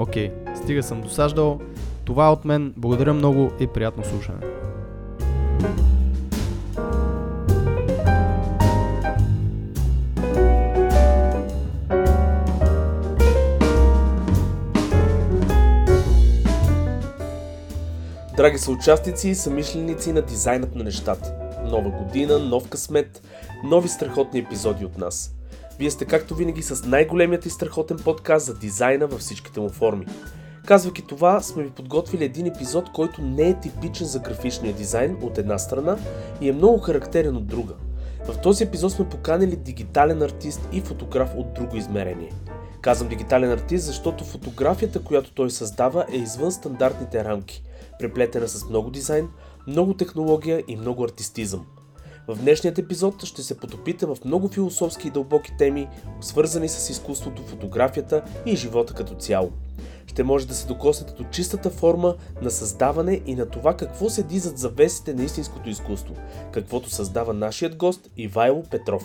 Окей, стига съм досаждал. Това е от мен. Благодаря много и приятно слушане. Драги съучастници и самишленици на дизайнът на нещата. Нова година, нов късмет, нови страхотни епизоди от нас. Вие сте както винаги с най-големият и страхотен подкаст за дизайна във всичките му форми. Казвайки това, сме ви подготвили един епизод, който не е типичен за графичния дизайн от една страна и е много характерен от друга. В този епизод сме поканили дигитален артист и фотограф от друго измерение. Казвам дигитален артист, защото фотографията, която той създава е извън стандартните рамки, преплетена с много дизайн, много технология и много артистизъм. В днешният епизод ще се потопите в много философски и дълбоки теми, свързани с изкуството, фотографията и живота като цяло. Ще може да се докоснете до чистата форма на създаване и на това какво седи зад завесите на истинското изкуство, каквото създава нашият гост Ивайло Петров.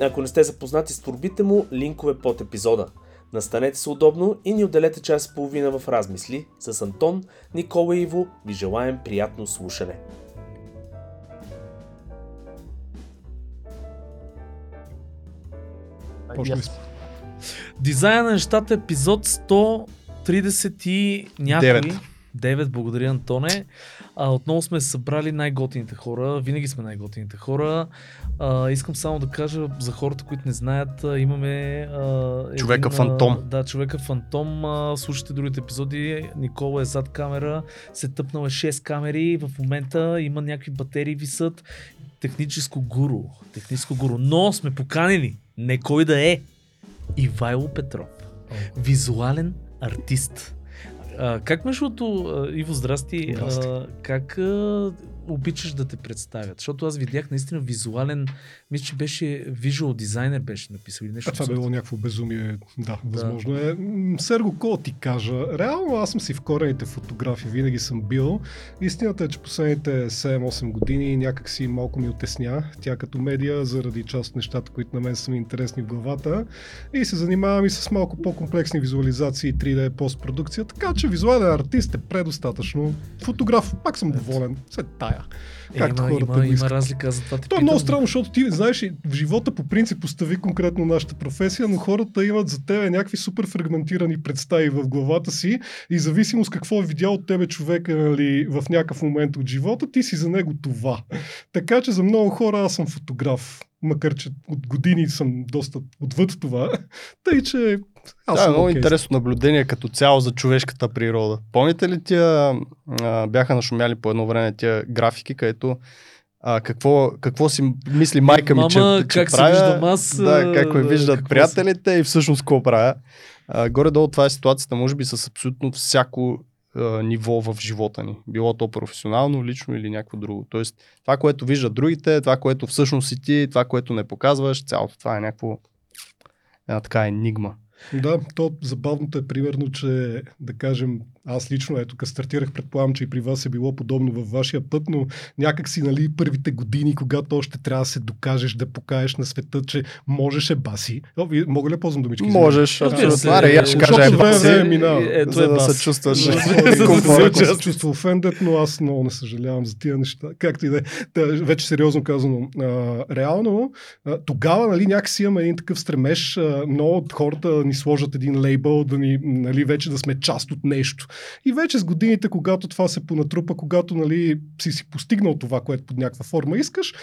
Ако не сте запознати с творбите му, линкове под епизода. Настанете се удобно и ни отделете час и половина в размисли. С Антон, Никола и Иво ви желаем приятно слушане. Почнали сме. Дизайна на нещата, епизод 130 и някой. Девет. 9, благодаря Антоне. А, отново сме събрали най-готините хора, винаги сме най-готините хора. А, искам само да кажа за хората, които не знаят, имаме а, Човека един, фантом. Да, човека фантом. А, слушайте другите епизоди. Никола е зад камера, се тъпнал е 6 камери. В момента има някакви батерии висат. Техническо гуру. Техническо гуру. Но сме поканили, не кой да е, Ивайло Петров. Визуален артист. А, как между Иво, здрасти, Здрасти. а, как а, обичаш да те представят? Защото аз видях наистина визуален, мисля, че беше визуал дизайнер беше написал или нещо. А това било някакво безумие. Да, възможно е. М, Серго, какво ти кажа? Реално аз съм си в корените фотографии, винаги съм бил. Истината е, че последните 7-8 години някак си малко ми отесня. Тя като медия, заради част от нещата, които на мен са ми интересни в главата. И се занимавам и с малко по-комплексни визуализации и 3D постпродукция. Така че визуален артист е предостатъчно. Фотограф, пак съм доволен. След тая. Е, Както има, хората има, има разлика, затова те То е много странно, защото ти знаеш, в живота по принцип постави конкретно нашата професия, но хората имат за тебе някакви супер фрагментирани представи в главата си и зависимо с какво е видял от тебе човека нали, в някакъв момент от живота, ти си за него това. Така че за много хора аз съм фотограф, макар че от години съм доста отвъд това. Тъй, че аз да, съм много интересно наблюдение като цяло за човешката природа. Помните ли тия, а, бяха нашумяли по едно време тия графики, където а, какво, какво си мисли майка ми, Мама, че, че как се правя, виждам аз, да, как ме виждат какво приятелите и всъщност какво правя. А, горе-долу това е ситуацията, може би с абсолютно всяко а, ниво в живота ни. Било то професионално, лично или някакво друго. Тоест, това, което виждат другите, това, което всъщност си ти, това, което не показваш, цялото това е някакво една така енигма. Да, то забавното е примерно, че да кажем, аз лично, ето, като стартирах, предполагам, че и при вас е било подобно във вашия път, но някак си, нали, първите години, когато още трябва да се докажеш, да покажеш на света, че можеш е баси. О, мога ли да ползвам думички? Можеш, абсолютно. се, Аре, я ще кажа е баси, минава. Е, ето за е да се чувстваш се чувства офендет, но аз много не съжалявам за тия неща. Както и да е. Вече сериозно казано. Реално, тогава нали, някакси имаме един такъв стремеж, много от хората ни сложат един лейбъл, да ни, нали, вече да сме част от нещо. И вече с годините, когато това се понатрупа, когато нали, си си постигнал това, което под някаква форма искаш,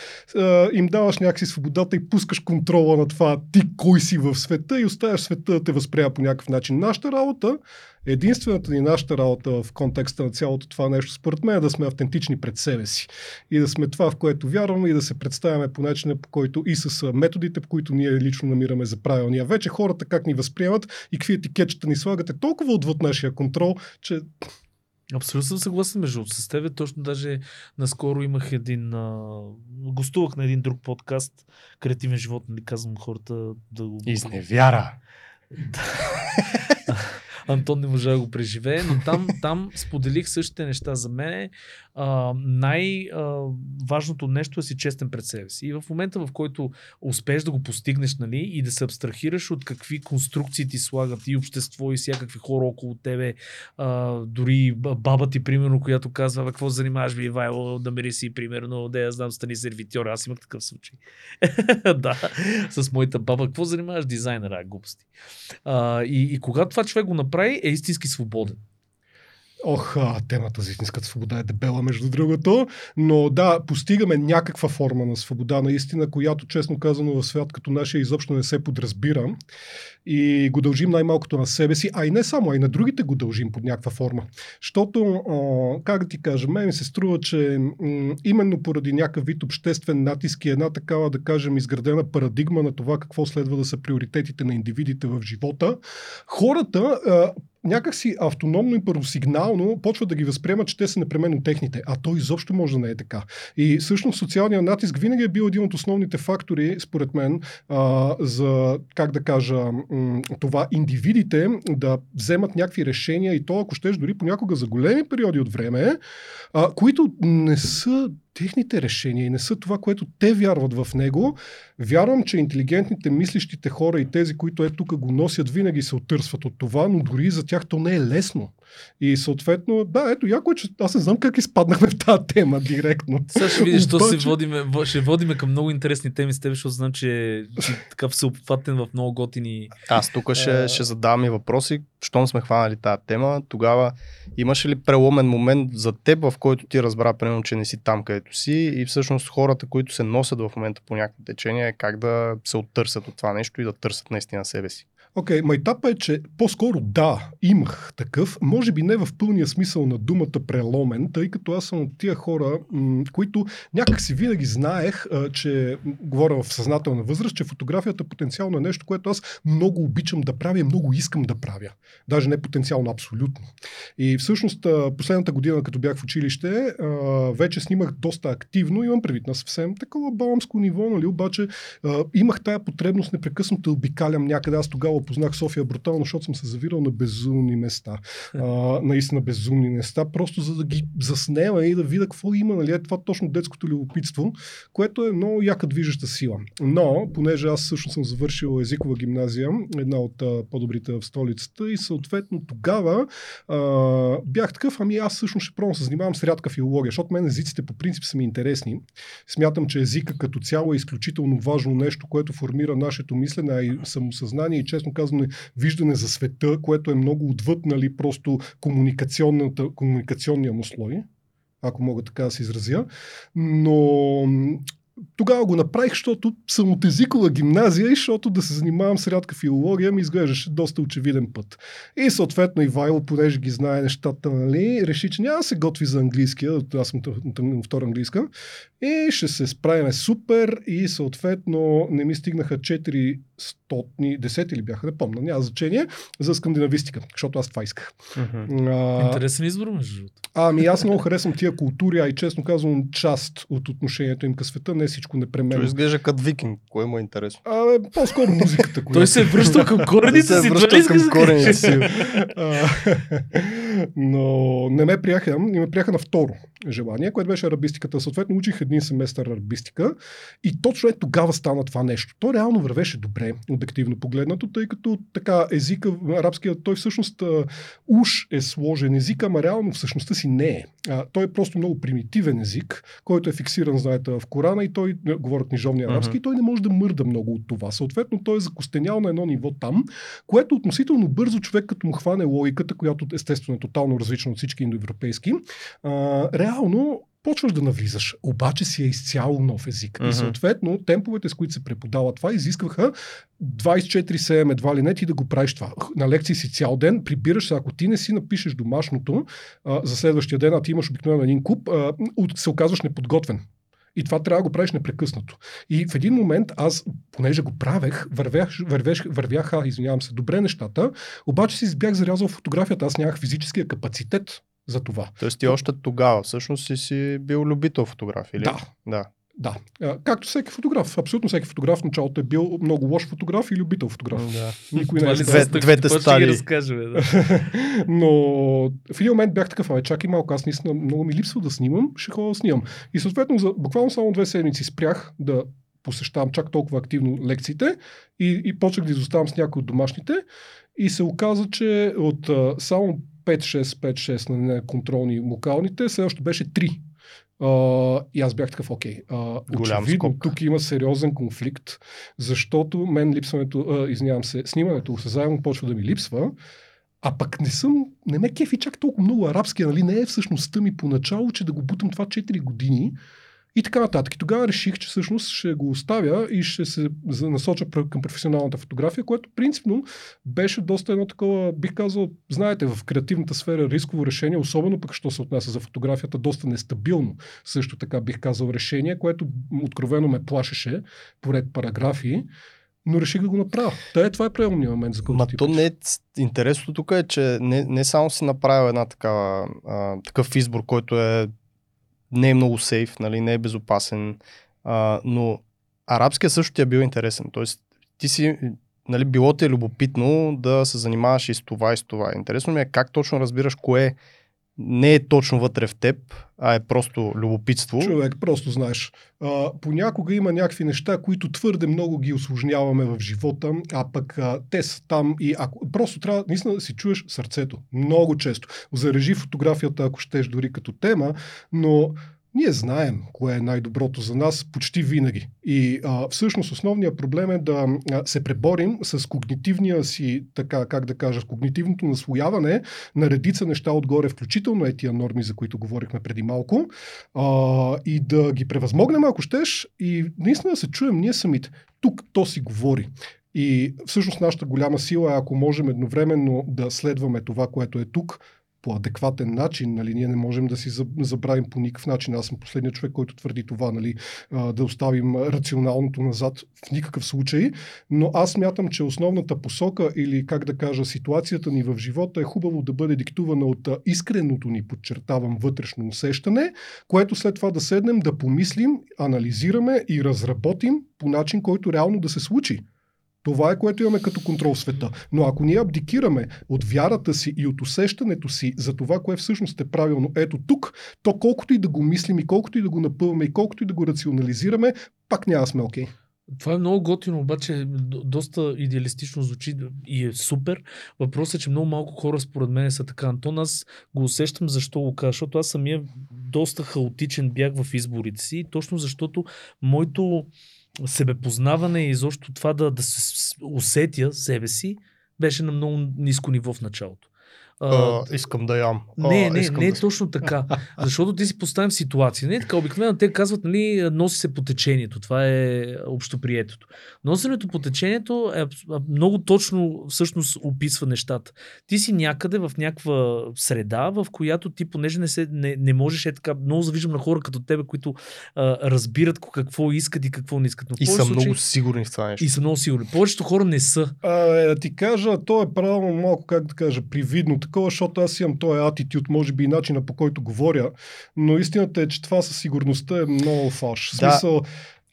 им даваш някакси свободата и пускаш контрола на това ти кой си в света и оставяш света да те възприема по някакъв начин. Нашата работа Единствената ни нашата работа в контекста на цялото това нещо, според мен, е да сме автентични пред себе си. И да сме това, в което вярваме и да се представяме по начина, по който и с методите, по които ние лично намираме за правилния. Вече хората как ни възприемат и какви етикетчета ни слагат е толкова отвъд нашия контрол, че Абсолютно съм съгласен между с тебе. Точно даже наскоро имах един... А, гостувах на един друг подкаст, Креативен живот, нали казвам хората да го... Изневяра! Антон не можа да го преживее, но там, там споделих същите неща за мен. Най-важното нещо е си честен пред себе си. И в момента, в който успееш да го постигнеш, нали, и да се абстрахираш от какви конструкции ти слагат и общество, и всякакви хора около тебе, а, дори баба ти, примерно, която казва, какво занимаваш ви, да мери си, примерно, да я знам, стани сервитьор. Аз имах такъв случай. да, с моята баба. Какво занимаваш дизайнера, глупости. А, и, и когато това човек го направи, е истински свободен. Ох, темата за истинската свобода е дебела, между другото. Но да, постигаме някаква форма на свобода наистина, която, честно казано, в свят като нашия изобщо не се подразбира. И го дължим най-малкото на себе си, а и не само, а и на другите го дължим под някаква форма. Защото, как да ти кажа, мен се струва, че м- именно поради някакъв вид обществен натиск и една такава, да кажем, изградена парадигма на това какво следва да са приоритетите на индивидите в живота, хората някакси автономно и първосигнално почват да ги възприемат, че те са непременно техните, а то изобщо може да не е така. И всъщност социалният натиск винаги е бил един от основните фактори, според мен, а, за, как да кажа, това индивидите да вземат някакви решения и то, ако щеш, дори понякога за големи периоди от време, а, които не са техните решения и не са това, което те вярват в него. Вярвам, че интелигентните, мислещите хора и тези, които е тук го носят, винаги се отърсват от това, но дори за тях то не е лесно. И съответно, да, ето, яко е, че аз не знам как изпаднахме в тази тема директно. Сега ще видиш, Обаче... ще водиме, ще водиме към много интересни теми с теб, защото знам, че си така всеобхватен в много готини. Аз тук ще, ще задавам и въпроси, щом сме хванали тази тема, тогава имаше ли преломен момент за теб, в който ти разбра, примерно, че не си там, където си и всъщност хората, които се носят в момента по някакво течение, как да се оттърсят от това нещо и да търсят наистина себе си? Окей, okay, майтапа е, че по-скоро да, имах такъв. Може би не в пълния смисъл на думата преломен, тъй като аз съм от тия хора, м- които някак си винаги знаех, а, че, говоря в съзнателна възраст, че фотографията потенциално е нещо, което аз много обичам да правя много искам да правя. Даже не потенциално, абсолютно. И всъщност последната година, като бях в училище, а, вече снимах доста активно, имам предвид на съвсем такова баламско ниво, нали? обаче а, имах тая потребност непрекъснато да обикалям някъде. Аз тогава познах София брутално, защото съм се завирал на безумни места. А, наистина безумни места, просто за да ги заснема и да видя какво има. Нали? Е това точно детското любопитство, което е много яка движеща сила. Но, понеже аз също съм завършил езикова гимназия, една от а, по-добрите в столицата и съответно тогава а, бях такъв, ами аз всъщност ще пробвам се занимавам с рядка филология, защото мен езиците по принцип са ми интересни. Смятам, че езика като цяло е изключително важно нещо, което формира нашето мислене и самосъзнание и честно казано виждане за света, което е много отвъд, нали, просто комуникационния му слой ако мога така да се изразя. Но тогава го направих, защото съм от езикова гимназия и защото да се занимавам с рядка филология ми изглеждаше доста очевиден път. И съответно Ивайло, понеже ги знае нещата, нали, реши, че няма да се готви за английския, аз съм втора английска, и ще се справяме супер и съответно не ми стигнаха 4 стотни, десети ли бяха, не помня, няма значение, за скандинавистика, защото аз това исках. Uh-huh. А, Интересен избор, между другото. Ами аз много харесвам тия култури, а и честно казвам част от отношението им към света, не всичко непременно. Той изглежда като викинг, кое му е интересно? А, по-скоро музиката. Която... Той се е връщал към корените си. Той се е връщал към корените си. Но не ме приеха, и ме приеха на второ желание, което беше арабистиката. Съответно учих един семестър арабистика и точно е тогава стана това нещо. То реално вървеше добре, обективно погледнато, тъй като така езика, арабския, той всъщност уж е сложен език, ама реално всъщността си не е. А, той е просто много примитивен език, който е фиксиран, знаете, в Корана и той не, говоря книжовния арабски, и той не може да мърда много от това. Съответно, той е закостенял на едно ниво там, което относително бързо човек, като му хване логиката, която естествено е тотално различна от всички индоевропейски, а, реално почваш да навлизаш, обаче си е изцяло нов език. Mm-hmm. И съответно, темповете, с които се преподава това, изискваха 24-7 едва ли не ти да го правиш това. На лекции си цял ден, прибираш се, ако ти не си напишеш домашното а, за следващия ден, а ти имаш обикновено един куп, а, се оказваш неподготвен. И това трябва да го правиш непрекъснато. И в един момент аз, понеже го правех, вървях, вървях, вървяха, извинявам се, добре нещата, обаче си бях зарязал фотографията. Аз нямах физическия капацитет за това. Тоест ти още тогава всъщност си, си бил любител фотография, или? Да. да. Да, както всеки фотограф. Абсолютно всеки фотограф в началото е бил много лош фотограф и любител фотограф. Да. Никой не е Две, двете стадии. разкажем, да. Но в един момент бях такъв, абе, чакай малко, аз наистина много ми липсва да снимам, ще ходя да снимам. И съответно, за буквално само две седмици спрях да посещавам чак толкова активно лекциите и, и почнах да изоставам с някои от домашните. И се оказа, че от а, само 5-6, 5-6 на контролни локалните, следващото беше 3. Uh, и аз бях такъв, окей. Uh, Голям очевидно, скок. тук има сериозен конфликт, защото мен липсването, uh, извинявам се, снимането осезаемо почва да ми липсва, а пък не съм, не ме кефи чак толкова много арабски, нали? Не е всъщността ми поначало, че да го бутам това 4 години. И така нататък. И тогава реших, че всъщност ще го оставя и ще се насоча към професионалната фотография, което принципно беше доста едно такова, бих казал, знаете, в креативната сфера рисково решение, особено пък, що се отнася за фотографията, доста нестабилно. Също така бих казал решение, което откровено ме плашеше поред параграфи. Но реших да го направя. Та е, това е правилният момент, за който Ма ти то не е, интересното тук е, че не, не само си направил една такава, а, такъв избор, който е не е много сейф, нали, не е безопасен, а, но арабския също ти е бил интересен. Тоест, ти си, нали, било ти е любопитно да се занимаваш и с това и с това. Интересно ми е как точно разбираш кое не е точно вътре в теб, а е просто любопитство. Човек, просто знаеш. А, понякога има някакви неща, които твърде много ги осложняваме в живота, а пък а, те са там и ако, просто трябва наистина да си чуеш сърцето. Много често. Зарежи фотографията, ако щеш дори като тема, но ние знаем кое е най-доброто за нас почти винаги. И а, всъщност основният проблем е да се преборим с когнитивния си, така как да кажа, с когнитивното наслояване на редица неща отгоре, включително е тия норми, за които говорихме преди малко, а, и да ги превъзмогнем, ако щеш, и наистина да се чуем ние самите. Тук то си говори. И всъщност нашата голяма сила е, ако можем едновременно да следваме това, което е тук, по адекватен начин, нали, ние не можем да си забравим по никакъв начин. Аз съм последният човек, който твърди това, нали, да оставим рационалното назад в никакъв случай, но аз мятам, че основната посока или как да кажа ситуацията ни в живота е хубаво да бъде диктувана от искреното ни, подчертавам, вътрешно усещане, което след това да седнем, да помислим, анализираме и разработим по начин, който реално да се случи. Това е което имаме като контрол в света. Но ако ние абдикираме от вярата си и от усещането си за това, кое всъщност е правилно ето тук, то колкото и да го мислим, и колкото и да го напъваме, и колкото и да го рационализираме, пак няма сме окей. Това е много готино, обаче доста идеалистично звучи и е супер. Въпросът е, че много малко хора според мен са така. Антон, аз го усещам защо го кажа, защото аз самия доста хаотичен бях в изборите си, точно защото моето себепознаване и изобщо това да, да се усетя себе си, беше на много ниско ниво в началото. А, искам да ям. Не, а, не, искам не е да... точно така. Защото ти си поставям в ситуация. Не е така. Обикновено те казват, нали, носи се по течението. Това е общоприетото. Носенето по течението е много точно всъщност описва нещата. Ти си някъде в някаква среда, в която ти, понеже не, се, не, не можеш е така, много завиждам на хора като тебе, които а, разбират какво искат и какво не искат. Но и са случай, много сигурни в това нещо. И са много сигурни. Повечето хора не са. А, да ти кажа, то е правилно малко, как да кажа, привидно такова, защото аз имам този атитюд, може би и начина по който говоря, но истината е, че това със сигурността е много фаш. В смисъл,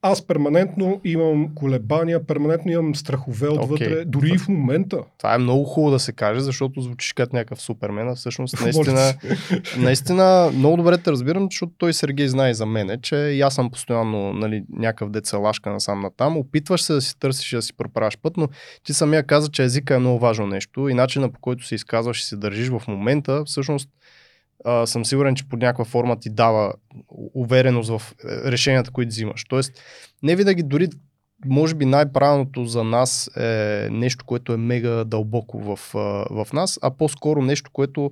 аз перманентно имам колебания, перманентно имам страхове отвътре, okay. дори и в момента. Това е много хубаво да се каже, защото звучиш като някакъв супермен, а всъщност наистина, наистина много добре те разбирам, защото той Сергей знае за мене, че и аз съм постоянно нали, някакъв децалашка насам натам. Опитваш се да си търсиш да си проправяш път, но ти самия каза, че езика е много важно нещо и начина по който се изказваш и се държиш в момента, всъщност а, съм сигурен, че под някаква форма ти дава увереност в е, решенията, които взимаш. Тоест, не винаги дори може би най-правилното за нас е нещо, което е мега дълбоко в, в нас, а по-скоро нещо, което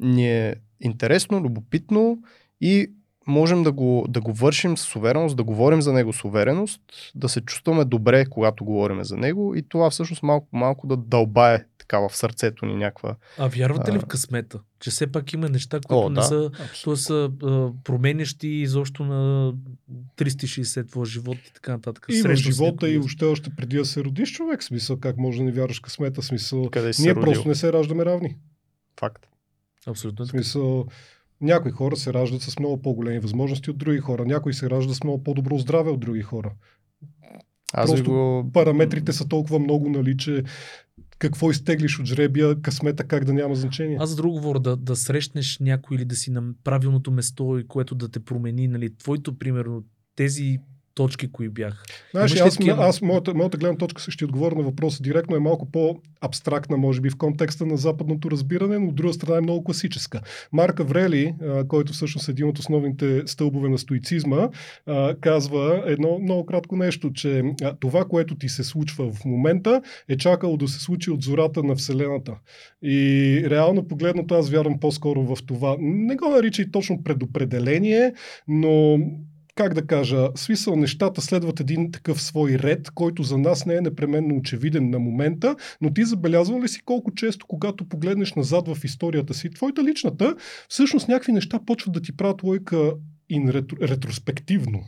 ни е интересно, любопитно и можем да го, да го вършим с увереност, да говорим за него с увереност, да се чувстваме добре, когато говорим за него и това всъщност малко, малко да дълбае така в сърцето ни някаква. А вярвате а... ли в късмета? Че все пак има неща, които О, не да. са, то са а, променящи изобщо на 360 твоя живот и така нататък. И в живота и още още преди да се родиш човек, смисъл как може да не вярваш в късмета, смисъл. Къде Ние просто не се раждаме равни. Факт. Абсолютно. Смисъл, някои хора се раждат с много по-големи възможности от други хора. Някои се раждат с много по-добро здраве от други хора. Аз Просто го... параметрите са толкова много, нали, че какво изтеглиш от жребия, късмета как да няма значение. Аз друго говоря, да, да срещнеш някой или да си на правилното место което да те промени, нали, твоето, примерно, тези точки, кои бяха. Знаеш, аз, такива... аз моята, моята гледна точка ще отговоря на въпроса директно е малко по-абстрактна, може би в контекста на западното разбиране, но от друга страна е много класическа. Марка Врели, а, който всъщност е един от основните стълбове на стоицизма, а, казва едно много кратко нещо, че а, това, което ти се случва в момента, е чакало да се случи от зората на Вселената. И реално погледнато аз вярвам по-скоро в това. Не го наричай точно предопределение, но как да кажа, смисъл нещата следват един такъв свой ред, който за нас не е непременно очевиден на момента, но ти забелязвал ли си колко често, когато погледнеш назад в историята си, твоята личната, всъщност някакви неща почват да ти правят лойка ин ретро, ретроспективно.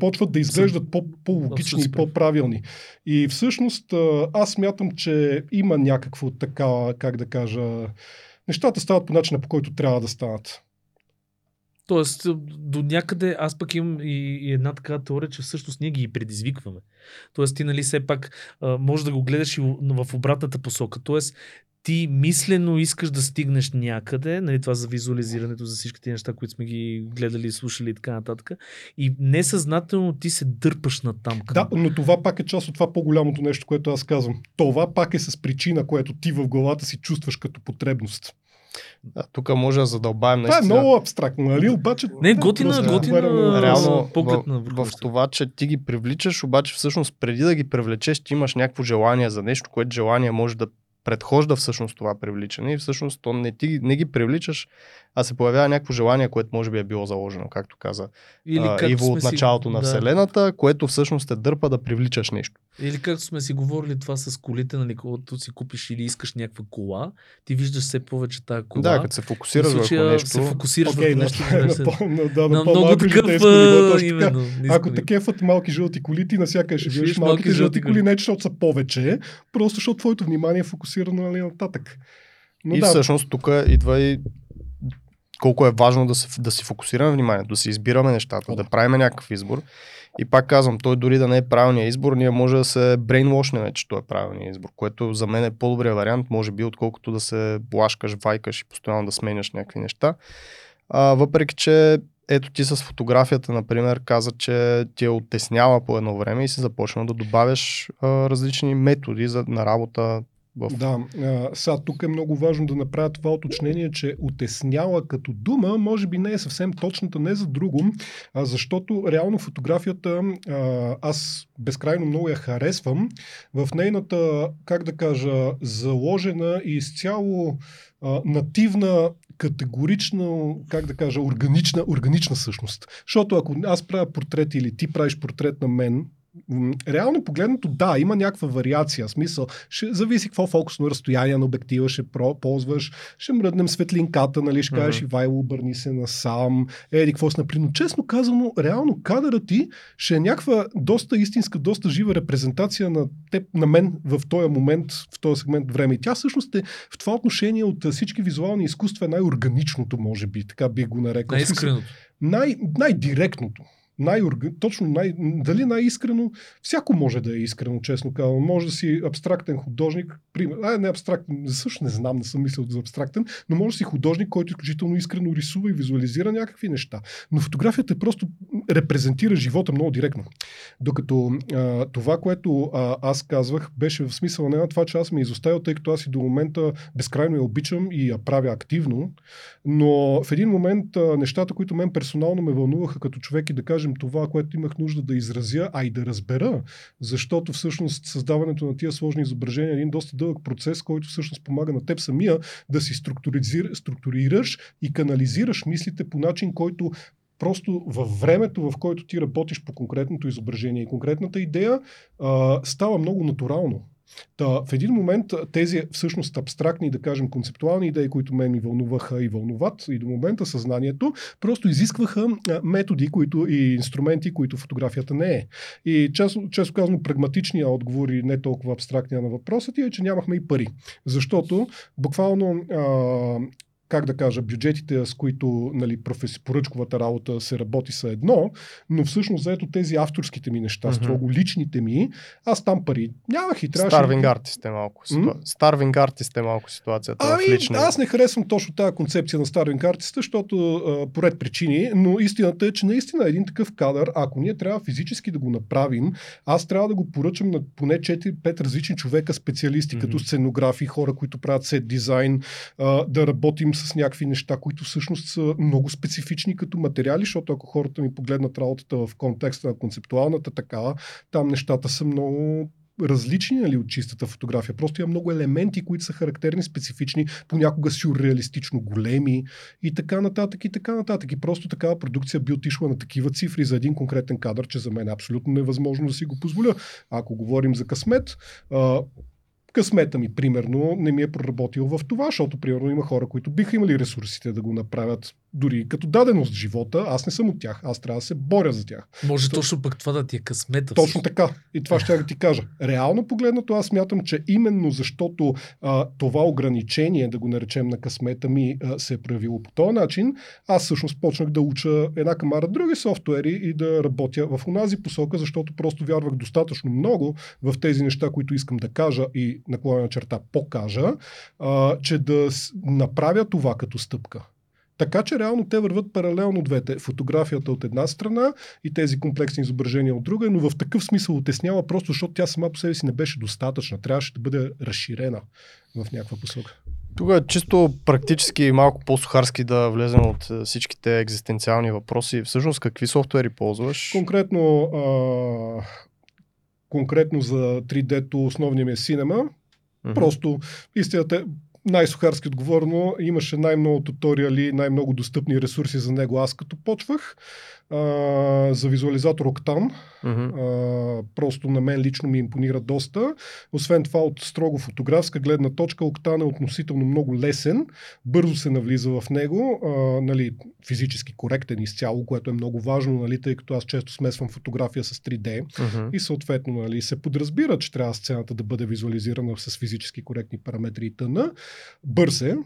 Почват да изглеждат по, по-логични и по-правилни. И всъщност аз мятам, че има някакво така, как да кажа, нещата стават по начина, по който трябва да станат. Тоест, до някъде аз пък имам и, и една така теория, че всъщност ние ги предизвикваме. Тоест, ти, нали, все пак а, може да го гледаш и в, обратната посока. Тоест, ти мислено искаш да стигнеш някъде, нали, това за визуализирането, за всичките неща, които сме ги гледали, слушали и така нататък. И несъзнателно ти се дърпаш на там. Към... Да, но това пак е част от това по-голямото нещо, което аз казвам. Това пак е с причина, което ти в главата си чувстваш като потребност. Да, тук може да задълбаем Това е много абстрактно, нали? Обаче. Не, готина, готина. Реално, в, в, в, това, че ти ги привличаш, обаче всъщност преди да ги привлечеш, ти имаш някакво желание за нещо, което желание може да предхожда всъщност това привличане и всъщност то не, ти, не ги привличаш, а се появява някакво желание, което може би е било заложено, както каза Или а, Иво от началото си... на да. Вселената, което всъщност те дърпа да привличаш нещо. Или както сме си говорили това с колите, нали, когато си купиш или искаш някаква кола, ти виждаш все повече тази кола. Да, като се фокусираш върху нещо. Се фокусираш okay, върху нещо. Да, да, на, много такъв, именно, Ако те кефат малки жълти коли, ти навсякъде ще виждаш малките жълти коли, не защото са повече, просто защото твоето внимание е фокусирано нали, нататък. Но и да. всъщност тук идва и колко е важно да, се, да си фокусираме вниманието, да си избираме нещата, да правим някакъв избор. И пак казвам, той дори да не е правилният избор, ние може да се брейнвошнеме, че той е правилният избор, което за мен е по-добрият вариант, може би, отколкото да се блашкаш, вайкаш и постоянно да сменяш някакви неща. А, въпреки, че ето ти с фотографията, например, каза, че ти е оттеснява по едно време и си започна да добавяш а, различни методи за, на работа, в... Да, сега тук е много важно да направя това уточнение, че отесняла като дума може би не е съвсем точната, не за друго, а защото реално фотографията а, аз безкрайно много я харесвам. В нейната, как да кажа, заложена и изцяло а, нативна категорична, как да кажа, органична, органична същност. Защото ако аз правя портрет или ти правиш портрет на мен, реално погледнато, да, има някаква вариация. Смисъл, ще зависи какво фокусно разстояние на обектива ще про, ползваш, ще мръднем светлинката, нали, ще кажеш, mm-hmm. Ивайло, обърни се насам, еди, какво си например. Но честно казано, реално кадърът ти ще е някаква доста истинска, доста жива репрезентация на теб, на мен в този момент, в този сегмент време. И тя всъщност е в това отношение от всички визуални изкуства най-органичното, може би, така би го нарекал. Най-искреното. Най- най-директното. Най точно най, дали най-искрено, всяко може да е искрено, честно казвам. Може да си абстрактен художник, пример, а не абстрактен, също не знам, не съм мислил за абстрактен, но може да си художник, който изключително искрено рисува и визуализира някакви неща. Но фотографията просто репрезентира живота много директно. Докато а, това, което а, аз казвах, беше в смисъл не на това, че аз ме изоставил, тъй като аз и до момента безкрайно я обичам и я правя активно, но в един момент а, нещата, които мен персонално ме вълнуваха като човек и да кажем това, което имах нужда да изразя, а и да разбера, защото всъщност създаването на тия сложни изображения е един доста дълъг процес, който всъщност помага на теб самия да си структурираш и канализираш мислите по начин, който просто във времето, в който ти работиш по конкретното изображение и конкретната идея, а, става много натурално. Та, в един момент тези всъщност абстрактни, да кажем, концептуални идеи, които мен ми вълнуваха и вълнуват и до момента съзнанието, просто изискваха методи които, и инструменти, които фотографията не е. И често, често казано, прагматичният отговор и не толкова абстрактния на въпросът е, че нямахме и пари. Защото буквално а, как да кажа, бюджетите, с които нали, професи, поръчковата работа се работи са едно, но всъщност заето тези авторските ми неща, mm-hmm. строго личните ми, аз там пари нямах и трябваше... Старвинг артист е малко. Старвинг артист е малко ситуацията ами, в. Аз не харесвам точно тази концепция на Старвинг артиста, защото а, поред причини, но истината е, че наистина един такъв кадър, ако ние трябва физически да го направим, аз трябва да го поръчам на поне 4-5 различни човека, специалисти, mm-hmm. като сценографи, хора, които правят сет дизайн, а, да работим с някакви неща, които всъщност са много специфични като материали, защото ако хората ми погледнат работата в контекста на концептуалната такава, там нещата са много различни нали, от чистата фотография. Просто има много елементи, които са характерни, специфични, понякога сюрреалистично големи и така нататък и така нататък. И просто такава продукция би отишла на такива цифри за един конкретен кадър, че за мен е абсолютно невъзможно да си го позволя. Ако говорим за късмет, късмета ми, примерно, не ми е проработил в това, защото, примерно, има хора, които биха имали ресурсите да го направят дори като даденост в живота. Аз не съм от тях. Аз трябва да се боря за тях. Може То... точно пък това да ти е късмета. Точно си. така. И това ще да ти кажа. Реално погледнато, аз смятам, че именно защото а, това ограничение, да го наречем на късмета ми, а, се е проявило по този начин, аз всъщност почнах да уча една камара други софтуери и да работя в онази посока, защото просто вярвах достатъчно много в тези неща, които искам да кажа и наклонена черта покажа, а, че да направя това като стъпка. Така че реално те върват паралелно двете. Фотографията от една страна и тези комплексни изображения от друга, но в такъв смисъл отеснява просто, защото тя сама по себе си не беше достатъчна. Трябваше да бъде разширена в някаква посока. Тук е чисто практически малко по-сухарски да влезем от е, всичките екзистенциални въпроси. Всъщност какви софтуери ползваш? Конкретно, а, конкретно за 3D-то основния ми е Cinema. Mm-hmm. Просто истината е, най-сухарски отговорно, имаше най-много туториали, най-много достъпни ресурси за него аз като почвах а, за визуализатор. Uh-huh. А, просто на мен лично ми импонира доста. Освен това, от строго фотографска гледна точка, Octane е относително много лесен, бързо се навлиза в него, а, нали, физически коректен изцяло, което е много важно, нали, тъй като аз често смесвам фотография с 3D uh-huh. и съответно нали, се подразбира, че трябва сцената да бъде визуализирана с физически коректни параметри и тъна. Бърз е,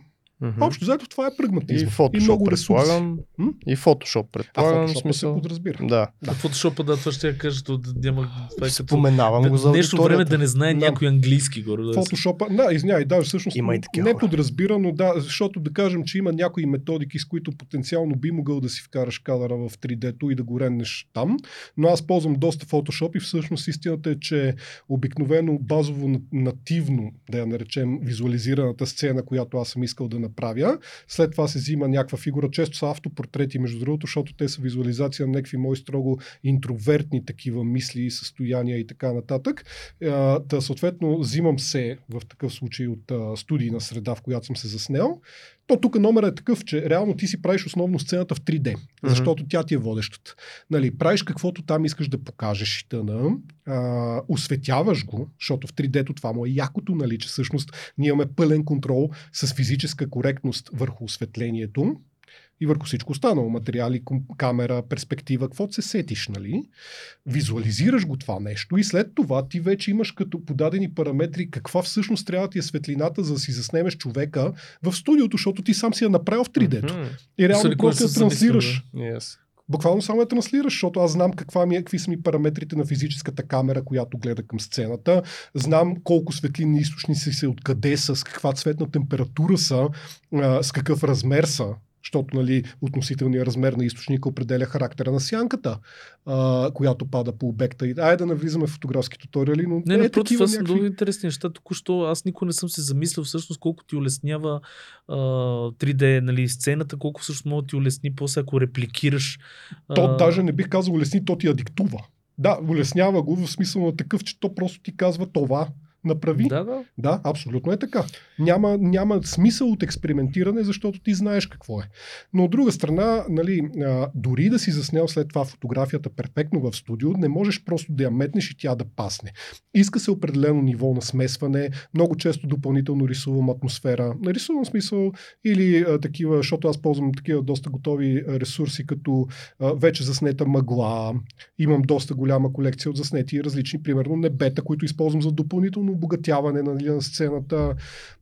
Mm-hmm. Общо заето това е прагматизм. И Photoshop, и много ресурси. М? И Photoshop, предполагам. А Photoshop смисъл... се подразбира. Да. да. Photoshop, да, това ще я кажа, да няма... Това е Споменавам като... го за Нещо време да не знае да. някой английски горе. Да Photoshop, да, извинявай, да, всъщност има и не хора. подразбира, но да, защото да кажем, че има някои методики, с които потенциално би могъл да си вкараш кадъра в 3D-то и да го реннеш там, но аз ползвам доста Photoshop и всъщност истината е, че обикновено базово нативно, да я наречем, визуализираната сцена, която аз съм искал да направя, след това се взима някаква фигура. Често са автопортрети, между другото, защото те са визуализация на някакви мои строго интровертни такива мисли, състояния и така нататък. Та, съответно, взимам се в такъв случай от студийна среда, в която съм се заснел. То тук номер е такъв, че реално ти си правиш основно сцената в 3D, mm-hmm. защото тя ти е водещата. Нали, правиш каквото там искаш да покажеш и тъна, а, осветяваш го, защото в 3D-то това му е якото, нали, че всъщност ние имаме пълен контрол с физическа коректност върху осветлението и върху всичко останало. Материали, камера, перспектива, какво се сетиш, нали? Визуализираш го това нещо и след това ти вече имаш като подадени параметри каква всъщност трябва да ти е светлината, за да си заснемеш човека в студиото, защото ти сам си я направил в 3D-то. Mm-hmm. И реално просто я транслираш. Yes Буквално само я транслираш, защото аз знам каква ми е, какви са ми параметрите на физическата камера, която гледа към сцената. Знам колко светлинни източници са, откъде са, с каква цветна температура са, с какъв размер са защото нали, относителният размер на източника определя характера на сянката, а, която пада по обекта. И, айде да навлизаме в фотографски туториали, но Не, е напротив, такива това са някакви... много интересни неща. Току-що аз никога не съм се замислил всъщност колко ти улеснява а, 3D нали, сцената, колко всъщност може да ти улесни после ако репликираш. То а, даже не бих казал улесни, то ти адиктува. Да, улеснява го в смисъл на такъв, че то просто ти казва това направи. Да, да. Да, абсолютно е така. Няма, няма смисъл от експериментиране, защото ти знаеш какво е. Но от друга страна, нали, а, дори да си заснел след това фотографията перфектно в студио, не можеш просто да я метнеш и тя да пасне. Иска се определено ниво на смесване, много често допълнително рисувам атмосфера. Нарисувам смисъл или а, такива, защото аз ползвам такива доста готови ресурси, като а, вече заснета мъгла, имам доста голяма колекция от заснети различни, примерно небета, които използвам за допълнително обогатяване нали, на сцената.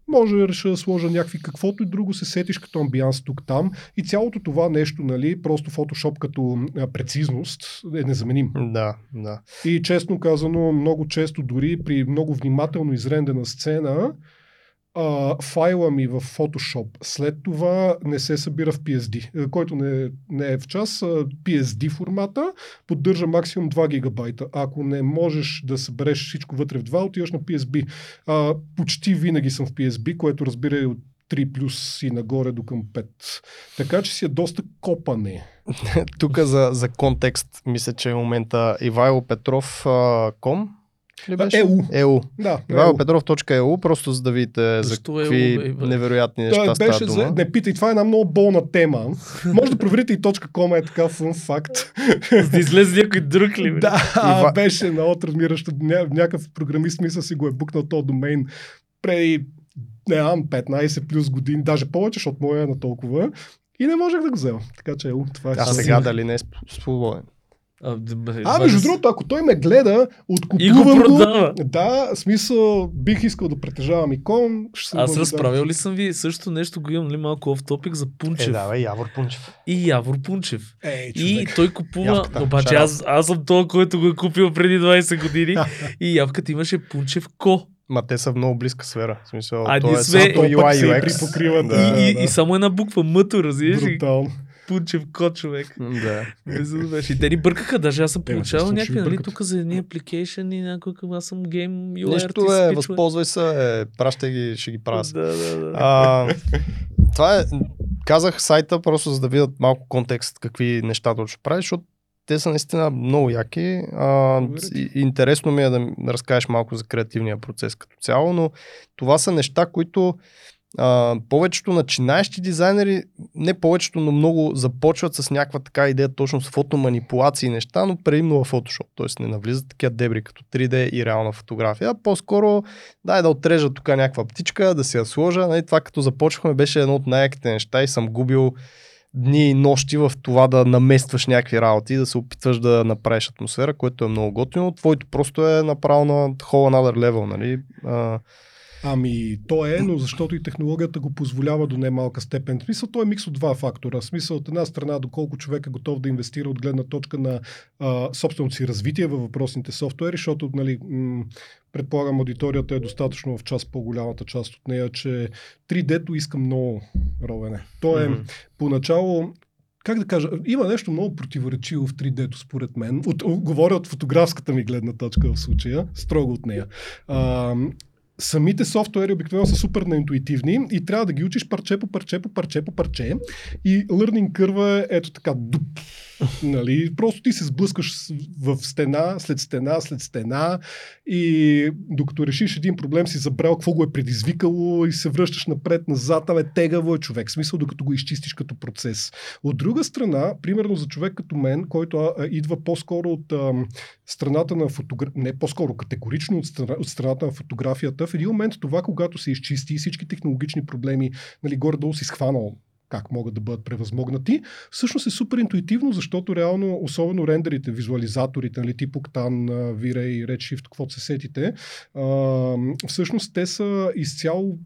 Може да реша да сложа някакви каквото и друго се сетиш като амбианс тук-там. И цялото това нещо, нали, просто фотошоп като а, прецизност е незаменим. Да, да. И честно казано, много често дори при много внимателно изрендена сцена, а, файла ми в Photoshop след това не се събира в PSD, е, който не, не е в час. PSD формата поддържа максимум 2 гигабайта. Ако не можеш да събереш всичко вътре в 2, отиваш на PSB. А, почти винаги съм в PSB, което разбира и от 3 плюс и нагоре до към 5. Така че си е доста копане. Тук за, за контекст, мисля, че в момента Ивайло Петров а, ком ли беше? ЕУ. ЕУ. Да, Ивайло Петров.eu, просто за да видите Защо за ЕУ, какви бе? невероятни неща Той става беше дума. за... Не питай, това е една много болна тема. Може да проверите и .com е така фун факт. За да излезе някой друг ли? бе? да, Ива- беше на отразмиращо. Ня, някакъв програмист мисля си го е букнал този домейн преди не знам, 15 плюс години, даже повече, защото моя е на толкова. И не можех да го взема. Така че, ел, това е. А сега дали не е свободен? А, бе, между е- другото, ако той ме гледа, И откупувам го го. Да, смисъл, бих искал да притежавам икон. Ще съм Аз разправил ли съм ви също нещо, го имам ли малко оф топик за Пунчев Е, давай, Явор Пунчев. и Явор Пунчев. И човек. той купува, Явката. обаче аз, аз съм този, който го е купил преди 20 години и явката имаше Пунчев Ко. Ма те са в много близка сфера. В смисъл, А то е сме- само То UI и UX. Да. Да, и, и, да. и само една буква Мъто, разбираш? Брутално. Пунчев Ко, човек. Да. И те ни бъркаха, даже аз съм Е, получавал някакви, нали, тук за едни application и някой към аз съм гейм Нищо артист, е, възползвай се, е, пращай ги, ще ги правя. Да, да, да. А, това е, казах сайта просто за да видят малко контекст какви неща точно прави, защото те са наистина много яки. А, и- интересно ми е да разкажеш малко за креативния процес като цяло, но това са неща, които а, повечето начинаещи дизайнери, не повечето, но много започват с някаква така идея точно с фотоманипулации и неща, но предимно в Photoshop. Тоест не навлизат такива дебри като 3D и реална фотография, по-скоро дай да отрежа тук някаква птичка, да си я сложа. Нали, това като започвахме беше едно от най-яките неща и съм губил дни и нощи в това да наместваш някакви работи да се опитваш да направиш атмосфера, което е много готино. Твоето просто е направо на whole another level, нали? А, Ами, то е, но защото и технологията го позволява до немалка степен. В смисъл, то е микс от два фактора. В смисъл, от една страна, доколко човек е готов да инвестира от гледна точка на а, собственото си развитие във въпросните софтуери, защото, нали, м- предполагам, аудиторията е достатъчно в част по-голямата част от нея, че 3D-то иска много ровене. То е, Мгм. поначало как да кажа, има нещо много противоречиво в 3D-то, според мен. От, говоря от фотографската ми гледна точка в случая, строго от нея. А, самите софтуери обикновено са супер неинтуитивни и трябва да ги учиш парче по парче по парче по парче. И learning curve е ето така дуп. Нали? Просто ти се сблъскаш в стена, след стена, след стена и докато решиш един проблем си забрал какво го е предизвикало и се връщаш напред-назад, абе тегаво е човек. В смисъл, докато го изчистиш като процес. От друга страна, примерно за човек като мен, който а, а, идва по-скоро от а, страната на фотографията, не по-скоро категорично от, страна, от страната на фотографията, в един момент това, когато се изчисти и всички технологични проблеми, нали, горе-долу си схванал как могат да бъдат превъзмогнати, всъщност е супер интуитивно, защото реално, особено рендерите, визуализаторите, нали, тип Octane, V-Ray, Redshift, каквото се сетите, а, всъщност те са изцяло,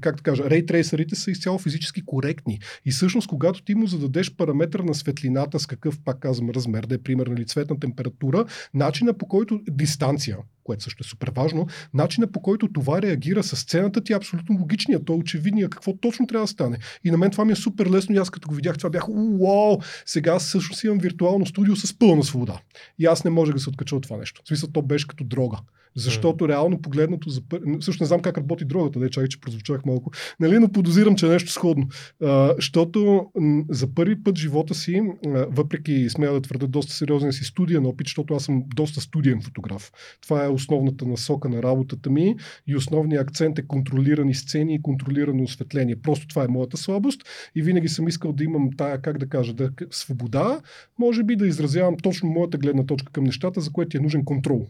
как да кажа, рейтрейсерите са изцяло физически коректни. И всъщност, когато ти му зададеш параметър на светлината с какъв, пак казвам, размер, да е примерно или цветна температура, начина по който дистанция, което също е супер важно, начина по който това реагира с сцената ти е абсолютно логичният, той е очевидният какво точно трябва да стане. И на мен това ми е супер лесно и аз като го видях това бях, уау, сега всъщност имам виртуално студио с пълна свобода. И аз не можех да се откача от това нещо. В смисъл, то беше като дрога. Защото реално погледнато, за пър... също не знам как работи дрогата, да чакай, че прозвучах малко, нали, но подозирам, че е нещо сходно. А, защото за първи път живота си, въпреки смея да твърда доста сериозен си студиен опит, защото аз съм доста студиен фотограф. Това е основната насока на работата ми и основният акцент е контролирани сцени и контролирано осветление. Просто това е моята слабост и винаги съм искал да имам тая, как да кажа, да, свобода, може би да изразявам точно моята гледна точка към нещата, за което е нужен контрол.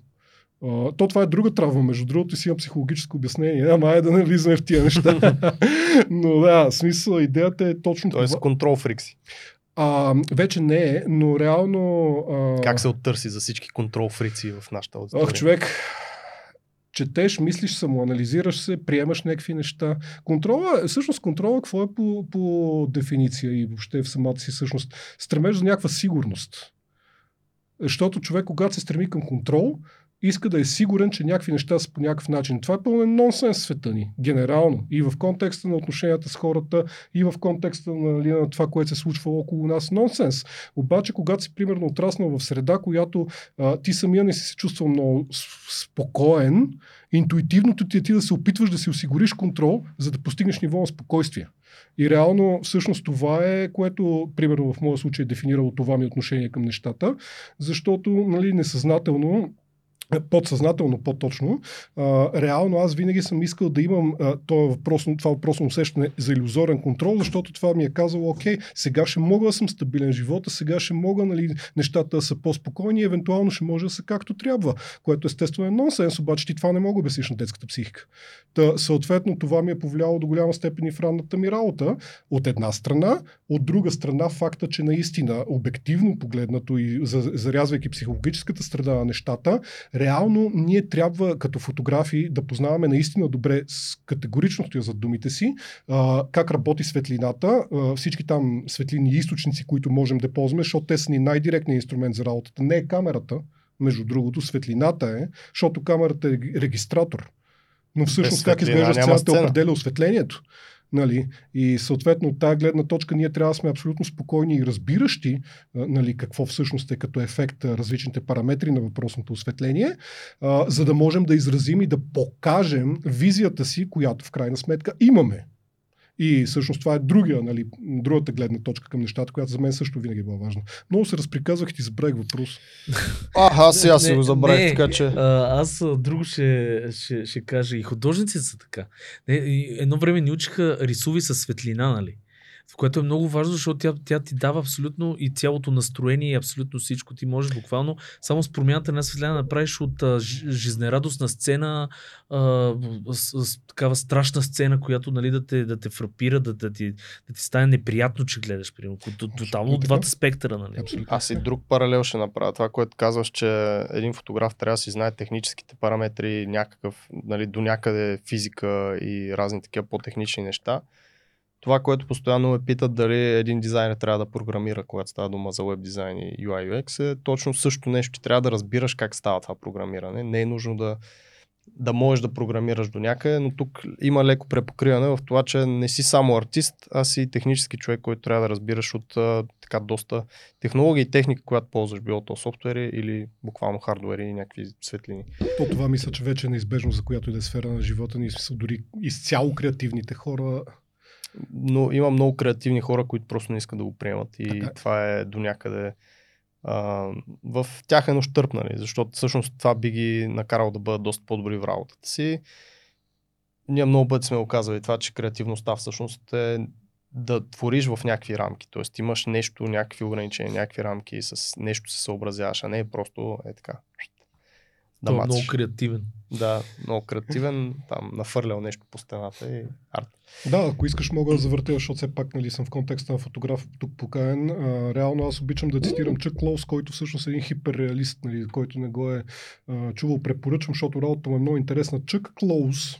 Uh, то това е друга травма, между другото, си имам психологическо обяснение, ама айде да не влизаме в тия неща. но да, смисъл, идеята е точно Тоест, това. контрол фрикси. А, вече не е, но реално... А... Как се оттърси за всички контрол фрици в нашата аудитория? Ох, човек, четеш, мислиш, самоанализираш се, приемаш някакви неща. Контрола, всъщност контрола какво е по, по дефиниция и въобще в самата си същност? Стремеж за някаква сигурност. Защото човек, когато се стреми към контрол, иска да е сигурен, че някакви неща са по някакъв начин. Това е пълен нонсенс в света ни, генерално. И в контекста на отношенията с хората, и в контекста на, на това, което се случва около нас. Нонсенс. Обаче, когато си, примерно, отраснал в среда, която а, ти самия не си се чувствал много спокоен, интуитивното ти е ти да се опитваш да си осигуриш контрол, за да постигнеш ниво на спокойствие. И реално, всъщност, това е, което, примерно, в моя случай е дефинирало това ми отношение към нещата, защото, нали, несъзнателно подсъзнателно по-точно, а, реално аз винаги съм искал да имам а, това, въпросно, това въпросно усещане за иллюзорен контрол, защото това ми е казало, окей, сега ще мога да съм стабилен живота, сега ще мога нали, нещата да са по-спокойни, евентуално ще може да са както трябва, което естествено е нонсенс, обаче ти това не мога обясниш на детската психика. Та, съответно, това ми е повлияло до голяма степен и в ранната ми работа, от една страна, от друга страна факта, че наистина обективно погледнато и зарязвайки психологическата страда на нещата, реално ние трябва като фотографи да познаваме наистина добре с категорично стоя зад думите си, а, как работи светлината, а, всички там светлини източници, които можем да ползваме, защото те са ни най-директният инструмент за работата. Не е камерата, между другото, светлината е, защото камерата е регистратор. Но всъщност как изглежда сцената определя осветлението. Нали? И съответно от тази гледна точка ние трябва да сме абсолютно спокойни и разбиращи нали, какво всъщност е като ефект различните параметри на въпросното осветление, за да можем да изразим и да покажем визията си, която в крайна сметка имаме. И всъщност това е другия, нали, другата гледна точка към нещата, която за мен също винаги е била важна. Много се разприказвах и ти забравих въпрос. А, аз сега си го забравих, така че. А, аз друго ще, ще, ще кажа. И художниците са така. Не, едно време ни учиха рисуви със светлина, нали? В което е много важно, защото тя, тя ти дава абсолютно и цялото настроение и абсолютно всичко. Ти можеш буквално само с промяната на светлина да направиш от а, жизнерадостна сцена а, с, с, такава страшна сцена, която нали, да, те, да те фрапира, да, да, ти, да ти стане неприятно, че гледаш. Примерно, тотално от двата спектъра. Нали. Аз и друг паралел ще направя. Това, което казваш, че един фотограф трябва да си знае техническите параметри, някакъв, нали, до някъде физика и разни такива по-технични неща това, което постоянно ме питат дали един дизайнер трябва да програмира, когато става дума за веб дизайн и UI UX, е точно също нещо. Ти трябва да разбираш как става това програмиране. Не е нужно да, да можеш да програмираш до някъде, но тук има леко препокриване в това, че не си само артист, а си технически човек, който трябва да разбираш от така доста технологии и техника, която ползваш, било то софтуери или буквално хардуери и някакви светлини. То това мисля, че вече е неизбежно за която и да е сфера на живота ни, дори изцяло креативните хора но има много креативни хора, които просто не искат да го приемат и така. Е. това е до някъде а, в тях е нощърп, нали? защото всъщност това би ги накарало да бъдат доста по-добри в работата си. Ние много пъти сме оказали това, че креативността всъщност е да твориш в някакви рамки. Тоест имаш нещо, някакви ограничения, някакви рамки и с нещо се съобразяваш, а не е просто е така. Да Той е мацаш. много креативен. Да, много креативен, там нафърлял нещо по стената и арт. Да, ако искаш мога да завъртя, защото все пак нали, съм в контекста на фотограф тук покаен. А, реално аз обичам да цитирам Чък Клоус, който всъщност е един хиперреалист, нали, който не го е а, чувал, препоръчвам, защото работата му е много интересна. Чък Клоус,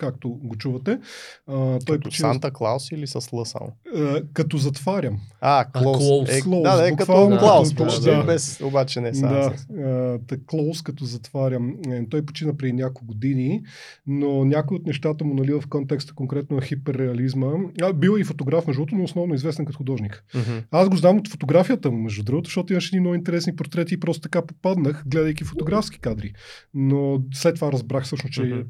както го чувате, а, той Като почина, Санта Клаус или с Л само? а, като затварям. А, Клоус. Е, Клоус, да, да, е буквално като Клаус, като- почти, да. без, обаче не само. Да, а, Клоус като затварям. Е, Той почина преди няколко години, но някои от нещата му нали, в контекста конкретно на хиперреализма. А, бил е и фотограф, между другото, но основно известен като художник. Мгм. Аз го знам от фотографията му, между другото, защото имаше едни много интересни портрети и просто така попаднах, гледайки фотографски кадри. Но след това разбрах всъщност, че Мгм.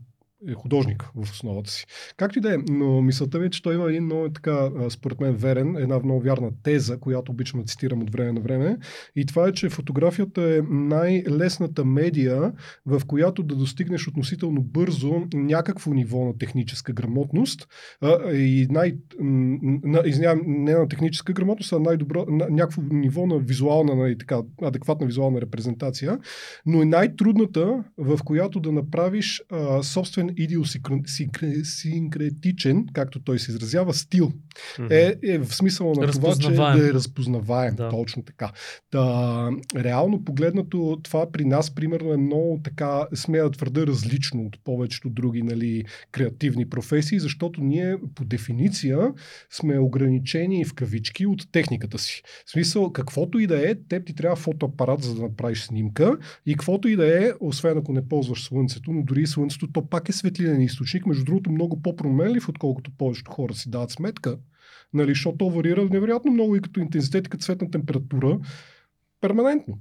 Е художник в основата си. Както и да е, но мисълта ми е, че той има един много така, според мен, верен, една много вярна теза, която обичам да цитирам от време на време. И това е, че фотографията е най-лесната медия, в която да достигнеш относително бързо някакво ниво на техническа грамотност и най... на, извинявам, не на техническа грамотност, а най-добро, на, някакво ниво на визуална, нали, така, адекватна визуална репрезентация, но е най-трудната, в която да направиш а, собствен идиосинкретичен, както той се изразява, стил. Е, е в смисъла на това, че да е разпознаваем. Да. Точно така. Та, реално погледнато, това при нас, примерно, е много така, смея да твърда, различно от повечето други нали, креативни професии, защото ние по дефиниция сме ограничени в кавички от техниката си. В смисъл, каквото и да е, теб ти трябва фотоапарат, за да направиш снимка и каквото и да е, освен ако не ползваш слънцето, но дори и слънцето, то пак е светлинен източник, между другото много по-променлив, отколкото повечето хора си дават сметка, нали, защото то варира невероятно много и като интензитет, и като цветна температура, перманентно.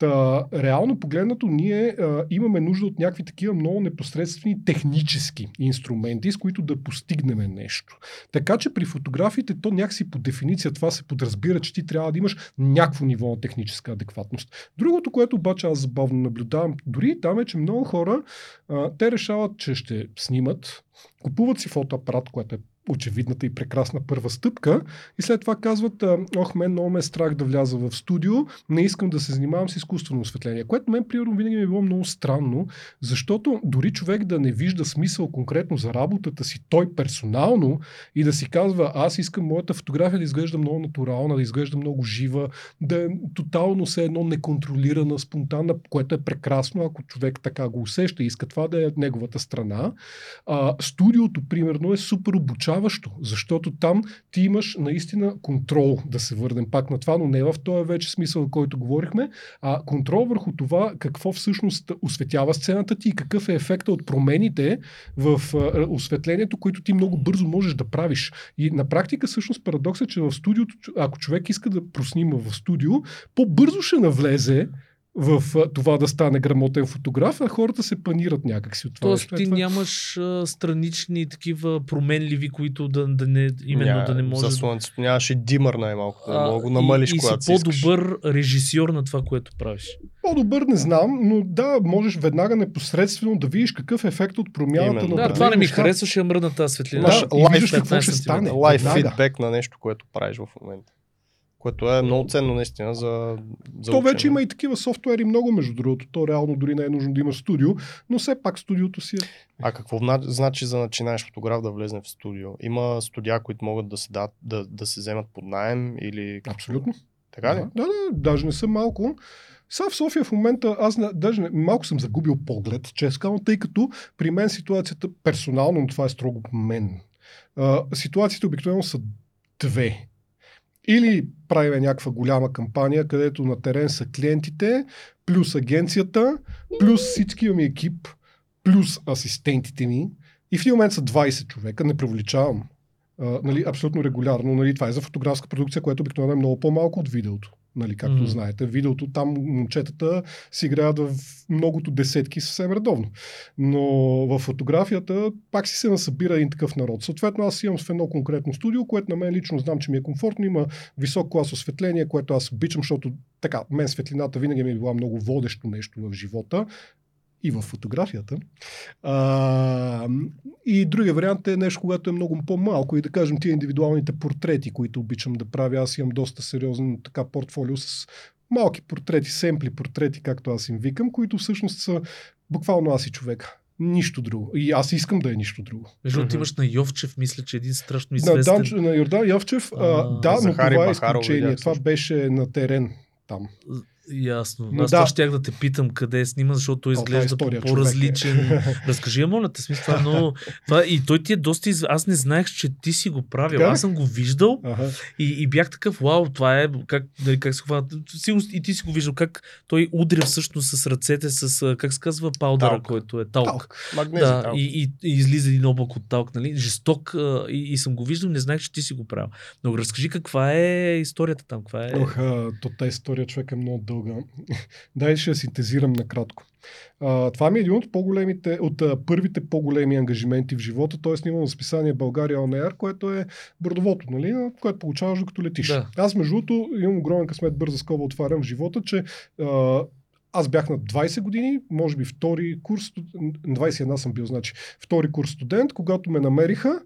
Та, реално погледнато, ние а, имаме нужда от някакви такива много непосредствени технически инструменти, с които да постигнем нещо. Така че при фотографиите, то някакси по дефиниция това се подразбира, че ти трябва да имаш някакво ниво на техническа адекватност. Другото, което обаче аз забавно наблюдавам, дори там е, че много хора, а, те решават, че ще снимат, купуват си фотоапарат, което е очевидната и прекрасна първа стъпка и след това казват, ох, мен много ме е страх да вляза в студио, не искам да се занимавам с изкуствено осветление, което мен, примерно, винаги ми е било много странно, защото дори човек да не вижда смисъл конкретно за работата си, той персонално и да си казва, аз искам моята фотография да изглежда много натурална, да изглежда много жива, да е тотално все едно неконтролирана, спонтанна, което е прекрасно, ако човек така го усеща и иска това да е неговата страна. А, студиото, примерно, е супер обучаващо, защото там ти имаш наистина контрол, да се върнем пак на това, но не в този вече смисъл, който говорихме, а контрол върху това какво всъщност осветява сцената ти и какъв е ефекта от промените в осветлението, които ти много бързо можеш да правиш. И на практика всъщност парадоксът е, че в студиото, ако човек иска да проснима в студио, по-бързо ще навлезе в това да стане грамотен фотограф, а хората се панират някакси от това. Тоест ти това- нямаш а, странични такива променливи, които да, да не, именно Ня- да не може За слънцето нямаше димър най-малко, да мога го намалиш, и, и когато си си искаш. по-добър режисьор на това, което правиш. По-добър не знам, но да, можеш веднага непосредствено да видиш какъв е ефект от промяната Именно, на Да, да. това не ми неща. харесва, ще я мръдна тази светлина. Да, лайф виждаш какво 15 ще стане. Лайф фидбек на нещо, което правиш в момента. Което е много ценно наистина за, за То вече учене. има и такива софтуери много, между другото. То реално дори не е нужно да имаш студио, но все пак студиото си е. А какво значи за начинаеш фотограф да влезне в студио? Има студия, които могат да се, дадат, да, да се вземат под найем или... Абсолютно. Така ли? Да, да, да, даже не съм малко. Сега в София в момента аз не, даже не, малко съм загубил поглед, честно казвам, тъй като при мен ситуацията персонално, но това е строго мен. А, ситуациите обикновено са две. Или правим някаква голяма кампания, където на терен са клиентите, плюс агенцията, плюс всичкия ми екип, плюс асистентите ми. И в един момент са 20 човека, не привличавам. А, нали, абсолютно регулярно. Нали, това е за фотографска продукция, което обикновено е много по-малко от видеото. Нали, както Мгм. mm. знаете, видеото там момчетата си играят в многото десетки съвсем редовно. Но в фотографията пак си се насъбира един такъв народ. Съответно, аз имам в едно конкретно студио, което на мен лично знам, че ми е комфортно. Има висок клас осветление, което аз обичам, защото така, мен светлината винаги ми е била много водещо нещо в живота и в фотографията. А, и другия вариант е нещо, когато е много по-малко и да кажем тия индивидуалните портрети, които обичам да правя. Аз имам доста сериозно така портфолио с малки портрети, семпли портрети, както аз им викам, които всъщност са Буквално аз и човека. Нищо друго. И аз искам да е нищо друго. Между другото имаш на Йовчев, мисля, че е един страшно На, известен. Данчо, на Йордан Йовчев, а, А, да, но това е Бахаров изключение. видях Това също. беше на терен там. Ясно. Но Аз да. щях да те питам къде е снима, защото той О, е изглежда история, по- по-различен. Разкажи, я, моля те, смисъл, това е много... Това, и той ти е доста... Из... Аз не знаех, че ти си го правил. Така? Аз съм го виждал Ага. и, и бях такъв, вау, това е... Как, дали, как се хвана... И ти си го виждал, как той удря всъщност с ръцете с... Как се казва? Паудъра, Талк. който е талк. Талк. Магнези, Да, да, и, и, и излиза един облак от талк, нали? Жесток и, и съм го виждал, не знаех, че ти си го правил. Но разкажи каква е историята там, каква е... Ох, то тази история човек е много дълга. Дай ще синтезирам накратко. А, това ми е един от, по-големите, от а, първите по-големи ангажименти в живота. Той е снимал списание България Air, което е бордовото, нали, на което получаваш докато летиш. Да. Аз, между другото, имам огромен късмет, бърза скоба отварям в живота, че а, аз бях на 20 години, може би втори курс, студ- 21 съм бил, значи втори курс студент, когато ме намериха.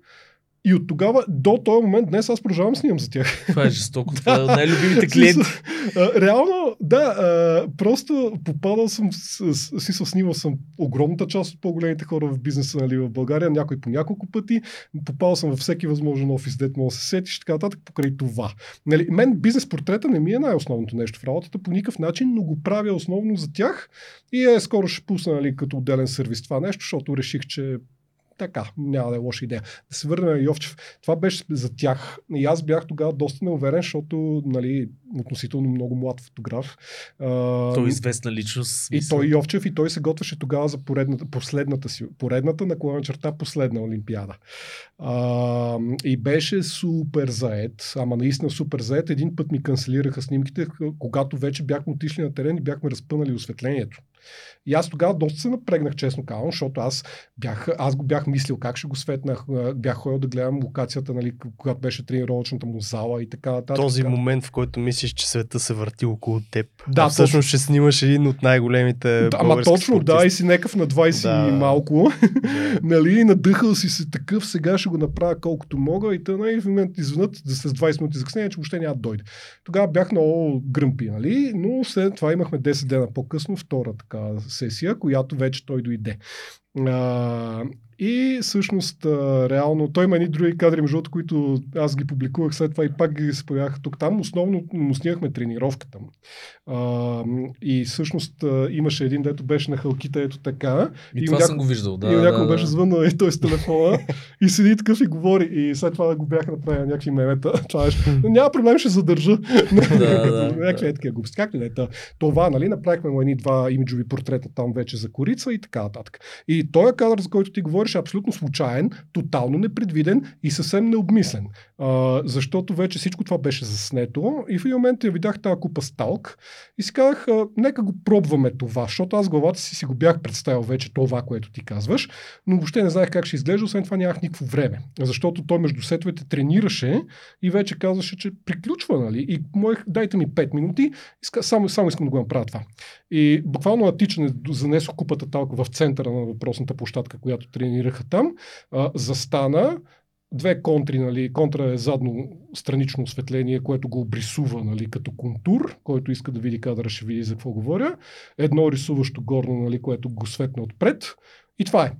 И от тогава до този момент днес аз продължавам снимам за тях. Това е жестоко. Това е най-любимите клиенти. Реално, да, просто попадал съм, с, с, смисъл, снимал съм огромната част от по-големите хора в бизнеса нали, в България, някой по няколко пъти, попал съм във всеки възможен офис, дет мога да се сетиш, така нататък, покрай това. Нали, мен бизнес портрета не ми е най-основното нещо в работата по никакъв начин, но го правя основно за тях и е, скоро ще пусна нали, като отделен сервис това нещо, защото реших, че така, няма да е лоша идея. Да се върнем на Йовчев. Това беше за тях. И аз бях тогава доста неуверен, защото нали, относително много млад фотограф. Той е известна личност. и той Йовчев и той се готвеше тогава за поредната, последната си, поредната наклона черта последна Олимпиада. А, и беше супер заед, ама наистина супер заед. Един път ми канцелираха снимките, когато вече бяхме отишли на терен и бяхме разпънали осветлението. И аз тогава доста се напрегнах, честно казвам, защото аз, бях, аз го бях мислил как ще го светнах. Бях ходил да гледам локацията, нали, когато беше тренировъчната му зала и така нататък. Този така. момент, в който мислиш, че света се върти около теб. Да, а всъщност ще снимаш един от най-големите Да, ама точно, да, и си некъв на 20 Да. и малко. Да. нали, надъхал си се такъв, сега ще го направя колкото мога и тъна и в момент извънат да след 20 минути закъснение, че въобще няма да дойде. Тогава бях много гръмпи, нали, но след това имахме 10 дена по-късно втора така сесия, която вече той дойде. А, и всъщност, а, реално, той има едни други кадри, между другото, които аз ги публикувах след това и пак ги се появяха тук там. Основно му снимахме тренировката му. А, и всъщност а, имаше един, дето беше на халките, ето така. И и това няко- съм го виждал. Да, и някой да, беше да. звъннал и той с телефона и седи такъв и говори. И след това го бяха направили някакви мемета. Това. Но няма проблем, ще задържа. някакви е такива глупости. Как ли да е? Това, нали, направихме му едни два имиджови портрета там вече за корица и така нататък. И този кадър, за който ти говориш, е абсолютно случайен, тотално непредвиден и съвсем необмислен. А, защото вече всичко това беше заснето и в един момент я видях тази купа сталк и си казах, а, нека го пробваме това, защото аз главата си си го бях представил вече това, което ти казваш, но въобще не знаех как ще изглежда, освен това нямах никакво време. Защото той между сетовете тренираше и вече казваше, че приключва, нали? И моих, дайте ми 5 минути, иска, само, само искам да го направя това. И буквално на занесох купата талка в центъра на въпросната площадка, която тренираха там, а, застана, две контри, нали, контра е задно странично осветление, което го обрисува нали, като контур, който иска да види кадъра, ще види за какво говоря. Едно рисуващо горно, нали, което го светне отпред. И това е.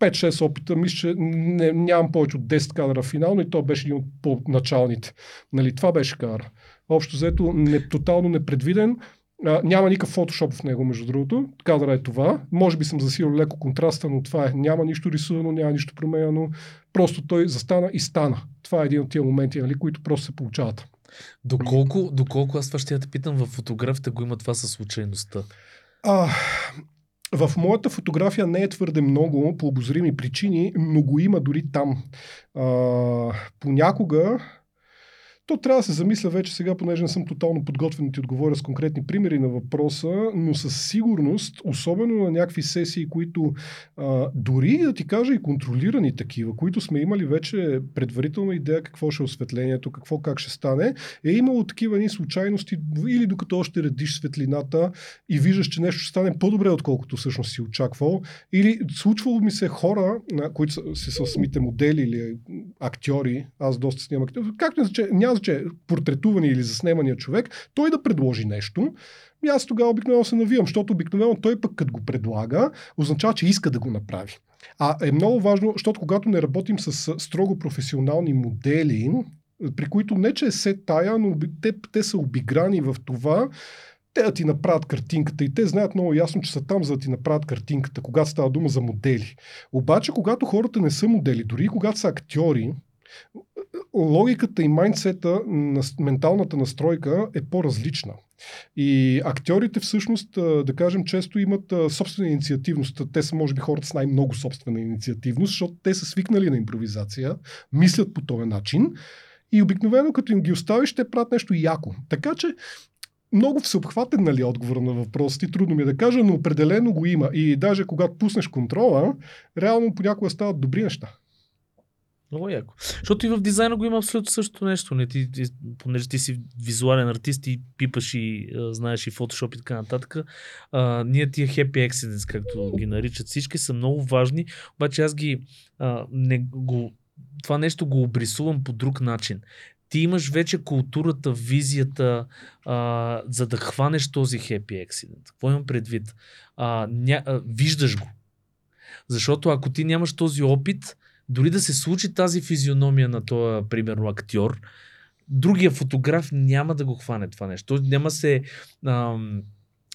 5-6 опита, мисля, че не, нямам повече от 10 кадъра финално и то беше един от по-началните. Нали, това беше кадър. Общо взето, не, тотално непредвиден. А, няма никакъв фотошоп в него, между другото. Кадъра е това. Може би съм засилил леко контраста, но това е. Няма нищо рисувано, няма нищо променено. Просто той застана и стана. Това е един от тия моменти, нали, които просто се получават. Доколко, доколко аз това ще я те питам, в фотографията го има това със случайността. А, в моята фотография не е твърде много по обозрими причини, но го има дори там. А, понякога то трябва да се замисля вече сега, понеже не съм тотално подготвен да ти отговоря с конкретни примери на въпроса, но със сигурност, особено на някакви сесии, които а, дори да ти кажа и контролирани такива, които сме имали вече предварителна идея какво ще е осветлението, какво как ще стане, е имало такива ни случайности, или докато още редиш светлината и виждаш, че нещо ще стане по-добре, отколкото всъщност си очаквал, или случвало ми се хора, които са, са самите модели или актьори, аз доста снимам актьори, както не значение, няма значение, портретувани или заснемания човек, той да предложи нещо. И аз тогава обикновено се навивам, защото обикновено той пък като го предлага, означава, че иска да го направи. А е много важно, защото когато не работим с строго професионални модели, при които не че е се тая, но те, те са обиграни в това, те да ти направят картинката и те знаят много ясно, че са там за да ти направят картинката, когато става дума за модели. Обаче, когато хората не са модели, дори когато са актьори, логиката и майндсета на менталната настройка е по-различна. И актьорите всъщност, да кажем, често имат собствена инициативност. Те са, може би, хората с най-много собствена инициативност, защото те са свикнали на импровизация, мислят по този начин. И обикновено, като им ги оставиш, те правят нещо яко. Така че много всеобхватен нали, отговор на въпросите, трудно ми е да кажа, но определено го има. И даже когато пуснеш контрола, реално понякога стават добри неща. Много яко. Защото и в дизайна го има абсолютно същото нещо. Не, ти, ти, понеже ти си визуален артист и пипаш и а, знаеш и фотошоп и така нататък, а, ние тия happy accidents, както ги наричат всички, са много важни, обаче аз ги а, не го това нещо го обрисувам по друг начин. Ти имаш вече културата, визията, а, за да хванеш този happy accident. Какво имам предвид? А, ня, а, виждаш го. Защото ако ти нямаш този опит, дори да се случи тази физиономия на този, примерно, актьор, другия фотограф няма да го хване това нещо. Той няма се ам,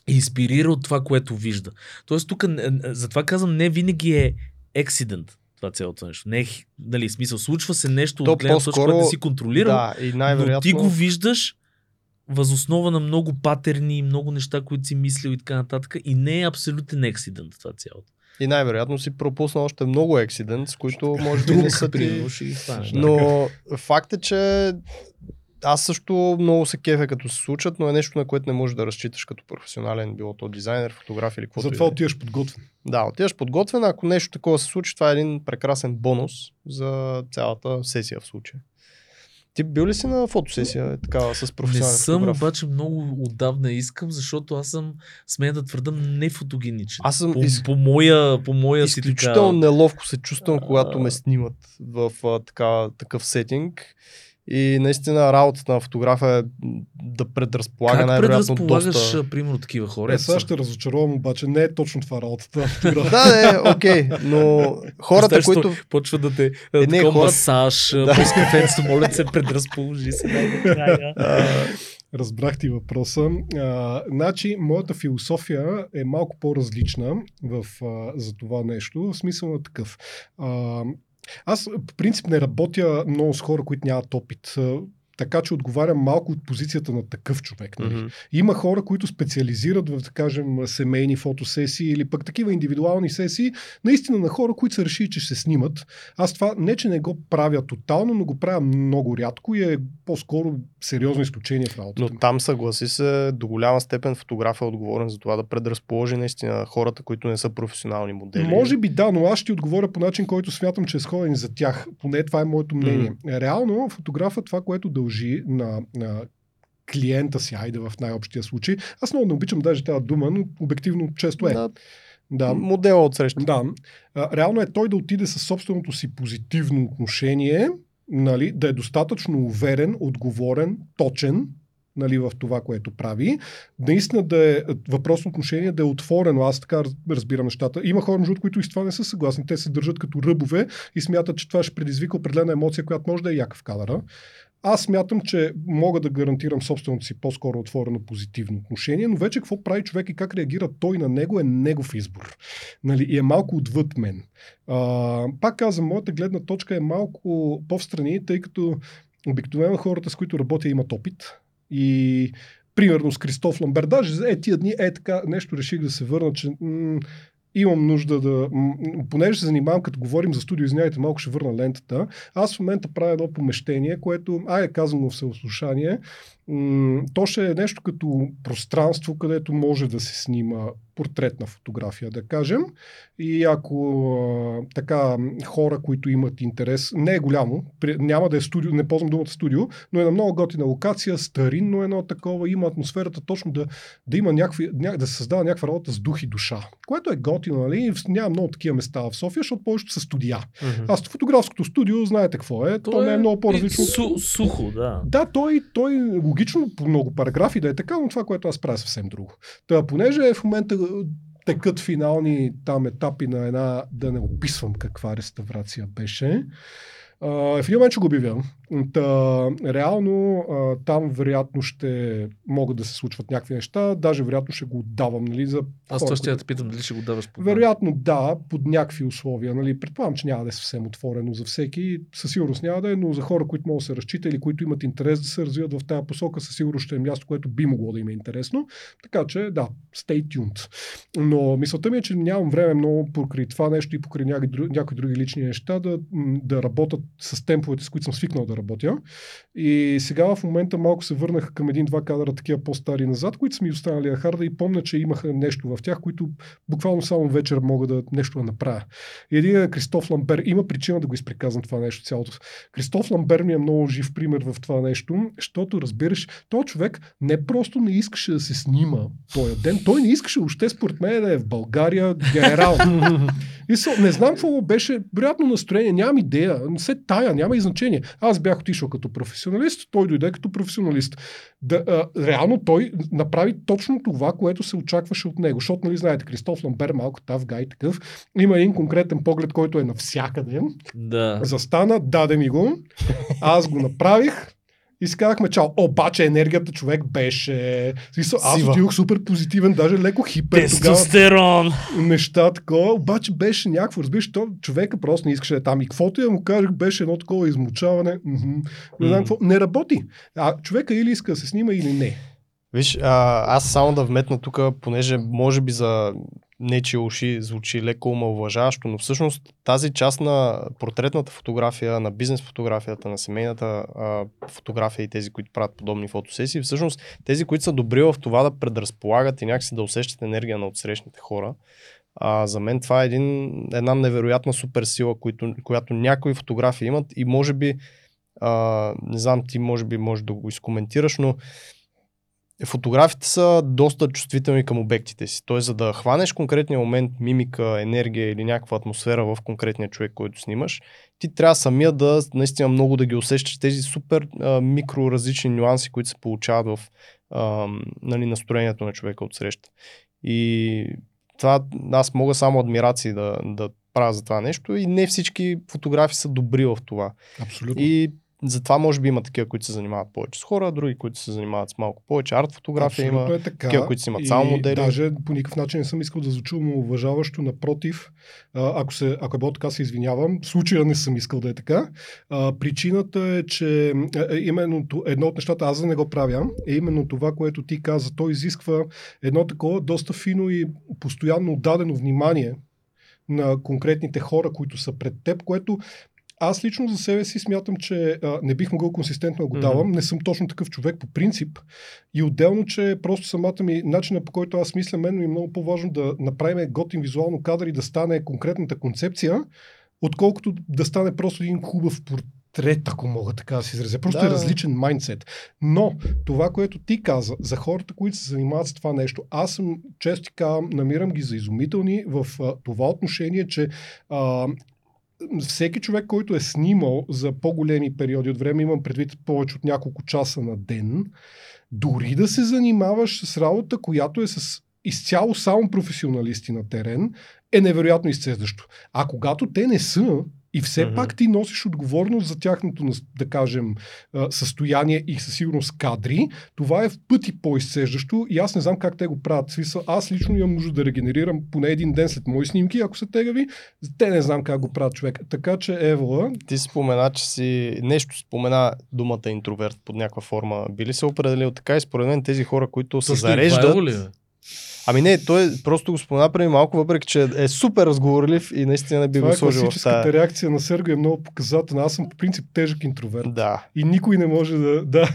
инспирира от това, което вижда. Тоест тук, затова казвам, не винаги е ексидент това цялото нещо. Не е, нали, смисъл, случва се нещо То от гледна точка, което не си контролирал, да, и най-вероятно... но ти го виждаш възоснова на много патерни, много неща, които си мислил и така нататък и не е абсолютен ексидент това цялото. И най-вероятно си пропусна още много ексидент, с които може би не са ти... Но факт е, че аз също много се кефя като се случат, но е нещо, на което не можеш да разчиташ като професионален, било то дизайнер, фотограф или каквото. Затова отиваш подготвен. Да, отиваш подготвен, ако нещо такова се случи, това е един прекрасен бонус за цялата сесия в случая. Ти бил ли си на фотосесия такава с професионален Не съм, фотограф? обаче много отдавна искам, защото аз съм, смея да твърда, нефотогеничен. Аз съм по, из... по, моя, по моя си изключително така... неловко се чувствам, когато ме снимат в а, така, такъв сетинг. И наистина работата на фотографа е да предразполага как най-вероятно предразполагаш, доста... примерно, такива хора? Е, сега ще разочаровам, обаче не е точно това работата на фотографа. да, е, окей, okay, но хората, Представяш, които... Почва да те Е, не, такова хора- масаж, да. през кафенцето, моля се, предразположи се. Разбрах ти въпроса. А, значи, моята философия е малко по-различна в, а, за това нещо, в смисъл на такъв. А, аз по принцип не работя много с хора, които нямат опит. Така че отговарям малко от позицията на такъв човек. Нали? Мгм. Има хора, които специализират в, да кажем, семейни фотосесии или пък такива индивидуални сесии, наистина на хора, които са решили, че ще се снимат. Аз това не, че не го правя тотално, но го правя много рядко и е по-скоро сериозно изключение в работата. Но ми. там съгласи се, до голяма степен фотографът е отговорен за това да предразположи наистина хората, които не са професионални модели. Може би да, но аз ще отговоря по начин, който смятам, че е сходен за тях. Поне това е моето мнение. Реално фотографът това, което дължи на, на клиента си, айде в най-общия случай. Аз много не обичам даже тази дума, но обективно често е. Да, Да. модела от среща. Да. А, реално е той да отиде със собственото си позитивно отношение, нали, да е достатъчно уверен, отговорен, точен, нали, в това, което прави. Наистина да е въпрос на отношение да е отворено. Аз така раз- разбирам нещата. Има хора, между които и с това не са съгласни. Те се държат като ръбове и смятат, че това ще предизвика определена емоция, която може да е яка в кадъра. Аз смятам, че мога да гарантирам собственото си по-скоро отворено позитивно отношение, но вече какво прави човек и как реагира той на него е негов избор. Нали, и е малко отвъд мен. А, пак казвам, моята гледна точка е малко по-встрани, тъй като обикновено хората, с които работя, имат опит. И примерно с Кристоф Ламбер, даже е тия дни, е така, нещо реших да се върна, че м- имам нужда да... Понеже се занимавам, като говорим за студио, извиняйте, малко ще върна лентата. Аз в момента правя едно помещение, което, ай, е казано в съослушание, м- то ще е нещо като пространство, където може да се снима портретна фотография, да кажем. И ако а, така хора, които имат интерес, не е голямо, няма да е студио, не ползвам думата студио, но е на много готина локация, старинно едно такова, има атмосферата точно да, да има някакви, ня, да създава някаква работа с дух и душа, което е готино, нали? Няма много такива места в София, защото повечето са студия. Mm-hmm. Аз фотографското студио, знаете какво е, то, то не е, е много по-различно. Су, сухо, да. Да, той, той логично по много параграфи да е така, но това, което аз правя е съвсем друго. Та, понеже в момента текат финални там етапи на една, да не описвам каква реставрация беше, в един момент ще го обявя. Та, реално а, там вероятно ще могат да се случват някакви неща, даже вероятно ще го отдавам. Нали, за Аз това ще те питам дали ще го даваш под Вероятно да, под някакви условия. Нали. Предполагам, че няма да е съвсем отворено за всеки. Със сигурност няма да е, но за хора, които могат да се разчита или които имат интерес да се развиват в тази посока, със сигурност ще е място, което би могло да им е интересно. Така че да, stay tuned. Но мисълта ми е, че нямам време много покрай това нещо и покрай някои, някои други лични неща да, да работят с темповете, с които съм свикнал да работя. И сега в момента малко се върнах към един-два кадра, такива по-стари назад, които са ми останали на харда и помня, че имаха нещо в тях, които буквално само вечер мога да нещо да направя. И един е Кристоф Ламбер. Има причина да го изприказвам това нещо цялото. Кристоф Ламбер ми е много жив пример в това нещо, защото разбираш, този човек не просто не искаше да се снима този ден, той не искаше още според мен да е в България генерал. И не знам какво беше, вероятно настроение, нямам идея, не се тая, няма и значение. Аз бях отишъл като професионалист, той дойде като професионалист. Да, а, реално той направи точно това, което се очакваше от него. Защото, нали, знаете, Кристоф Ламбер, малко тав гай такъв, има един конкретен поглед, който е навсякъде. Да. Застана, даде ми го, аз го направих, и си казахме чао. Обаче енергията човек беше... Смисъл, аз отидох супер позитивен, даже леко хипер. Тестостерон! Тогава, неща такова. Обаче беше някакво, разбираш, то човека просто не искаше да е там. И каквото я му кажах, беше едно такова измучаване. Mm-hmm. Не знам какво. Не работи. А човека или иска да се снима, или не. Виж, а, аз само да вметна тук, понеже може би за нечи уши звучи леко омалважаващо, но всъщност тази част на портретната фотография, на бизнес фотографията, на семейната а, фотография и тези, които правят подобни фотосесии, всъщност тези, които са добри в това да предразполагат и някакси да усещат енергия на отсрещните хора, а, за мен това е един, една невероятна суперсила, която, която някои фотографии имат и може би, а, не знам, ти може би може да го изкоментираш, но Фотографите са доста чувствителни към обектите си. Тоест, за да хванеш конкретния момент, мимика, енергия или някаква атмосфера в конкретния човек, който снимаш, ти трябва самия да наистина много да ги усещаш тези супер а, микро различни нюанси, които се получават в а, нали, настроението на човека от среща. И това аз мога само адмирации да, да правя за това нещо и не всички фотографи са добри в това. Абсолютно. И затова може би има такива, които се занимават повече с хора, други, които се занимават с малко повече арт фотография. Абсолютно има е така. такива, които си имат само модели. Даже по никакъв начин не съм искал да звуча уважаващо. Напротив, ако, се, ако е било така, се извинявам. В случая не съм искал да е така. А, причината е, че е, е, именно едно от нещата, аз да не го правя, е именно това, което ти каза. Той изисква едно такова доста фино и постоянно дадено внимание на конкретните хора, които са пред теб, което аз лично за себе си смятам, че а, не бих могъл консистентно да го давам. Mm-hmm. Не съм точно такъв човек по принцип. И отделно, че просто самата ми начина по който аз мисля, мен ми е много по-важно да направим готин визуално кадър и да стане конкретната концепция, отколкото да стане просто един хубав портрет, ако мога така да се изразя. Просто да. е различен майндсет. Но това, което ти каза за хората, които се занимават с това нещо, аз съм често така намирам ги за изумителни в а, това отношение, че а, всеки човек, който е снимал за по-големи периоди от време, имам предвид повече от няколко часа на ден, дори да се занимаваш с работа, която е с изцяло само професионалисти на терен, е невероятно изцезващо. А когато те не са, и все mm-hmm. пак ти носиш отговорност за тяхното, да кажем, състояние и със сигурност кадри. Това е в пъти по-изцеждащо и аз не знам как те го правят. Смисъл, аз лично имам нужда да регенерирам поне един ден след мои снимки, ако са тегави. Те не знам как го правят човек. Така че, Евала... Ти спомена, че си нещо спомена думата интроверт под някаква форма. Били се определил така и според мен тези хора, които се зареждат... Ами не, той просто го спомена преди малко, въпреки че е супер разговорлив и наистина не би Това го сложил в тая. реакция на Серго е много показателна. Аз съм по принцип тежък интроверт. Да. И никой не може да... да.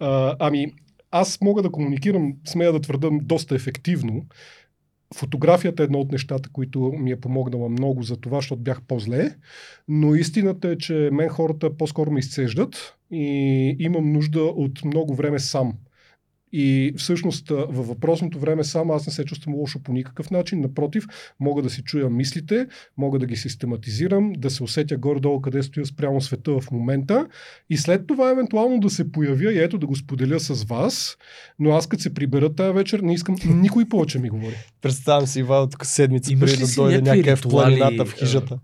А, ами, аз мога да комуникирам, смея да твърда, доста ефективно, Фотографията е едно от нещата, които ми е помогнала много за това, защото бях по-зле. Но истината е, че мен хората по-скоро ме изцеждат и имам нужда от много време сам. И всъщност във въпросното време сам аз не се чувствам лошо по никакъв начин. Напротив, мога да си чуя мислите, мога да ги систематизирам, да се усетя горе-долу къде стоя спрямо света в момента и след това евентуално да се появя и ето да го споделя с вас. Но аз като се прибера тази вечер, не искам никой повече ми говори. Представям си Иван тук седмица преди да дойде някакъв в планината в хижата.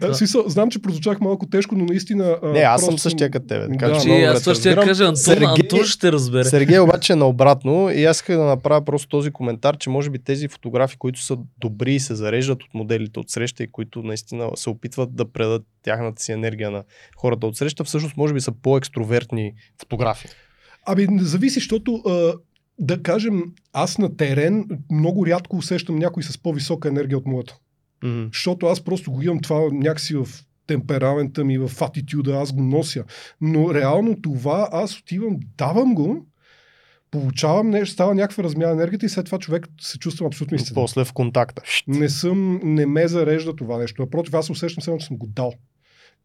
Да. Смисъл, знам, че прозвучах малко тежко, но наистина... Не, аз съм същия като тебе. Да. Че, аз това ще я кажа, Антон, Сергей- Антон ще разбере. Сергей обаче е наобратно и аз исках да направя просто този коментар, че може би тези фотографи, които са добри и се зареждат от моделите от среща и които наистина се опитват да предат тяхната си енергия на хората от среща, всъщност може би са по-екстровертни фотографи. Ами, зависи, защото да кажем, аз на терен много рядко усещам някой с по-висока енергия от моята. Мгм. Защото аз просто го имам това някакси в темперамента ми, в атитюда, аз го нося. Но реално това аз отивам, давам го, получавам нещо, става някаква размяна на енергията и след това човек се чувства абсолютно истинен. После в контакта. Не съм, не ме зарежда това нещо. Напротив, аз се усещам само, че съм го дал.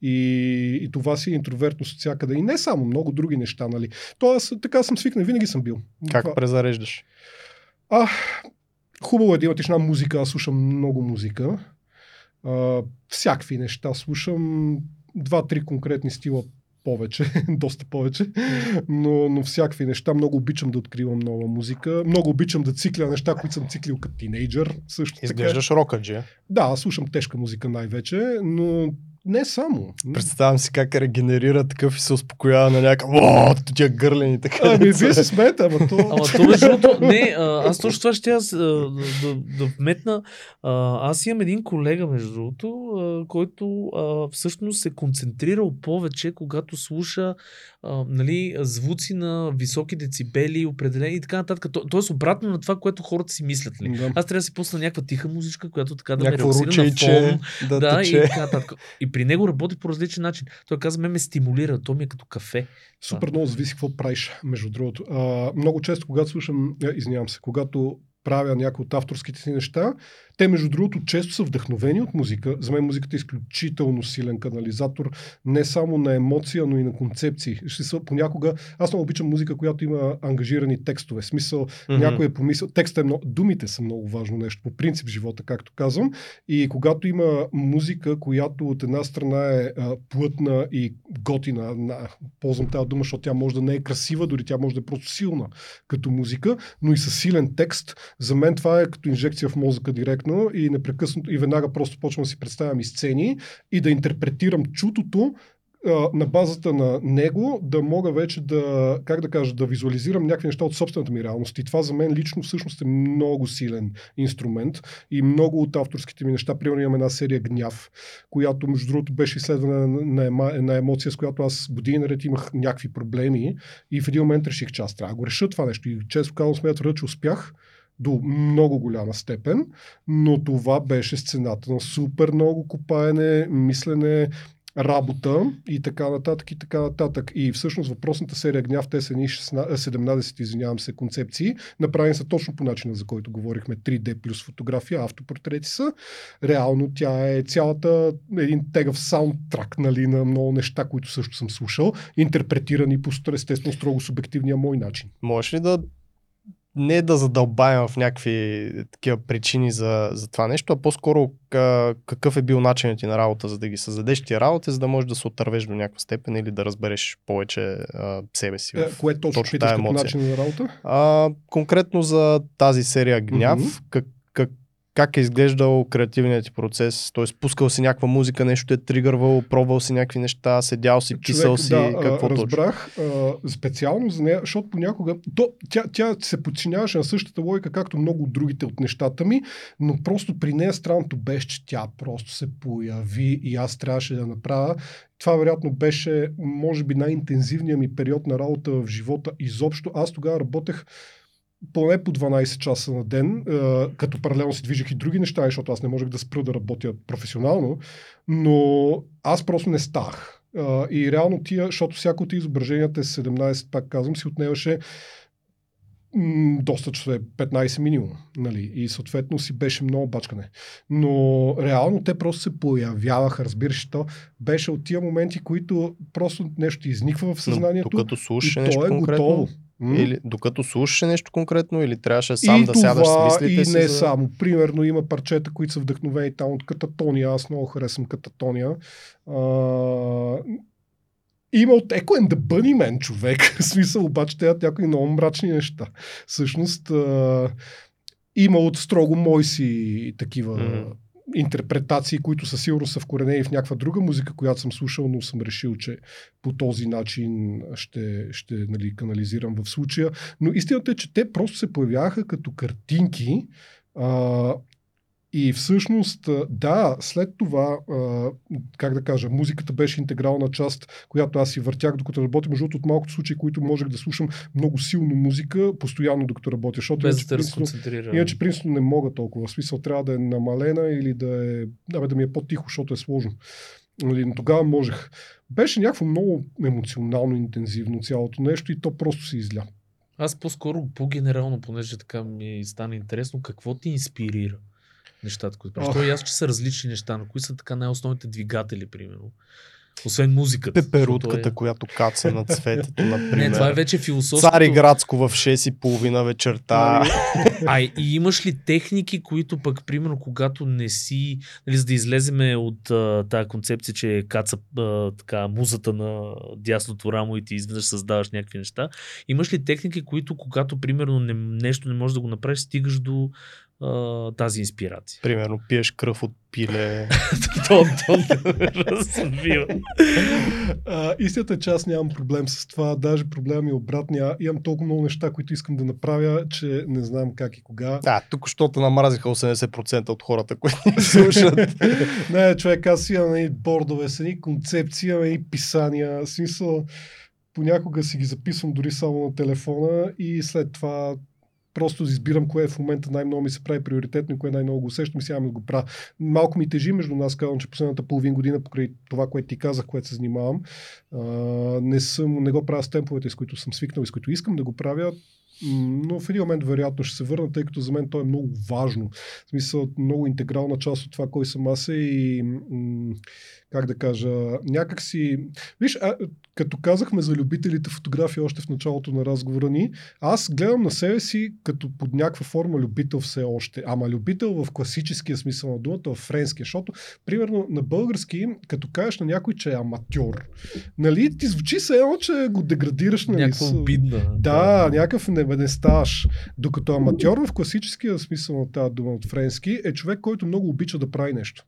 И, и това си е интровертност от всякъде. И не само, много други неща, нали. То аз така съм свикнал, винаги съм бил. Как Това- презареждаш? а, хубаво е да има тишина музика. Аз слушам много музика. А, всякакви неща. Слушам два-три конкретни стила повече, доста повече, но, но всякакви неща. Много обичам да откривам нова музика. Много обичам да цикля неща, които съм циклил като тинейджър. Също. Изглеждаш рокаджи. Да, слушам тежка музика най-вече, но не само. Представям си как регенерира такъв и се успокоява на някакъв. О, тия гърлени така. Ами, вие се смеете, ама то... Ама то между другото, не, а, аз точно това ще аз а, да, да, вметна. Аз имам един колега, между другото, който всъщност се концентрирал повече, когато слуша а, нали, звуци на високи децибели, определени и така нататък. То, тоест обратно на това, което хората си мислят. Ли. Да. Аз трябва да си пусна някаква тиха музичка, която така да Някакво ме релаксира на фон. да, Да, и така нататък. И при него работи по различен начин. Той каза, ме ме стимулира, то ми е като кафе. Супер много зависи какво правиш, между другото. А, много често, когато слушам, а, извинявам се, когато правя някои от авторските си неща, те, между другото, често са вдъхновени от музика. За мен музиката е изключително силен канализатор, не само на емоция, но и на концепции. Ще са, понякога, аз много обичам музика, която има ангажирани текстове. Смисъл, Мгм. някой е помисъл. Текстът е много, думите са много важно нещо, по принцип живота, както казвам. И когато има музика, която от една страна е а, плътна и готина, на, ползвам тази дума, защото тя може да не е красива, дори тя може да е просто силна като музика, но и със силен текст, за мен това е като инжекция в мозъка директно и непрекъснато и веднага просто почвам да си представям и сцени и да интерпретирам чутото на базата на него да мога вече да, как да кажа, да визуализирам някакви неща от собствената ми реалност. И това за мен лично всъщност е много силен инструмент и много от авторските ми неща, примерно имам една серия Гняв, която между другото беше изследвана на, ема, на емоция, с която аз години наред имах някакви проблеми и в един момент реших, че аз трябва да го реша това нещо. И често казвам, смея твърда, че успях до много голяма степен, но това беше сцената на супер много копаене, мислене, работа и така нататък и така нататък. И всъщност въпросната серия Гняв, те са ни 16, 17, извинявам се, концепции, направени са точно по начина, за който говорихме, 3D плюс фотография, автопортрети са. Реално тя е цялата един тегъв саундтрак, нали, на много неща, които също съм слушал, интерпретирани по естествено строго субективния мой начин. Можеш ли да не да задълбаем в някакви такива причини за, за това нещо, а по-скоро ка, какъв е бил начинът ти на работа, за да ги създадеш тия работи, за да можеш да се отървеш до някаква степен или да разбереш повече а, себе си. Е, В... кое точно, точно питаш като начин на работа? А, конкретно за тази серия Гняв, Мгм. как, как, е изглеждал креативният ти процес? Т.е. пускал си някаква музика, нещо е тригървал, пробвал си някакви неща, седял си, писал си, да, какво а, точно? разбрах а, специално за нея, защото понякога то, тя, тя се подчиняваше на същата логика, както много от другите от нещата ми, но просто при нея странното беше, че тя просто се появи и аз трябваше да направя. Това вероятно беше, може би, най-интензивният ми период на работа в живота изобщо. Аз тогава работех поне по 12 часа на ден, като паралелно си движих и други неща, защото аз не можех да спра да работя професионално, но аз просто не ставах. А, и реално тия, защото всяко от изображенията е 17, пак казвам, си отнемаше доста часове, 15 минимум. Нали? И съответно си беше много бачкане. Но реално те просто се появяваха, разбираш, то беше от тия моменти, които просто нещо изниква в съзнанието. Но, докато слушаш и нещо то е конкретно, готово. М? или докато слушаш нещо конкретно, или трябваше сам и да това, сядаш с мислите и си. не за... само. Примерно има парчета, които са вдъхновени там от Кататония. Аз много харесвам Кататония. А, има от Echo and the Bunnyman, човек. В смисъл, обаче те някои много мрачни неща. Всъщност, а, има от строго мой си такива Мгм. Интерпретации, които със сигурност са вкоренени в някаква друга музика, която съм слушал, но съм решил, че по този начин ще, ще нали, канализирам в случая. Но истината е, че те просто се появяха като картинки а, и всъщност, да, след това, как да кажа, музиката беше интегрална част, която аз си въртях докато работя. Между другото, от малкото случаи, които можех да слушам много силно музика, постоянно докато работя. Защото Без иначе, да принципно. Иначе, принципно, не мога толкова. В смисъл, трябва да е намалена или да, е, да, да ми е по-тихо, защото е сложно. Нали, тогава можех. Беше някакво много емоционално интензивно цялото нещо и то просто се изля. Аз по-скоро, по-генерално, понеже така ми стана интересно, какво ти инспирира нещата, които правиш? Ох. То е ясно, че са различни неща, но кои са така най-основните двигатели, примерно? Освен музиката. Пеперутката, защото която каца на цветето, Е... например. Не, това е вече философското. Цари градско в 6.30 вечерта. А и имаш ли техники, които пък, примерно, когато не си, нали, за да излеземе от а, тая концепция, че каца а, така, музата на дясното рамо и ти изведнъж създаваш някакви неща, имаш ли техники, които, когато, примерно, не, нещо не можеш да го направиш, стигаш до а, тази инспирация? Примерно пиеш кръв от пиле. то, то разбива. Истината е, че аз нямам проблем с това. Даже проблема ми е обратния. Имам толкова много неща, които искам да направя, че не знам как и кога. Да, тук защото намразиха 80% от хората, които ни слушат. не, човек, аз имам и бордове, с едни концепции, имам и писания. Смисъл, понякога си ги записвам дори само на телефона и след това просто избирам кое в момента най-много ми се прави приоритетно и кое най-много го усещам и сега да го правя. Малко ми тежи между нас, казвам, че последната половин година покрай това, което ти казах, което се занимавам, не, съм, не го правя с темповете, с които съм свикнал и с които искам да го правя, но в един момент вероятно ще се върна, тъй като за мен то е много важно. В смисъл, много интегрална част от това, кой съм аз е и как да кажа, някак си... Виж, а, като казахме за любителите фотография още в началото на разговора ни, аз гледам на себе си като под някаква форма любител все още. Ама любител в класическия смисъл на думата, в френския, защото, примерно, на български, като кажеш на някой, че е аматьор, нали, ти звучи се едно, че го деградираш. Нали, Някаква обидна. да, някакъв не, не ставаш. Докато аматьор в класическия смисъл на тази дума от френски е човек, който много обича да прави нещо.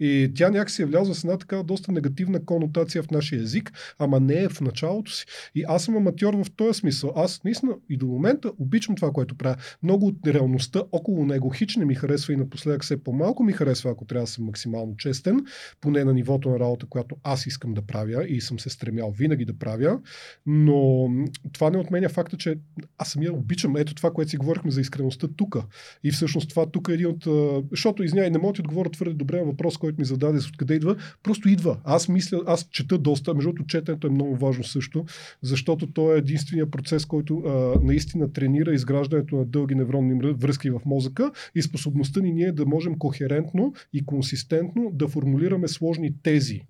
И тя някакси е влязла с една така доста негативна конотация в нашия език, ама не е в началото си. И аз съм аматьор в този смисъл. Аз наистина и до момента обичам това, което правя. Много от реалността около него хич не ми харесва и напоследък все по-малко ми харесва, ако трябва да съм максимално честен, поне на нивото на работа, която аз искам да правя и съм се стремял винаги да правя. Но това не отменя факта, че аз самия обичам ето това, което си говорихме за искреността тук. И всъщност това тук е един от... Защото, извиняй, не мога да ти отговоря твърде добре на въпрос, който ми зададе откъде идва. Просто идва. Аз мисля, аз чета доста. Между другото, четенето е много важно също, защото то е единствения процес, който а, наистина тренира изграждането на дълги невронни връзки в мозъка и способността ни ние да можем кохерентно и консистентно да формулираме сложни тези.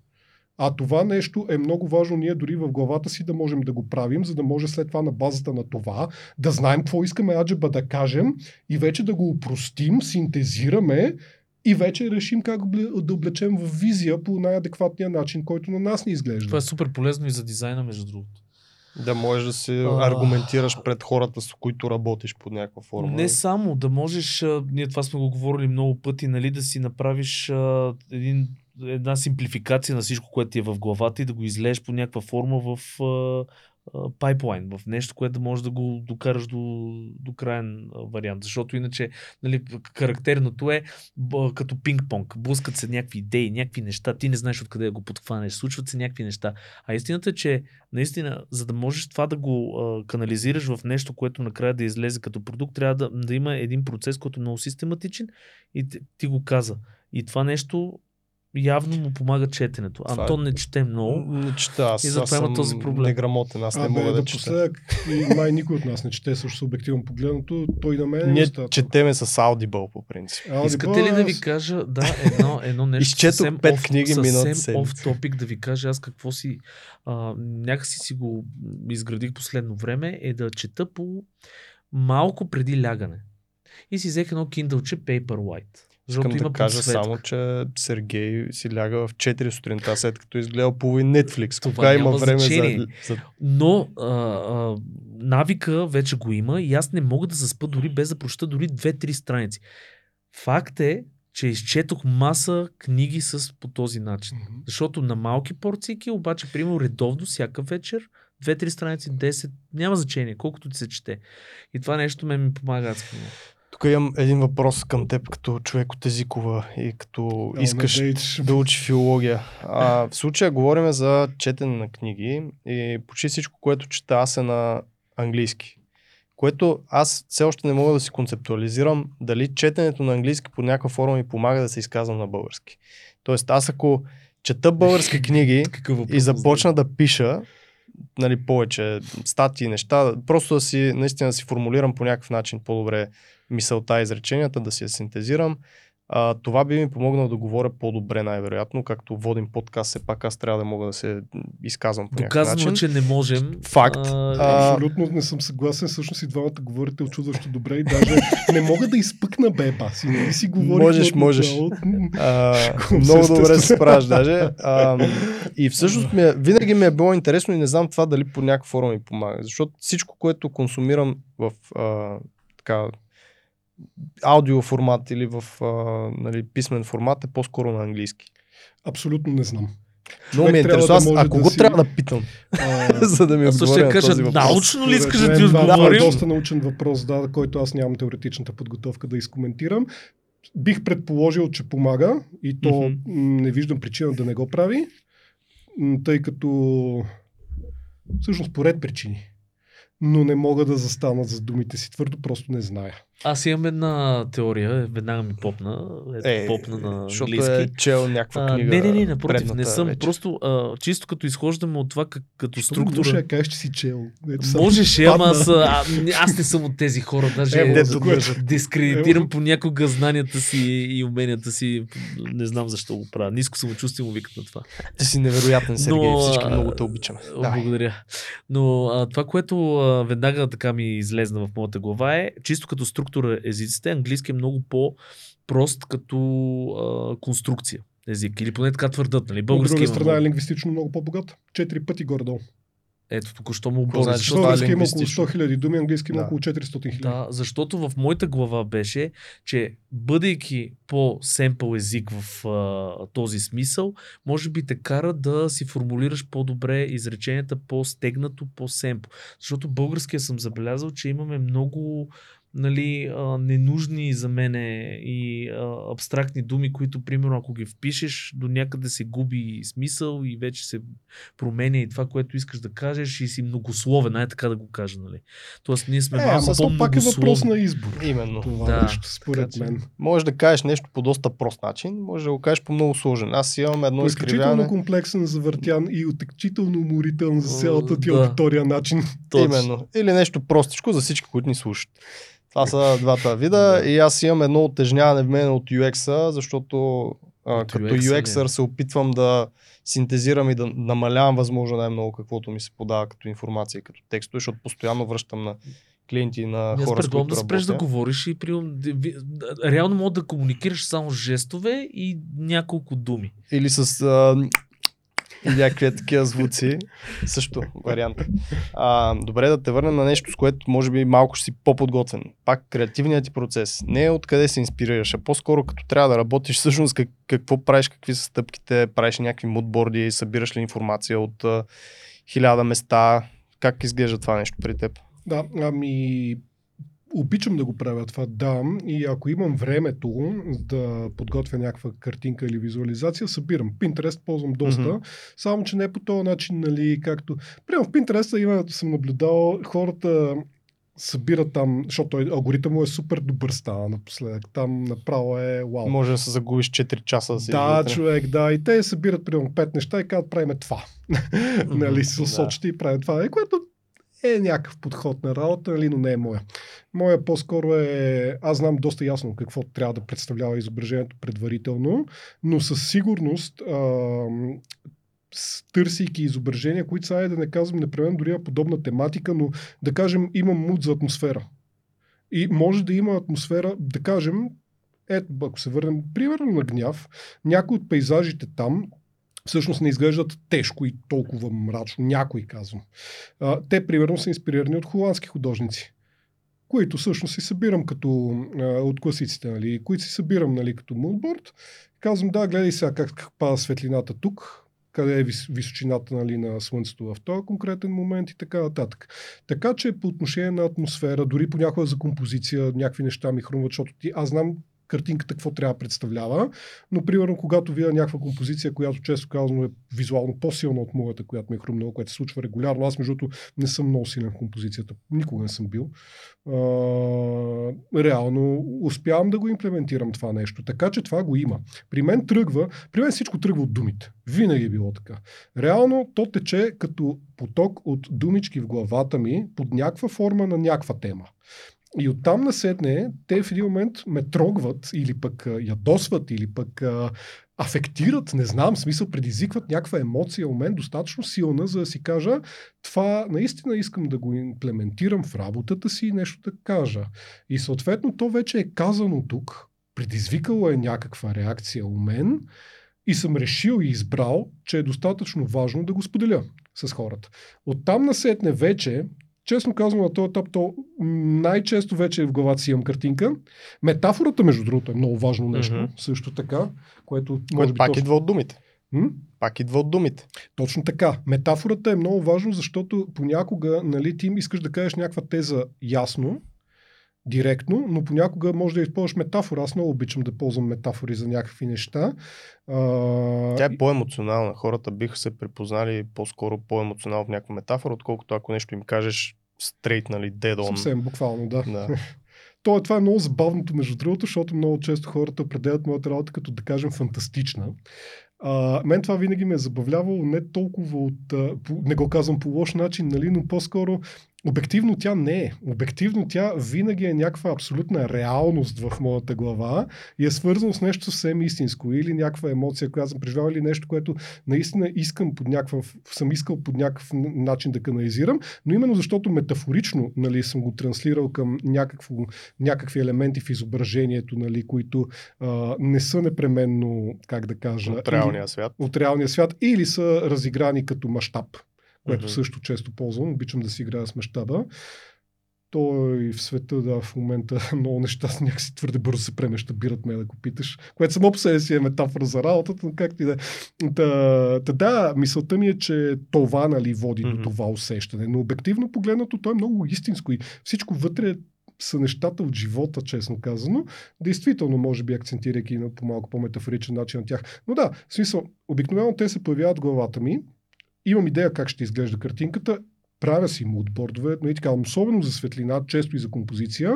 А това нещо е много важно ние дори в главата си да можем да го правим, за да може след това на базата на това да знаем какво искаме аджеба да кажем и вече да го упростим, синтезираме и вече решим как да облечем в визия по най-адекватния начин, който на нас ни изглежда. Това е супер полезно и за дизайна, между другото. Да можеш да се А. аргументираш пред хората, с които работиш под някаква форма. Не само, да можеш, а, ние това сме го говорили много пъти, нали, да си направиш а, един, една симплификация на всичко, което ти е в главата и да го излееш по някаква форма в а, пайплайн, в нещо, което да можеш да го докараш до, до крайен вариант. Защото иначе нали, характерното е като пинг-понг. Блъскат се някакви идеи, някакви неща, ти не знаеш откъде да го подхванеш, случват се някакви неща. А истината е, че наистина, за да можеш това да го а, канализираш в нещо, което накрая да излезе като продукт, трябва да, да има един процес, който е много систематичен и ти, ти го каза. И това нещо явно му помага четенето. Това е- Антон не чете много. Не чета, аз, И затова има този проблем. неграмотен, аз не А, мога бе, да да чета. и май никой от нас не чете също субективно погледнато. Той на мен е Ние достатъчно. четеме с Audible по принцип. Audible, Искате ли да ви кажа, да, едно, едно нещо Изчетох съвсем пет off- книги миналата съвсем седмица. topic да ви кажа аз какво си а, някакси си го изградих последно време е да чета по малко преди лягане. И си взех едно киндълче Paperwhite. Защото Искам да кажа подсветка. само, че Сергей си ляга в 4 сутринта, след като изгледал половин Netflix. Това Кога има време за, значение. за... Но а, а, навика вече го има и аз не мога да заспа дори без да прочета дори 2-3 страници. Факт е, че изчетох маса книги с по този начин. Мгм. Защото на малки порции, обаче, примерно редовно, всяка вечер, 2-3 страници, 10, няма значение, колкото ти се чете. И това нещо ме ми помага адски много. Тук имам един въпрос към теб, като човек от езикова и като А, искаш да учи филология. А, в случая говорим за четене на книги и почти всичко, което чета аз е на английски. Което аз все още не мога да си концептуализирам дали четенето на английски по някаква форма ми помага да се изказвам на български. Тоест аз ако чета български книги и започна да пиша нали, повече статии, неща, просто да си, наистина да си формулирам по някакъв начин по-добре мисълта и изреченията, да си я синтезирам. А, това би ми помогнало да говоря по-добре най-вероятно, както водим подкаст, все пак аз трябва да мога да се изказвам по Доказано, начин. че не можем. Факт. А, А, Абсолютно не съм съгласен. Всъщност и двамата говорите очудващо добре и даже не мога да изпъкна бе, баси. Нали си говорих Можеш, от можеш. начало. А, много добре се справяш даже. А, и всъщност ми е, винаги ми е било интересно и не знам това дали по някаква форма ми помага. Защото всичко, което консумирам в а, така, аудио формат или в а, нали, писмен формат е по-скоро на английски. Абсолютно не знам. Много ми е трябва интересно. да Аз, може а кого да си- трябва да питам, А, за да ми Аз също отговори ще на кажа, този въпрос? научно ли искаш да ти мен, да, това е отговорим? доста научен въпрос, да, който аз нямам теоретичната подготовка да изкоментирам. Бих предположил, че помага и то м, не виждам причина да не го прави, тъй като всъщност по ред причини. Но не мога да застана за думите си твърдо, просто не зная. Аз имам една теория, веднага ми попна, ето Е, попна на защото английски. е чел някаква А, книга. не, не, не, напротив, не съм. вечер. Просто а, чисто като изхождаме от това как, като Що структура... да кажеш, че си чел. Ето само Можеше, ама аз, а, не- аз не съм от тези хора. Даже Ево, дето за което. дискредитирам Ево. понякога знанията си и уменията си. Не знам защо го правя. Ниско самочувствие му викат на това. Ти си невероятен, Сергей. Но, Всички а, много те обичаме. Благодаря. Но а, това, което а, веднага така ми излезна в моята глава е, чисто като структура езиците, английски е много по-прост като а, конструкция език. Или поне така твърдат, нали? От Български друга има страна е лингвистично много по-богат. Четири пъти горе-долу. Ето, току-що му обори. значи? защото- е има около лингвистично. 100 000 думи, английски има Да. около 400 000. Да, защото в моята глава беше, че бъдейки по-семпъл език в а, този смисъл, може би те кара да си формулираш по-добре изреченията по-стегнато, по-семпо. Защото българския съм забелязал, че имаме много нали, а, ненужни за мене и а, абстрактни думи, които, примерно, ако ги впишеш, до някъде се губи смисъл и вече се променя и това, което искаш да кажеш и си многословен, най така да го кажа, нали. Тоест, ние сме Е, малко то пак е въпрос на избор. Именно. Това Да, нещо, според така мен. Можеш да кажеш нещо по доста прост начин, може да го кажеш по много сложен. Аз имам едно По изключително изкривяване. комплексен, завъртян и отекчително уморителен за цялата ти да. аудитория начин. Точно. Именно. Или нещо простичко за всички, които ни слушат. Това са двата вида и аз имам едно отежняване в мен от UX-а, защото а, От като? UX-ър се опитвам да синтезирам и да намалявам възможно най-много каквото ми се подава като информация и като текстове, защото постоянно връщам на клиенти и на Аз хора, с които да спреш да говориш и при... ви- реално мога да комуникираш само жестове и няколко думи. Или с а, и някакви такива звуци. Също вариант. А, добре да те върнем на нещо, с което може би малко ще си по-подготвен. Пак креативният ти процес. Не е откъде се инспирираш, а по-скоро като трябва да работиш всъщност как, какво правиш, какви са стъпките, правиш някакви мудборди, събираш ли информация от хиляда места. Как изглежда това нещо при теб? Да, ами обичам да го правя това, да. И ако имам времето да подготвя някаква картинка или визуализация, събирам. Pinterest ползвам доста, Мгм. само че не по този начин, нали, както... Прямо в Pinterest има, съм наблюдал хората събира там, защото той, алгоритъм му е супер добър става напоследък. Там направо е вау. Може да се загубиш 4 часа да си Да, вътре. човек, да. И те събират примерно 5 неща и казват, правиме това. нали, с да. и правим това. Е, което е някакъв подход на работа, нали, но не е моя. Моя по-скоро е, аз знам доста ясно какво трябва да представлява изображението предварително, но със сигурност с- търсейки изображения, които са, айде да не казвам непременно дори на подобна тематика, но да кажем имам муд за атмосфера. И може да има атмосфера, да кажем, ето, ако се върнем примерно на гняв, някои от пейзажите там всъщност не изглеждат тежко и толкова мрачно. Някой казвам. А, те, примерно, са инспирирани от холандски художници които всъщност си събирам като а, от класиците, нали, които си събирам нали, като мудборд. Казвам, да, гледай сега как, как пада светлината тук, къде е вис, височината нали, на Слънцето в този конкретен момент и така нататък. Така че по отношение на атмосфера, дори понякога за композиция, някакви неща ми хрумват, защото ти, аз знам картинката какво трябва да представлява, но примерно когато видя някаква композиция, която често казвам е визуално по-силна от моята, която ми е хрумнала, която се случва регулярно. Аз между другото не съм много силен в композицията, никога не съм бил. А, реално успявам да го имплементирам това нещо. Така че това го има. При мен тръгва, при мен всичко тръгва от думите. Винаги е било така. Реално то тече като поток от думички в главата ми под някаква форма на някаква тема. И оттам насетне те в един момент ме трогват или пък ядосват, или пък а, афектират, не знам, смисъл предизвикват някаква емоция у мен достатъчно силна, за да си кажа това наистина искам да го имплементирам в работата си и нещо да кажа. И съответно то вече е казано тук, предизвикало е някаква реакция у мен и съм решил и избрал, че е достатъчно важно да го споделя с хората. Оттам насетне вече честно казвам, на този етап, то най-често вече в главата си имам картинка. Метафората, между другото, е много важно нещо, Мгм. също така, което може Което би пак точно... идва от думите. М? Пак идва от думите. Точно така. Метафората е много важно, защото понякога нали, ти искаш да кажеш някаква теза ясно, директно, но понякога може да използваш метафора. Аз много обичам да ползвам метафори за някакви неща. А, Тя е по-емоционална. Хората биха се препознали по-скоро по-емоционално в някаква метафора, отколкото ако нещо им кажеш стрейт, нали, dead on. Съвсем буквално, да. Да. То, това е много забавното, между другото, защото много често хората определят моята работа като, да кажем, фантастична. А, мен това винаги ме е забавлявало не толкова от, а, по, не го казвам по лош начин, нали, но по-скоро обективно тя не е. Обективно тя винаги е някаква абсолютна реалност в моята глава и е свързано с нещо съвсем истинско или някаква емоция, която съм преживял или нещо, което наистина искам под някакъв, съм искал под някакъв начин да канализирам, но именно защото метафорично нали, съм го транслирал към някакво, някакви елементи в изображението, нали, които а, не са непременно, как да кажа, От реалния свят. от реалния свят или са разиграни като мащаб, което Мгм. също често ползвам. Обичам да си играя с мащаба. Той в света, да, в момента много неща с някакси твърде бързо се премещабират, ме да го питаш. Което само по себе си е метафора за работата, но както и да е. Та, та, да, мисълта ми е, че това нали, води Мгм. до това усещане. Но обективно погледнато, то е много истинско и всичко вътре са нещата от живота, честно казано. Действително, може би, акцентирайки на по малко по-метафоричен начин на тях. Но да, в смисъл, обикновено те се появяват в главата ми. Имам идея как ще изглежда картинката. Правя си мудбордове, и така, особено за светлина, често и за композиция.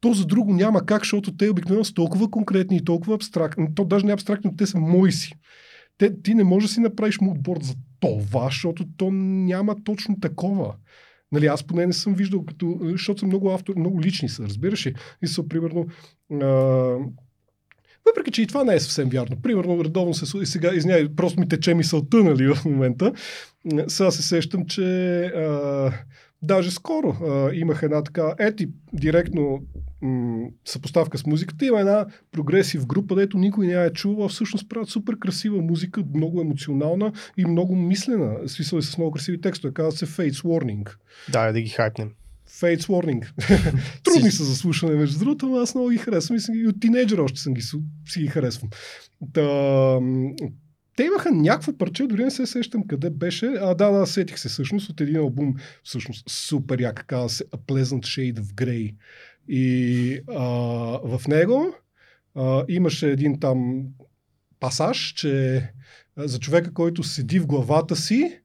То за друго няма как, защото те обикновено са толкова конкретни и толкова абстрактни. То даже не абстрактни, те са мои си. Те, ти не можеш да си направиш мудборд за това, защото то няма точно такова. Нали, аз поне не съм виждал, като, защото са много автор, много лични са, разбираш ли? И са, примерно, а, въпреки, че и това не е съвсем вярно. Примерно, редовно се и сега, извинявай, просто ми тече мисълта, нали, в момента. Сега се сещам, че а, даже скоро а, имах една така, ети, директно съпоставка с музиката. Има една прогресив група, дето никой не я е чувал, всъщност правят супер красива музика, много емоционална и много мислена. Смисъл е с много красиви текстове. Казва се Fates Warning. Да, да ги хайпнем. Fates Warning. Трудни са за слушане, между другото, но аз много ги харесвам и, съм, и от тинейджера още съм ги, си ги харесвам. Та, те имаха някакво парче, дори не се сещам къде беше. А, да, да, сетих се всъщност от един албум, всъщност супер як, казва се A Pleasant Shade of Grey. И а, в него а, имаше един там пасаж, че а, за човека, който седи в главата си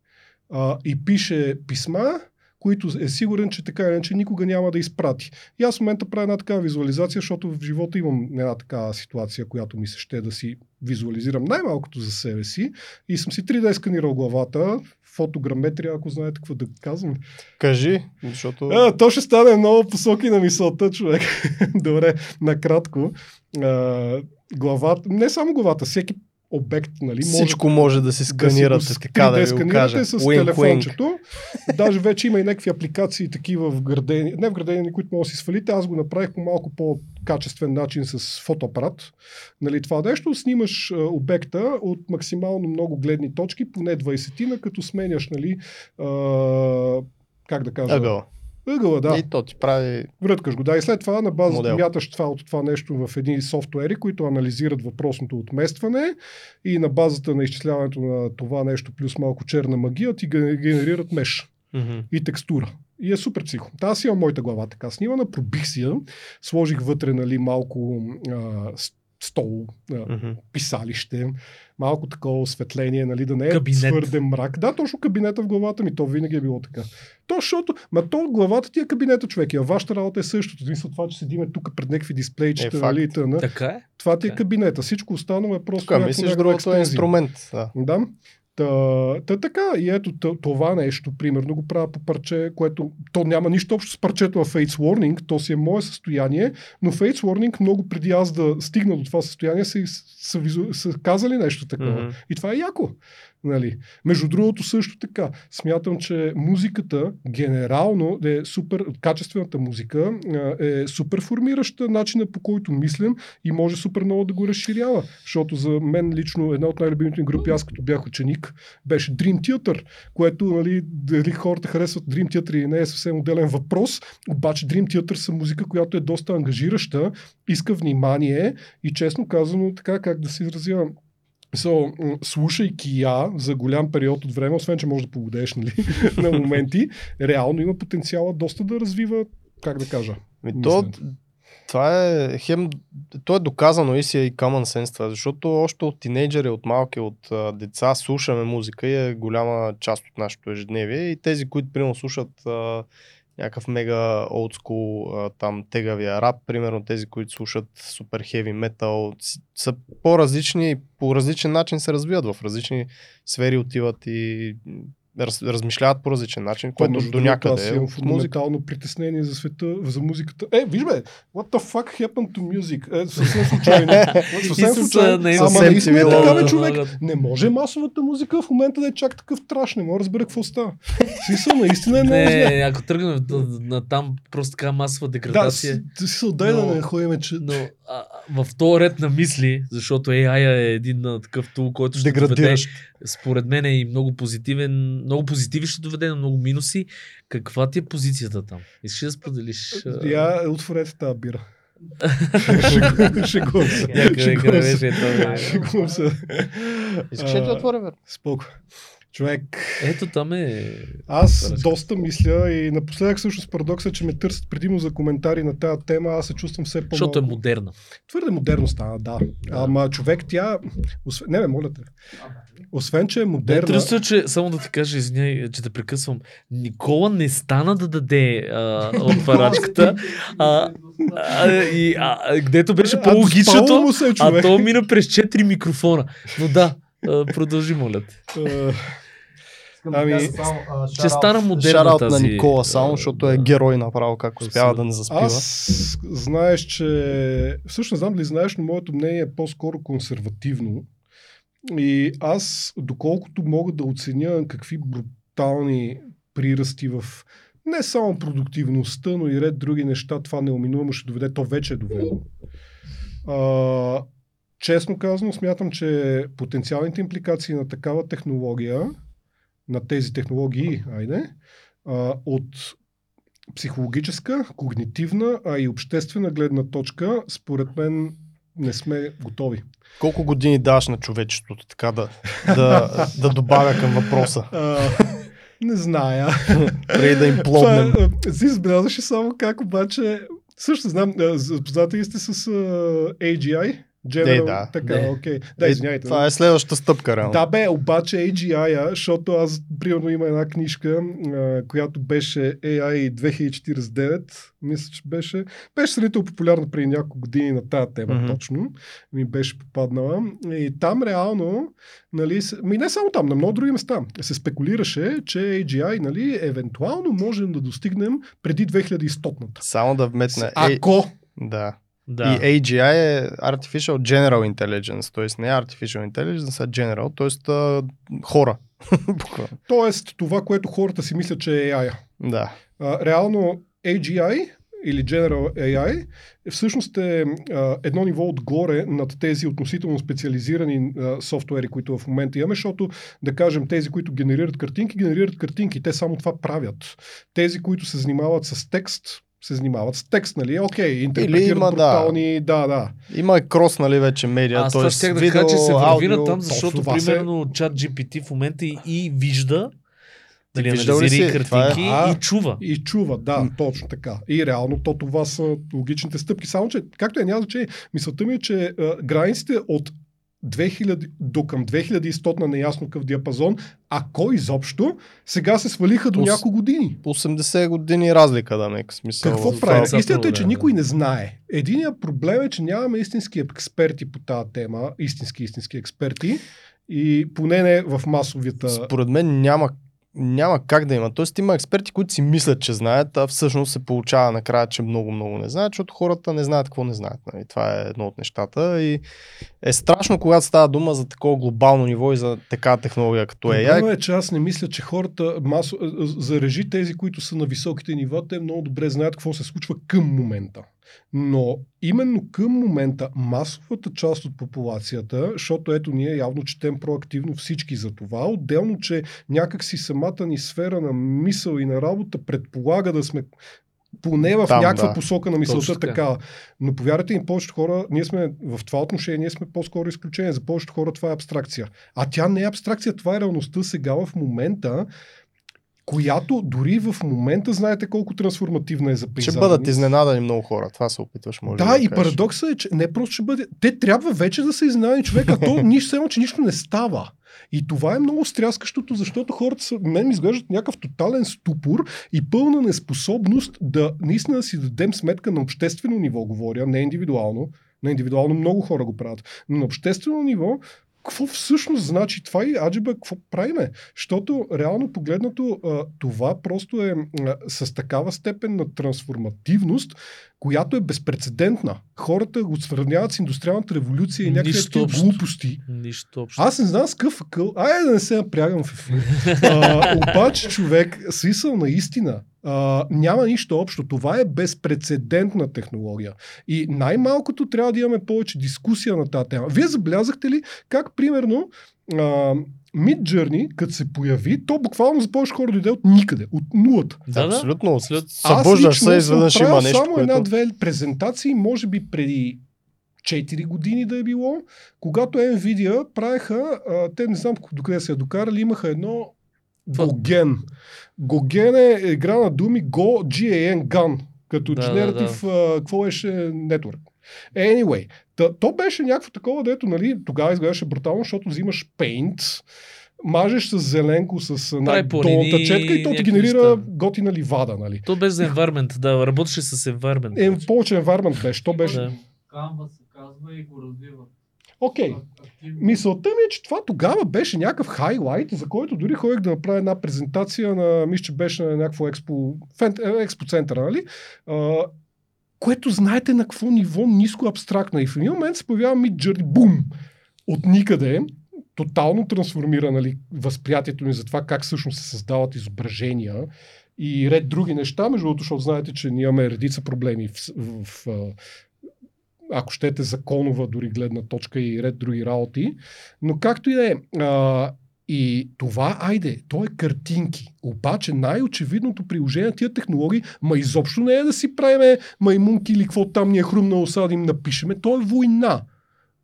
а, и пише писма, които е сигурен, че така или иначе никога няма да изпрати. И аз в момента правя една такава визуализация, защото в живота имам една такава ситуация, която ми се ще да си визуализирам най-малкото за себе си и съм си 3D сканирал главата, фотограметрия, ако знаете какво да казвам. Кажи, защото... А, то ще стане много посоки на мисълта, човек. Добре, накратко. А, главата, не само главата, всеки обект, нали? Всичко може да се сканирате, да си, така да ви го кажа. с wink, телефончето. Wink. Даже вече има и някакви апликации такива в градени, не в градени, които може да си свалите. Аз го направих по малко по-качествен начин с фотоапарат. Нали, това нещо, снимаш а, обекта от максимално много гледни точки, поне 20 като сменяш, нали, а, как да кажа, Ъгъл. Ъгъла, да. И то ти прави... Връткаш го, да. И след това на база Модел. мяташ това от това нещо в едни софтуери, които анализират въпросното отместване и на базата на изчисляването на това нещо плюс малко черна магия ти ге- генерират меш Мгм. и текстура. И е супер психо. Та аз имам моята глава така снимана, пробих си я, сложих вътре нали, малко а, стол, Мгм. писалище, малко такова осветление, нали, да не е Кабинет. твърде мрак. Да, точно кабинета в главата ми, то винаги е било така. То, защото, ма то главата ти е кабинета, човек, а вашата работа е същото. Смисъл това, че седиме тук пред някакви дисплейчета, Е, нали, тъна. Така е. Това ти е така е. кабинета. Всичко останало е просто някакво мислиш, другото е инструмент. Да. Да. Та, та така, и ето това нещо, примерно, го правя по парче, което то няма нищо общо с парчето в Fates Warning, то си е мое състояние, но Fates Warning много преди аз да стигна до това състояние са, са, са казали нещо такова. Мгм. И това е яко. Нали? Между другото също така, смятам, че музиката генерално е супер, качествената музика е супер формираща начина по който мислим и може супер много да го разширява. Защото за мен лично една от най-любимите ми групи, аз като бях ученик, беше Dream Theater, което нали, дали хората харесват Dream Theater или не е съвсем отделен въпрос, обаче Dream Theater са музика, която е доста ангажираща, иска внимание и честно казано, така как да се изразя, So, м, слушайки я за голям период от време, освен че може да побудеш нали, на моменти, реално има потенциала доста да развива, как да кажа. Ми, то, това е хем, то е доказано и си е и common sense това, защото още от тинейджери, от малки, от а, деца слушаме музика и е голяма част от нашето ежедневие и тези, които примерно слушат а, някакъв мега олдскул там тегавия рап, примерно тези, които слушат супер хеви метал, са по-различни и по различен начин се развиват в различни сфери отиват и раз, размишляват по различен начин, То, което между до някъде Аз е имам от музика. фундаментално притеснение за света, за музиката. Е, виж бе, what the fuck happened to music? Е, съвсем случайно. съвсем случайно. Ама наистина е цивилно. така, бе, Да, човек. да. Не може масовата музика в момента да е чак такъв траш. Не мога да разбера какво става. Смисъл, наистина е много. Не, ако тръгнем на, там просто така масова Да, деградация. с- си се отдай да не ходиме, че... Но в този ред на мисли, защото AI е един такъв тул, който ще доведе, според мен е и много позитивен, много позитиви ще доведе, но много минуси. Каква ти е позицията там? Искаш да споделиш? Я отворете тази бира. Шегувам- се. Шегувам се. Искаш да отворя? Споко. Човек, Ето там е... аз Разказ. доста мисля и напоследък всъщност парадокса, е, че ме търсят предимно за коментари на тази тема, аз се чувствам все по Защото е модерна. Твърде модерно стана, да. Ама човек тя... Освен... Не, бе, моля те. Освен, че е Да, модерна... интересно, е, че само да ти кажа, извиняй, че те прекъсвам. Никола не стана да даде а, от парачката. А, а, и, а, а, гдето беше А, по-логичното, му се, а то мина през 4 микрофона. Но да, а, продължи, моля те. Ами, Че стана модерна тази... на Никола само, защото е герой направо, как успява да не заспива. Аз знаеш, че... Всъщност знам дали знаеш, но моето мнение е по-скоро консервативно. И аз, доколкото мога да оценя какви брутални прирасти в не само продуктивността, но и ред други неща, това неоминуемо ще доведе, то вече е довело. А, честно казано, смятам, че потенциалните импликации на такава технология, на тези технологии, айде, а, от психологическа, когнитивна, а и обществена гледна точка, според мен не сме готови. Колко години даваш на човечеството, така да, да, да добавя към въпроса, не зная. преди да им плоднем. си избелязваше само как обаче... Също знам, запознати сте с а, AGI? General, Е, да. така, Не. окей. Да, Е, извиняйте. Това е следващата стъпка, реално. Да бе, обаче AGI-а, защото аз примерно има една книжка, а, която беше AI 2049, мисля, че беше, беше сравнително популярна преди няколко години на тази тема Мгм. точно, ми беше попаднала. И там реално, нали, с- ми не само там, на много други места, се спекулираше, че AGI, нали, евентуално можем да достигнем преди 2100-ната. Само да вметна. Е, Ако да. Да. И AGI е Artificial General Intelligence, т.е. не е Artificial Intelligence, а General, т.е. хора. Тоест, това, което хората си мислят, че е AI. да. А, реално AGI или General AI всъщност е а, едно ниво отгоре над тези относително специализирани а, софтуери, които в момента имаме, защото да кажем тези, които генерират картинки, генерират картинки, те само това правят. Тези, които се занимават с текст, се занимават с текст, нали? Окей, интерпретират има, да. брутални, да, да. Има и крос, нали, вече медиа. Аз т.е. ще да видео, кажа, че се върви аудио. на там, защото това се- примерно чат GPT в момента и, и вижда, нали, виждал ли си? Е- картинки А, и чува. И чува, да, точно така. И реално то това са логичните стъпки. Само, че, както е няма значение, мисълта ми е, че а, границите от 2000 до към 2100 на неясно какъв диапазон, ако изобщо, сега се свалиха до Ос- няколко години. 80 години разлика, да ме смисъл. Какво това- Истината е, че никой не знае. Единият проблем е, че нямаме истински експерти по тази тема, истински, истински експерти, и поне не в масовията... Според мен няма, няма как да има. Тоест има експерти, които си мислят, че знаят, а всъщност се получава накрая, че много-много не знаят, защото хората не знаят какво не знаят. Нали? Това е едно от нещата и е страшно, когато става дума за такова глобално ниво и за такава технология като AI. Проблема е, че аз не мисля, че хората масо... зарежи тези, които са на високите нива, те много добре знаят какво се случва към момента. Но именно към момента масовата част от популацията, защото ето ние явно четем проактивно всички за това, отделно, че някакси самата ни сфера на мисъл и на работа предполага да сме поне в Там, някаква да. посока на мисълта така. Но повярвайте ми, повечето хора, ние сме в това отношение, ние сме по-скоро изключение. За повечето хора това е абстракция. А тя не е абстракция, това е реалността сега в момента, която дори в момента знаете колко трансформативна е за Ще пейзажа. бъдат ни. изненадани много хора. Това се опитваш, може Да, да и кажеш. парадоксът е, че не просто ще бъде. Те трябва вече да са изненадани човека, то нищо, само, че нищо не става. И това е много стряскащото, защото хората са, мен ми изглеждат някакъв тотален ступор и пълна неспособност да наистина да си дадем сметка на обществено ниво, говоря, не индивидуално. На индивидуално много хора го правят. Но на обществено ниво, какво всъщност значи това и аджиба, какво правиме? Защото реално погледнато това просто е с такава степен на трансформативност, която е безпредседентна. Хората го сравняват с индустриалната революция и някакви Нищо общо. глупости. Нищо общо. Аз не знам с какъв къл. Айде да не се напрягам в ефир. А, обаче, човек, смисъл наистина, а, няма нищо общо. Това е безпредседентна технология. И най-малкото трябва да имаме повече дискусия на тази тема. Вие забелязахте ли как, примерно, а, Mid Journey, като се появи, то буквално започва хора да дойде от никъде, от нулата. да, да. Абсолютно. След- Събуждаш се, изведнъж има нещо, само което... една-две презентации, може би преди 4 години да е било, когато Nvidia правеха, а, те не знам докъде се я докарали, имаха едно Гоген. Гоген е игра на думи Go GAN GAN, като Да, да, Generative, а, какво беше Network. Anyway, та, то беше някакво такова, дето, нали, тогава изглеждаше брутално, защото взимаш Paint, мажеш с зеленко, с най-долната четка и то ти генерира неща. готина ливада, нали. То без environment, да, работеше с environment. Е, повече environment беше. То беше. Да. Canva се казва и го развива. Окей. Активно. Мисълта ми е, че това тогава беше някакъв хайлайт, за който дори ходих да направя една презентация на, мисля, че беше на някакво експо, фен, експо центъра, нали? Което знаете на какво ниво ниско абстрактна. И в един момент се появява Journey, бум! От никъде, тотално трансформира нали, възприятието ни за това как всъщност се създават изображения и ред други неща, между другото, защото знаете, че ние имаме редица проблеми в, в, в ако щете законова дори гледна точка и ред други работи. Но както и да е, и това, айде, то е картинки. Обаче най-очевидното приложение на тия технологии, ма изобщо не е да си правиме маймунки или какво там ни е хрумнало, садим, напишеме. То е война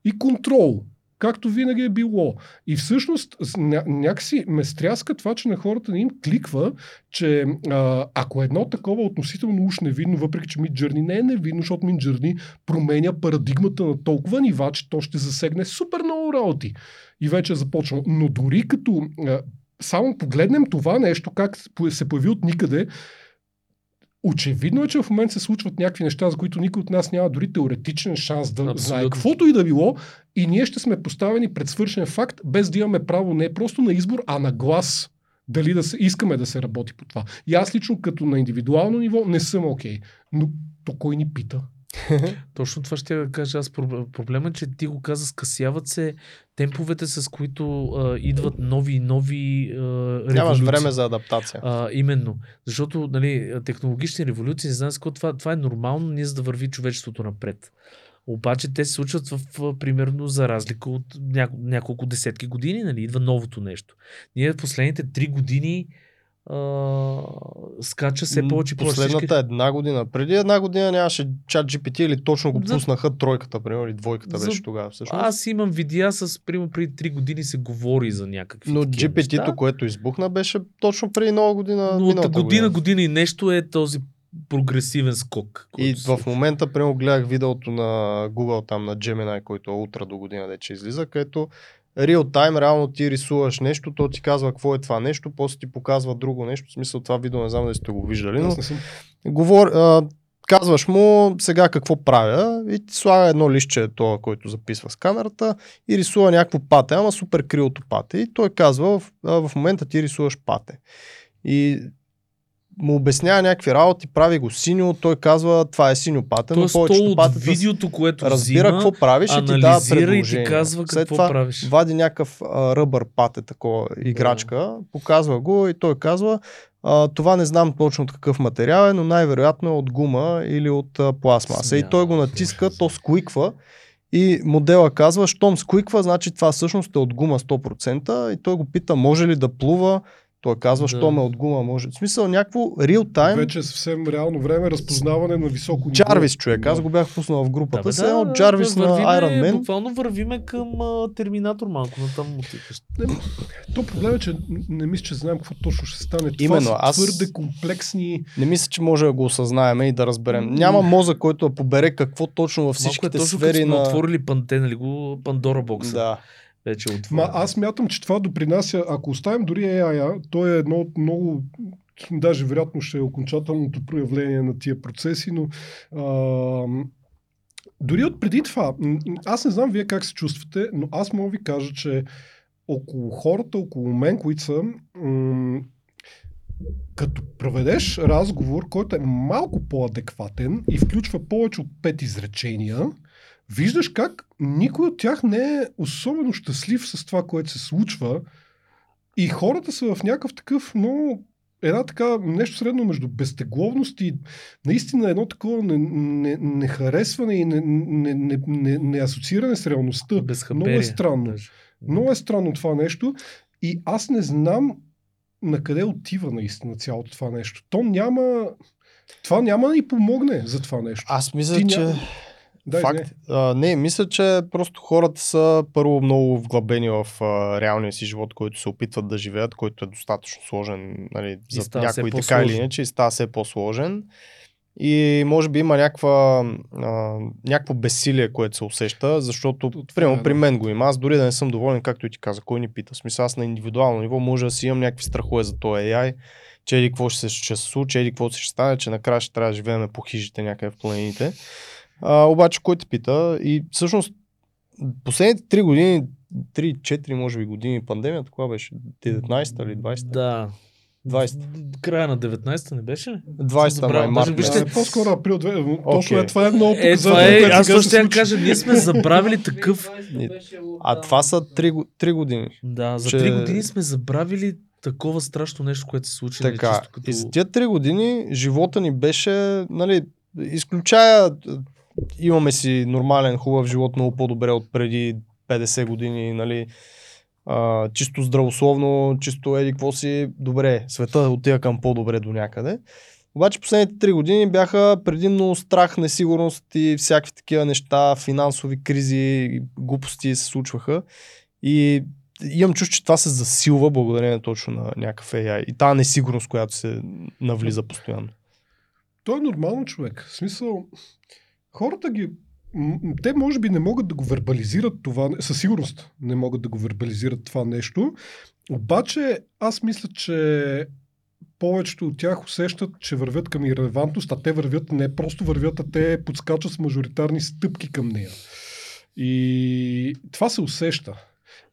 и контрол. както винаги е било. И всъщност някакси ме стряска това, че на хората не им кликва, че а, ако едно такова относително уж невидно, въпреки че Midjourney не е невидно, защото Midjourney променя парадигмата на толкова нива, че то ще засегне супер много работи. И вече е започнал. Но дори като само погледнем това нещо, как се появи от никъде, Очевидно е, че в момента се случват някакви неща, за които никой от нас няма дори теоретичен шанс да Абсолютно. знае каквото и да било и ние ще сме поставени пред свършен факт, без да имаме право не просто на избор, а на глас. Дали да се, искаме да се работи по това. И аз лично като на индивидуално ниво не съм окей. Но то кой ни пита? Точно това ще я кажа аз. Проб- Проблема е, че ти го каза, скъсяват се темповете, с които а, идват нови и нови а, революции. Нямаш време за адаптация. А, именно. Защото нали, технологични революции, не знам с това, това е нормално, ние за да върви човечеството напред. Обаче те се случват в, а, примерно за разлика от няко, няколко десетки години, нали, идва новото нещо. Ние в последните три години а, скача все повече повече. Последната Всички- една година. Преди една година нямаше чат GPT или точно го За- пуснаха тройката, примерно, или двойката За- беше тогава. Всъщност. Аз имам видеа с, примерно, преди 3 години се говори за някакви Но GPT-то, неща. което избухна, беше точно преди нова година. Но от миналата година, година и нещо е този прогресивен скок. И в момента... примерно, гледах видеото на Google, там на Gemini, който е утре до година вече излиза, където реал тайм, реално ти рисуваш нещо, то ти казва какво е това нещо, после ти показва друго нещо. В смисъл това видео не знам дали сте го виждали, но говор, а, казваш му сега какво правя и ти слага едно листче, това, който записва с камерата и рисува някакво пате, ама супер кривото пате. И той казва, в, в момента ти рисуваш пате. И му обяснява някакви работи, прави го синьо, той казва това е синьо пате, но повечето от патета видеото, което разбира взима, какво правиш и ти дава анализира и ти предложение. казва След какво това правиш. вади някакъв а, ръбър пате, такова играчка, показва го и той казва а, това не знам точно от какъв материал е, но най-вероятно е от гума или от а, пластмаса. И Смяна. той го натиска, то скуиква и модела казва, щом скуиква, значи това всъщност е от гума 100% и той го пита, може ли да плува, той казва, Да. щом е от гума, може. В смисъл някакво real time. Вече съвсем реално време разпознаване на високо ниво. Джарвис, човек. Аз го бях пуснал в групата. Да, от Джарвис на вървиме- Iron Man. Буквално вървиме към а, Терминатор малко, на там отиваш. То проблем е, че не мисля, че знаем какво точно ще стане. Това Именно, са аз- твърде комплексни. Не мисля, че може да го осъзнаем и да разберем. Няма мозък, който да побере какво точно във Малко е всичките точно сфери на... отворили панте, нали го, Пандора бокса. Да. Вече отворен. Ма аз мятам, че това допринася, ако оставим дори AI, то е едно от много даже вероятно ще е окончателното проявление на тия процеси, но а, дори от преди това, аз не знам вие как се чувствате, но аз мога ви кажа, че около хората, около мен, които са, м- като проведеш разговор, който е малко по-адекватен и включва повече от пет изречения, виждаш как никой от тях не е особено щастлив с това, което се случва и хората са в някакъв такъв много една така нещо средно между безтегловност и наистина едно такова не, не, нехаресване и не, не, не, не, не асоцииране с реалността. Безхаберие, Много е странно. даже. Много е странно това нещо и аз не знам на къде отива наистина цялото това нещо. То няма... Това няма да ни помогне за това нещо. Аз мисля, Ти че... няма- Дай, Факт. не. А, не, мисля, че просто хората са първо много вглъбени в а, реалния си живот, който се опитват да живеят, който е достатъчно сложен нали, И за някои така или иначе и става все по-сложен. И може би има някаква, а, някакво безсилие, което се усеща, защото, примерно, да. при мен го има. Аз дори да не съм доволен, както и ти каза, кой ни пита. В смисъл, аз на индивидуално ниво може да си имам някакви страхове за този AI, че еди какво ще се, ще се случи, еди какво ще стане, че накрая ще трябва да живеем по хижите някъде в планините. А, обаче, кой те пита? И всъщност, последните 3 години, 3-4 може би години пандемията, кога беше? 19 или 20? Да. 20. Края на 19-та не беше ли? 20 май, март. Вижте- А, по-скоро април 2. Точно Окей. е, това е много Е, това е, аз точно се ще кажа, ние сме забравили такъв... А това са 3, 3 години. Да, за че- 3 години сме забравили такова страшно нещо, което се случи. нали, Така, чисто като... и за тия 3 години живота ни беше, нали, изключая, е, имаме си нормален, хубав живот, много по-добре от преди 50 години, нали, а, чисто здравословно, чисто еди какво си, добре, света отива към по-добре до някъде. Обаче последните 3 години бяха предимно страх, несигурност и всякакви такива неща, финансови кризи, глупости се случваха. И имам чувство, че това се засилва благодарение точно на някакъв AI. И тази несигурност, която се навлиза постоянно. То е нормално човек. В смисъл, хората ги... Те може би не могат да го вербализират това, със сигурност не могат да го вербализират това нещо, обаче аз мисля, че повечето от тях усещат, че вървят към ирелевантност, а те вървят не просто вървят, а те подскачат с мажоритарни стъпки към нея. И това се усеща.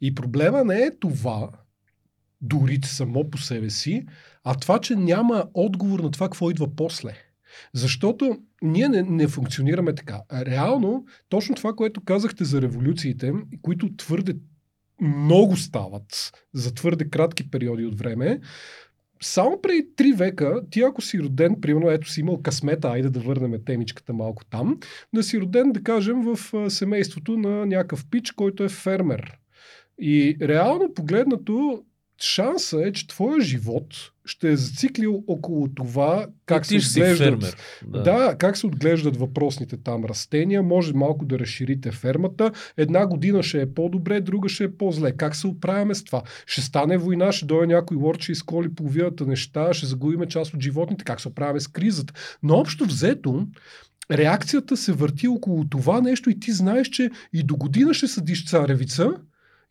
И проблема не е това, дори само по себе си, а това, че няма отговор на това какво идва после. Защото ние не, не функционираме така. Реално, точно това, което казахте за революциите, които твърде много стават за твърде кратки периоди от време, само преди три века, ти ако си роден, примерно, ето си имал късмета, айде да върнем темичката малко там, да си роден, да кажем, в семейството на някакъв пич, който е фермер. И реално погледнато, шанса е, че твоя живот ще е зациклил около това как се отглеждат фермер. да. да, как се отглеждат въпросните там растения, може малко да разширите фермата. Една година ще е по-добре, друга ще е по-зле. Как се оправяме с това? Ще стане война, ще дойде някой лорд, ще изколи половината неща, ще загубиме част от животните. Как се оправяме с кризата? Но общо взето, реакцията се върти около това нещо и ти знаеш, че и до година ще съдиш царевица,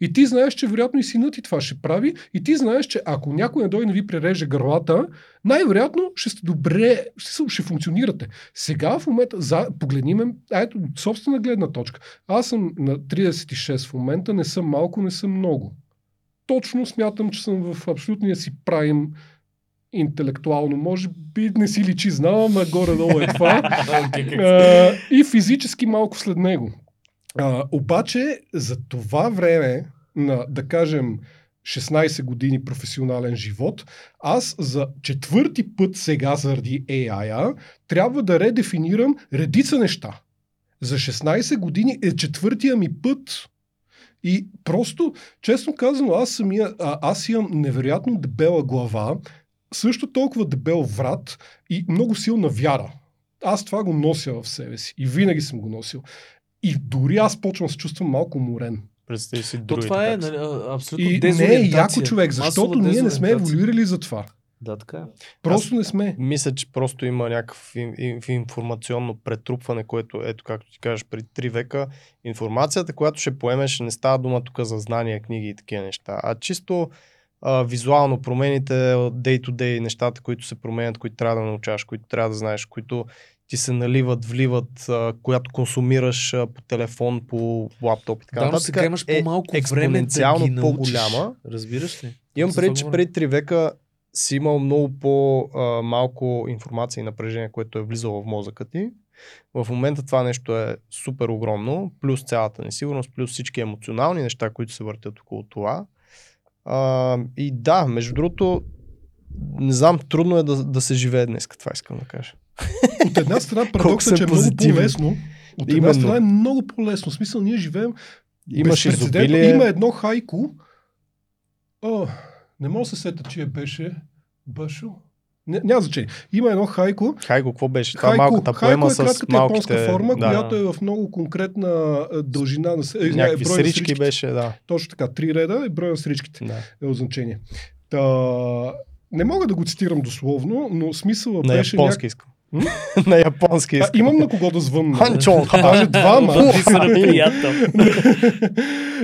и ти знаеш, че вероятно и синът ти това ще прави. И ти знаеш, че ако някой не дойде не ви пререже гърлата, най-вероятно ще сте добре, ще, ще функционирате. Сега в момента, за, а ето, собствена гледна точка. Аз съм на 36 в момента, не съм малко, не съм много. Точно смятам, че съм в абсолютния си прайм интелектуално. Може би не си личи, знам, ама горе-долу е това. А, и физически малко след него. А, обаче за това време на, да кажем, 16 години професионален живот, аз за четвърти път сега заради AI трябва да редефинирам редица неща. За 16 години е четвъртия ми път. И просто, честно казано, аз самия, а, аз имам невероятно дебела глава, също толкова дебел врат и много силна вяра. Аз това го нося в себе си и винаги съм го носил. И дори аз почвам да се чувствам малко уморен. Представи си То това е нали, абсолютно И не е яко човек, защото ние не сме еволюирали за това. Да, така е. Просто не сме. Мисля, че просто има ин- информационно претрупване, което, ето както ти кажеш, преди 3 века, информацията, която ще поемеш, не става дума тук за знания, книги и такива неща, а чисто а, визуално промените, day to day нещата, които се променят, които трябва да научаш, които трябва да знаеш, които ти се наливат, вливат, а, която консумираш а, по телефон, по лаптоп и така Да, нататък, сега имаш е по-малко време да ги научиш. по-голяма. Разбираш ли? Имам преди, че преди 3 века си имал много по-малко информация и напрежение, което е влизало в мозъка ти. В момента това нещо е супер огромно, плюс цялата несигурност, плюс всички емоционални неща, които се въртят около това. А, и да, между другото, не знам, трудно е да, да се живее днес, това искам да кажа. От една страна парадоксът, са че е много по-лесно. От една Именно. страна е много по-лесно. В смисъл, ние живеем Имаш изобилие. Има едно хайко. О, не мога да се сета, чия беше. Башо? Не, няма значение. Има едно хайко. Хайго, какво беше? Това Хайко, малката хайко поема е кратката малките... японска форма, да, която е в много конкретна дължина на е, някакви брой на срички сричките. беше, да. Точно така, три реда и брой на сричките да. е от значение. Та, не мога да го цитирам дословно, но смисъла На беше японски искам. На японски А, имам на кого да звънна. Ханчон. Даже двама.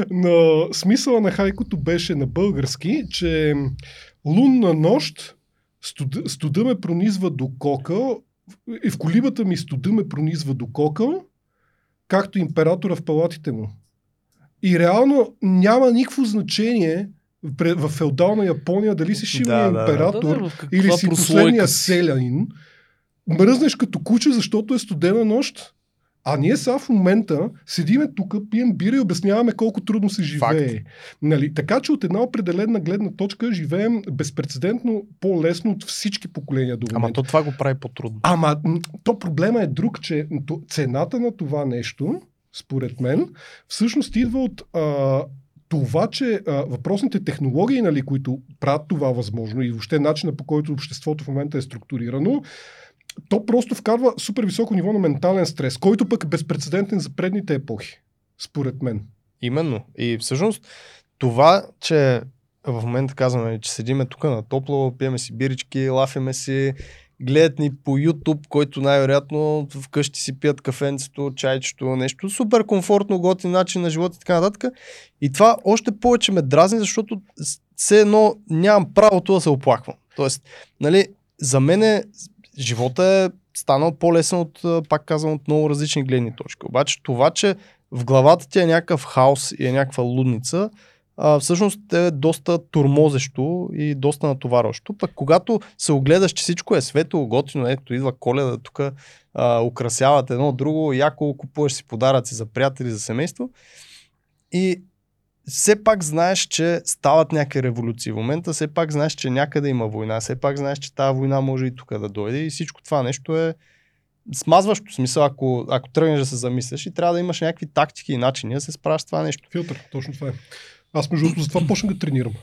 Но смисъла на хайкото беше на български, че лунна нощ, студа, студа ме пронизва до кокъл, и в колибата ми студа ме пронизва до кокъл, както императора в палатите му. И реално няма никакво значение в феодална Япония дали си шивания Да, да, да. император Да, да, или си прослойка последния селянин, мръзнеш като куче, защото е студена нощ. А ние сега в момента седиме тук, пием бира и обясняваме колко трудно се живее. Нали? Така че от една определена гледна точка живеем безпредседентно по-лесно от всички поколения до Ама момента. то това го прави по-трудно. Ама то проблема е друг, че цената на това нещо, според мен, всъщност идва от а, това, че а, въпросните технологии, нали, които правят това възможно и въобще начина по който обществото в момента е структурирано, то просто вкарва супер високо ниво на ментален стрес, който пък е безпредседентен за предните епохи, според мен. Именно. И всъщност това, че в момента казваме, че седиме тук на топло, пиеме си бирички, лафяме си, гледат ни по YouTube, който най-вероятно вкъщи си пият кафенцето, чайчето, нещо. Супер комфортно, готин начин на живота и така нататък. И това още повече ме дразни, защото все едно нямам правото да се оплаквам. Тоест, нали, за мен е, живота е станал по-лесен от, пак казвам, от много различни гледни точки. Обаче това, че в главата ти е някакъв хаос и е някаква лудница, а, всъщност е доста турмозещо и доста натоварващо. Пък когато се огледаш, че всичко е светло, готино, ето идва коледа, тук украсяват едно друго, яко купуваш си подаръци за приятели, за семейство. И все пак знаеш, че стават някакви революции в момента, все пак знаеш, че някъде има война, все пак знаеш, че тази война може и тук да дойде и всичко това нещо е смазващо. Смисъл, ако, ако тръгнеш да се замисляш и трябва да имаш някакви тактики и начини да се справиш с това нещо. Филтър, точно това е. Аз между другото затова почнах да тренирам.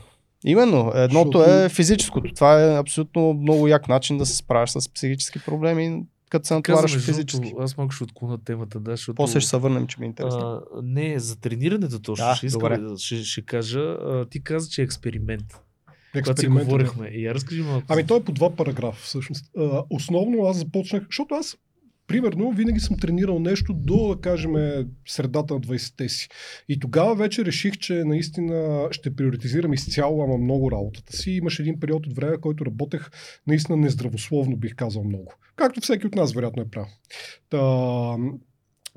Именно. Едното Защото... е физическото. Това е абсолютно много як начин да се справиш с психически проблеми, като се натоварваш физически. Аз малко ще отклона темата, да, защото... После ще се върнем, че ми е интересно. А, не, за тренирането точно. Да, ще, искам, ще, ще кажа. А, ти каза, че е експеримент. Когато си говорихме. И я разкажи малко. Ами той е по два параграфа всъщност. А, основно аз започнах, защото аз примерно винаги съм тренирал нещо до, да кажем, средата на 20-те си. И тогава вече реших, че наистина ще приоритизирам изцяло, ама много работата си. Имаше един период от време, който работех наистина нездравословно, бих казал много. Както всеки от нас, вероятно е прав. Та,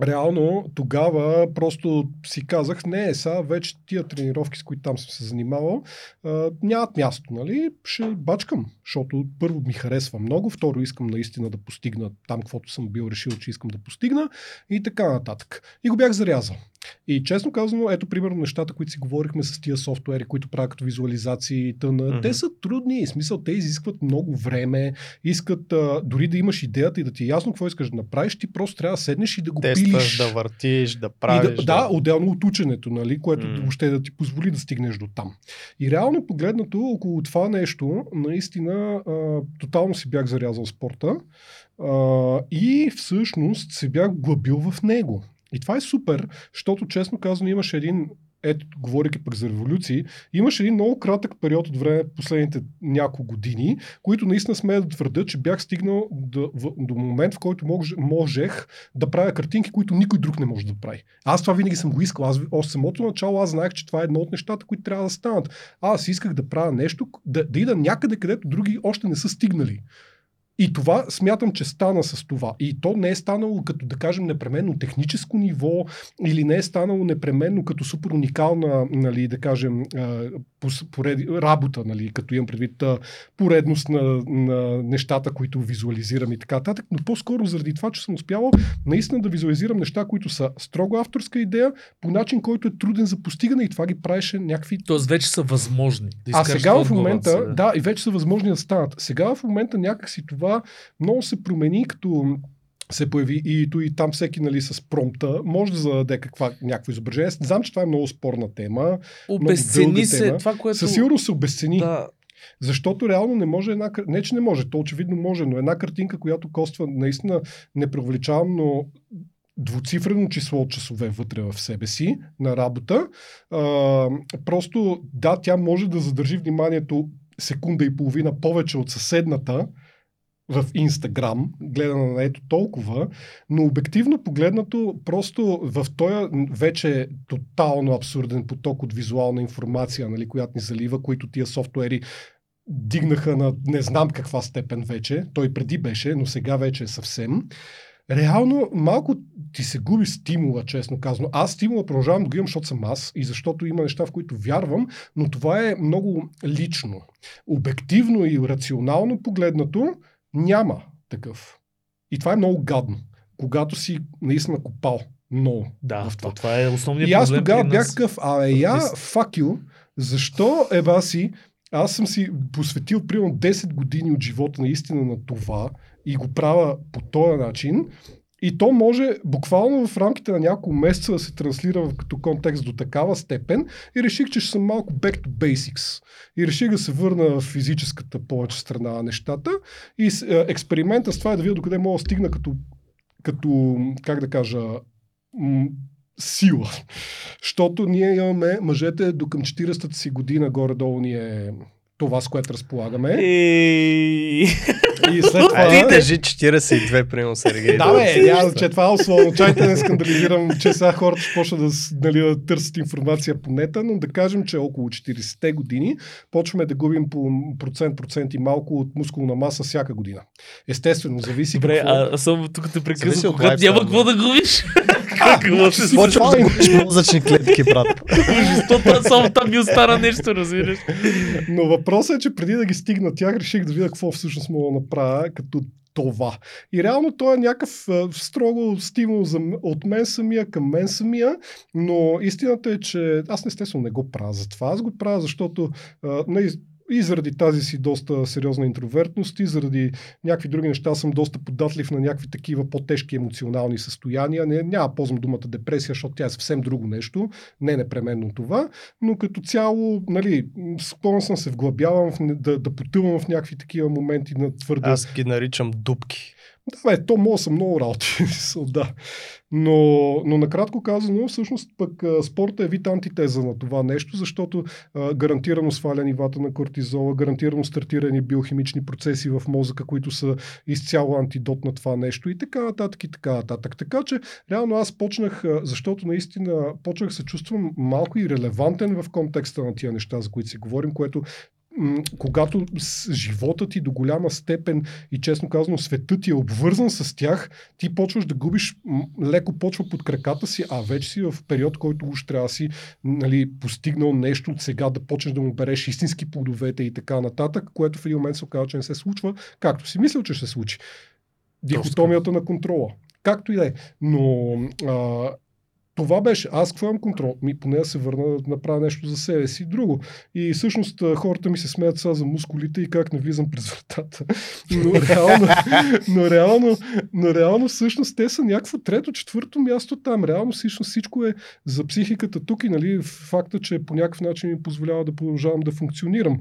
реално тогава просто си казах, не, сега вече тия тренировки, с които там съм се занимавал, а, нямат място, нали? Ще бачкам, защото първо ми харесва много, второ искам наистина да постигна там, каквото съм бил решил, че искам да постигна и така нататък. И го бях зарязал. И честно казано, ето примерно нещата, които си говорихме с тия софтуери, които правят като визуализации и тъна, Мгм. те са трудни, в смисъл те изискват много време, искат а, дори да имаш идеята и да ти е ясно какво искаш да направиш, ти просто трябва да седнеш и да го Тестваш, пилиш. да въртиш, да И правиш. да, да, отделно от ученето, нали, което mm. въобще да ти позволи да стигнеш до там. И реално погледнато, около това нещо, наистина, а, тотално си бях зарязал спорта а, и всъщност се бях глъбил в него. И това е супер, защото честно казано имаше един ето, говоряки пък за революции, имаше един много кратък период от време, последните няколко години, които наистина смея да твърда, че бях стигнал до, до момент, в който мож, можех да правя картинки, които никой друг не може да прави. Аз това винаги съм го искал. Аз от самото начало аз знаех, че това е едно от нещата, които трябва да станат. Аз исках да правя нещо, да, да ида някъде, където други още не са стигнали. И това смятам, че стана с това. И то не е станало като, да кажем, непременно техническо ниво или не е станало непременно като супер уникална, нали, да кажем, поред... работа, нали, като имам предвид поредност на, на нещата, които визуализирам и така нататък, но по-скоро заради това, че съм успявал наистина да визуализирам неща, които са строго авторска идея, по начин, който е труден за постигане и това ги правеше някакви Тоест вече са възможни. Да а сега в момента, да, и вече са възможни да станат. Сега в момента някакси това много се промени, като се появи и, то и там всеки нали, с промпта може да зададе каква, някакво изображение. Знам, че това е много спорна тема. Обесцени се тема. това, което... Със сигурност се обесцени. Да, Защото реално не може една... Не, че не може, то очевидно може, но една картинка, която коства, наистина не преувеличавам, но двуцифрено число от часове вътре в себе си на работа. А, просто да, тя може да задържи вниманието секунда и половина повече от съседната в Инстаграм, гледана на ето толкова, но обективно погледнато, просто в този вече тотално абсурден поток от визуална информация, нали, която ни залива, които тия софтуери дигнаха на не знам каква степен вече. Той преди беше, но сега вече е съвсем. Реално малко ти се губи стимула, честно казано. Аз стимула продължавам да го имам, защото съм аз и защото има неща, в които вярвам, но това е много лично. Обективно и рационално погледнато няма такъв. И това е много гадно, когато си наистина копал много да, в това. това. е основният И аз проблем тогава при бях нас. такъв, абе я, fuck you, защо еба си, аз съм си посветил примерно 10 години от живота наистина на това и го правя по този начин И то може буквално в рамките на няколко месеца да се транслира като контекст до такава степен и реших, че ще съм малко back to basics. И реших да се върна в физическата повече страна на нещата. И е, експеримента с това е да видя докъде мога да стигна като, като как да кажа, м- сила. Защото ние имаме мъжете до към 40-та си година горе-долу ни е това, с което разполагаме. Ей. И след това... Ай, кажи 42, примерно, Сергей. Да, бе, няма, че това е условно. Чайте не скандализирам, че сега хората ще почнат да, нали, да търсят информация по нета, но да кажем, че около 40-те години почваме да губим по процент, процент и малко от мускулна маса всяка година. Естествено, зависи Добре, какво... а, само тук те прекъсвам, когато няма какво да губиш. Какво ще Почваш да губиш мозъчни клетки, брат. губиш? То там- Само там ми остана нещо, разбираш. Но въпросът е, че преди да ги стигна тях, реших да видя какво всъщност мога да направя като това. И реално той е някакъв строго стимул за, от мен самия към мен самия, но истината е, че аз естествено не го правя за това. Аз го правя, защото а, не, и заради тази си доста сериозна интровертност, и заради някакви други неща съм доста податлив на някакви такива по-тежки емоционални състояния. Не, няма ползвам думата депресия, защото тя е съвсем друго нещо, не непременно това, но като цяло, нали, склонен съм се вглъбявам, в, да, да потъвам в някакви такива моменти на твърде... Аз ги наричам дупки. Да, бе, то мога да много работи, да. Но, но накратко казано, всъщност пък спорта е вид антитеза на това нещо, защото а, гарантирано сваля нивата на кортизола, гарантирано стартирани биохимични процеси в мозъка, които са изцяло антидот на това нещо и така нататък и така нататък. Така че реално аз почнах, защото наистина почнах се чувствам малко и релевантен в контекста на тия неща, за които си говорим, което когато живота ти до голяма степен и честно казано светът ти е обвързан с тях, ти почваш да губиш, леко почва под краката си, а вече си в период, който уж трябва си нали, постигнал нещо от сега, да почнеш да му береш истински плодовете и така нататък, което в един момент се оказва, че не се случва, както си мислил, че ще се случи. Дихотомията на контрола. Както и да е. Но а, това беше. Аз какво имам контрол? Ми, поне да се върна да направя нещо за себе си. Друго. И всъщност хората ми се смеят сега за мускулите и как не влизам през вратата. Но реално, но реално, но реално всъщност те са някакво трето, четвърто място там. Реално всъщност всичко е за психиката тук и нали, факта, че по някакъв начин ми позволява да продължавам да функционирам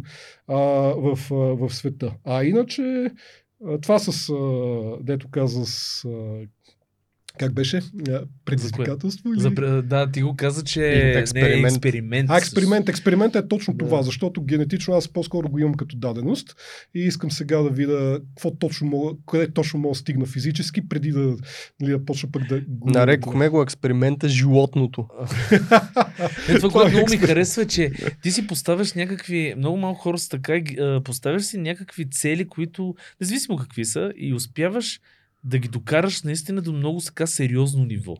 а, в, а, в света. А иначе това с, дето каза с как беше? Предизвикателство? Или? За, да, ти го каза, че Експеримент. експеримент. не е експеримент. А, експеримент. Експеримент е точно Да. това, защото генетично аз по-скоро го имам като даденост и искам сега да видя какво точно мога, къде точно мога да стигна физически, преди да, нали, да почна пък да го... Нарекохме го експеримента животното. Е, това, което много ми харесва, е, че ти си поставяш някакви, много малко хора са така, поставяш си някакви цели, които, независимо какви са, и успяваш да ги докараш наистина до много така сериозно ниво.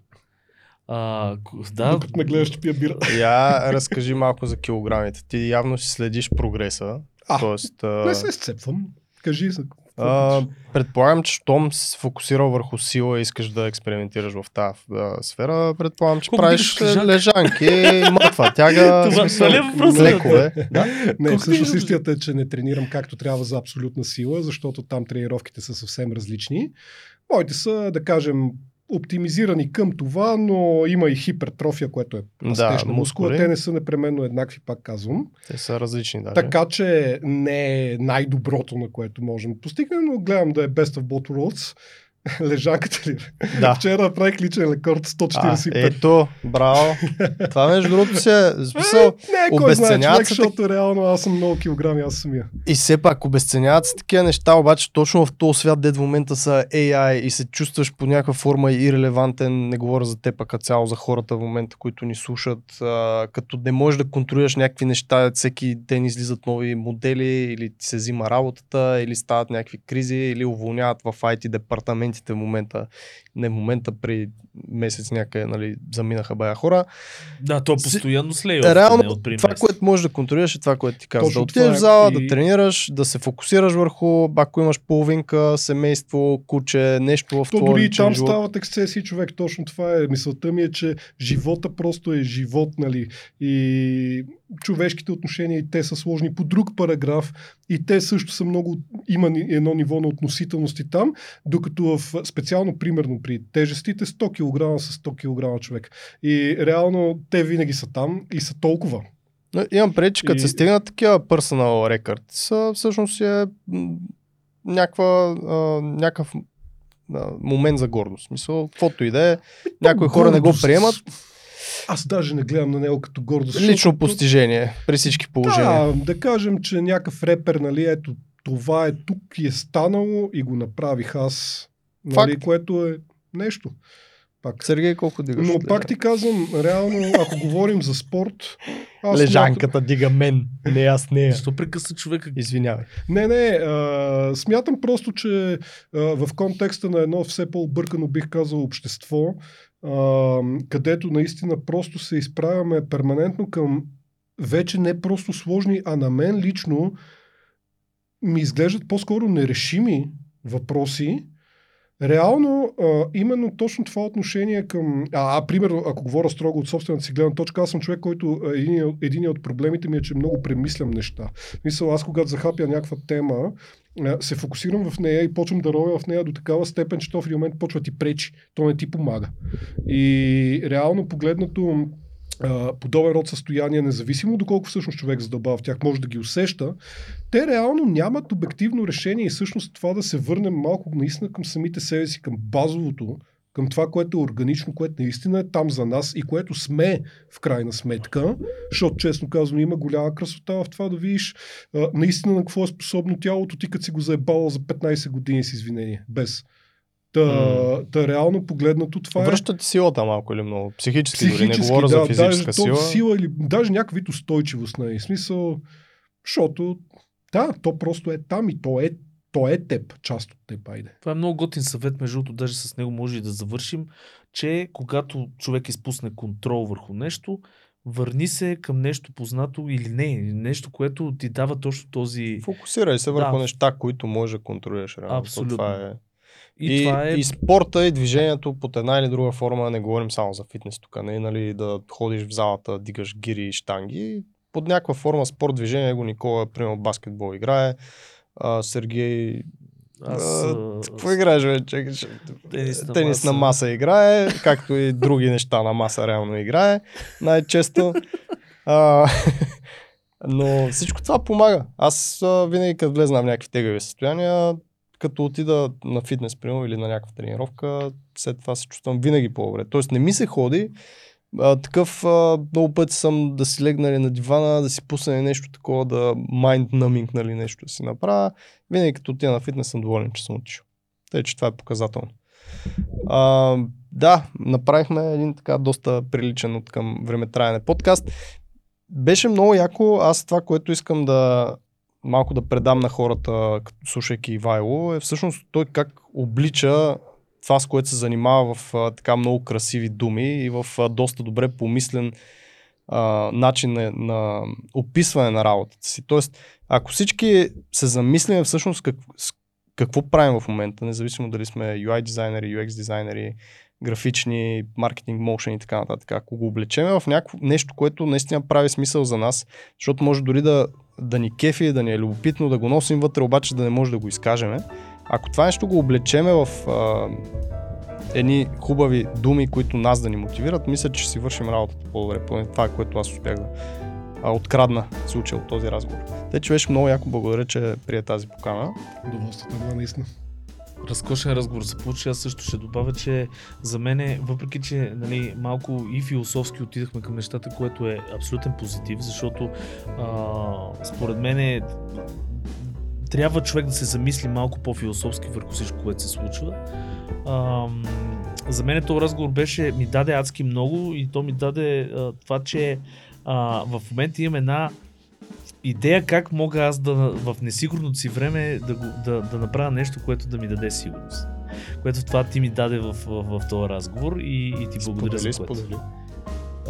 А, да, Докато ме гледаш, че пия бира. Я разкажи малко за килограмите. Ти явно си следиш прогреса. А, Тоест, а, Не се сцепвам. Кажи за а, предполагам, че щом си се фокусирал върху сила и искаш да експериментираш в тази сфера, предполагам, че Колко правиш лежанки, мъртва тяга, Това- смисъл, е лекове. Да? Не, колко всъщност ти- истината е, че не тренирам както трябва за абсолютна сила, защото там тренировките са съвсем различни. Моите са, да кажем, оптимизирани към това, но има и хипертрофия, което е Да, растеж на мускула. Те не са непременно еднакви, пак казвам. Те са различни даже. Така че не е най-доброто, на което можем да постигнем, но гледам да е best of both worlds. Лежанката ли? Да. Вчера направих личен рекорд А, 145. ето, браво. Това между другото се е смисъл. не, кой знае човек, защото реално аз съм много килограми, аз самия. И все пак обесценяват се такива неща, обаче точно в този свят, дед в момента са AI и се чувстваш по някаква форма ирелевантен, не говоря за теб, а цяло за хората в момента, които ни слушат, а, като не можеш да контролираш някакви неща, всеки ден излизат нови модели или ти се взима работата, или стават някакви кризи, или уволняват в IT департаментите в момента, не в момента при месец някъде, нали, заминаха бая хора. Да, то постоянно слея. Реално, това, което можеш да контролираш е това, което ти казвам. Да Точно отидеш това в е. зала, И- да тренираш, да се фокусираш върху, ако имаш половинка, семейство, куче, нещо в То твоя дори и там живот. стават ексцесии, човек. Точно това е. Мисълта ми е, че живота просто е живот, нали? И човешките отношения и те са сложни по друг параграф и те също са много, има едно ниво на относителности там, докато в, специално примерно при тежестите 100 кг с 100 кг човек. И реално те винаги са там и са толкова. Но Имам пред, че като И- се стигнат такива personal record, са, всъщност е някаква, а, някакъв а, момент за гордост. В Смисъл, каквото и да е, някои хора не го приемат. Аз даже не гледам на него като гордост. Лично защото- постижение при всички положения. Да, да кажем, че някакъв репер, нали, ето това е тук и е станало и го направих аз. Нали, Факт. което е нещо. Пак. Сергей, колко дигаш? Но пак ти казвам, реално, ако говорим за спорт, аз Лежанката дига мен, не аз нея. Защо прекъсна човека? Извинявай. Не, не, а, смятам просто, че а, в контекста на едно все по-объркано, бих казал, общество, а, където наистина просто се изправяме перманентно към вече не просто сложни, а на мен лично ми изглеждат по-скоро нерешими въпроси. Реално, а, именно точно това отношение към... А, а, примерно, ако говоря строго от собствената си гледна точка, аз съм човек, който един, един от проблемите ми е, че много премислям неща. Мисъл, аз когато захапя някаква тема, се фокусирам в нея и почвам да ровя в нея до такава степен, че то в един момент почва ти пречи. То не ти помага. И реално погледнато подобен род състояния, независимо доколко всъщност човек задълбава в тях, може да ги усеща, те реално нямат обективно решение и всъщност това да се върнем малко наистина към самите себе си, към базовото, към това, което е органично, което наистина е там за нас и което сме в крайна сметка, защото честно казано има голяма красота в това да видиш наистина на какво е способно тялото ти, като си го заебало за 15 години с извинение, без. Та, М. та реално погледнато това е... Връща ти силата малко или много. Психически, дори не Психически, говоря да, за физическа даже, сила. Сила или даже някакъв вид устойчивост, нали? В смисъл, защото да, то просто е там и то е, то е теб, част от теб, айде. Това е много готин съвет, между другото, даже с него може и да завършим, че когато човек изпусне контрол върху нещо, върни се към нещо познато или не, нещо, което ти дава точно този... Фокусирай се върху Да. неща, които можеш да контролираш. Реално. То Абсолютно. Това е... И, И, това е... и спорта и движението под една или друга форма, не говорим само за фитнес тук, не е нали, да ходиш в залата, дигаш гири и штанги. Под някаква форма спорт, движение, го Никола, примерно баскетбол играе, а, Сергей Аз, Какво играеш, бе? Чакай, че- Тенис на Тенис на маса. маса играе, както и други неща на маса реално играе, най-често. А, но всичко това помага. Аз а, винаги като влезна в някакви тегави състояния, като отида на фитнес, примерно, или на някаква тренировка, след това се чувствам винаги по-добре. Тоест не ми се ходи, а, такъв а, много пъти съм да си легна нали, на дивана, да си пусне нещо такова, да mind numbing, нали, нещо да си направя. Винаги като отида на фитнес съм доволен, че съм отишъл. Тъй, че това е показателно. А, да, направихме един така доста приличен от към времетраене подкаст. Беше много яко. Аз това, което искам да малко да предам на хората, слушайки Ивайло, е всъщност той как облича това, с което се занимава в а, така много красиви думи и в а, доста добре помислен а, начин на, на описване на работата си. Тоест, ако всички се замислим всъщност как, какво правим в момента, независимо дали сме UI дизайнери, UX дизайнери, графични, маркетинг, моушен и така нататък. Ако го облечеме в някакво нещо, което наистина прави смисъл за нас, защото може дори да, да ни кефи, да ни е любопитно, да го носим вътре, обаче да не може да го изкажеме. Ако това нещо го облечеме в а, едни хубави думи, които нас да ни мотивират, мисля, че си вършим работата по-добре. Поне това което аз успях да а, открадна случая от този разговор. Те, че беше много яко, благодаря, че прие тази покана. Удоволствието е наистина. Разкошен разговор се получи. Аз също ще добавя, че за мен, въпреки че нали, малко и философски отидахме към нещата, което е абсолютен позитив, защото а, според мен е, трябва човек да се замисли малко по-философски върху всичко, което се случва. А, за мен този разговор беше, ми даде адски много и то ми даде а, това, че а, в момента имам една идея как мога аз да в несигурното си време да, го, да, да направя нещо, което да ми даде сигурност. което това ти ми даде в, в, в този разговор и, и ти благодаря Сподели, за което. сподели.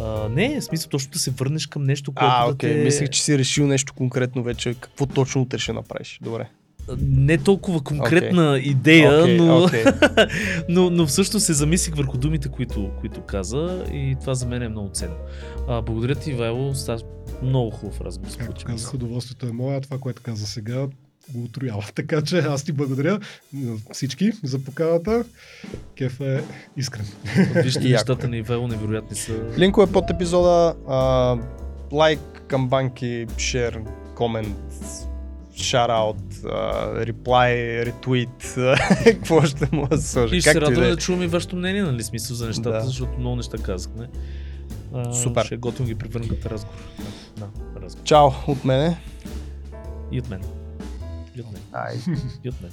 А, не, в смисъл точно да се върнеш към нещо, което А, да окей, те... мислех, че си решил нещо конкретно вече. Какво точно утре ще направиш? Добре. Не толкова конкретна идея, Окей, но, окей. но, но всъщност се замислих върху думите, които, които каза и това за мен е много ценно. А, благодаря ти, Ивайло, става много хубав разговор. Както казах, удоволствието е мое, а това, което каза сега, го отроява. Така че аз ти благодаря на всички за поканата. Кеф е искрен. Вижте, нещата на Ивайло невероятни са. Линкове под епизода. А, лайк, камбанки, шер, комент, шараут, реплай, ретвит. Какво ще му да сложа? И ще се и радваме да е. да чуваме вашето мнение, нали, смисъл за нещата, Да. защото много неща казахме. А, Супер. Ще готвим ги превърнем като разговор. Да, разговор. Чао от мене. И от мен. И от мен. Ай. И от мен.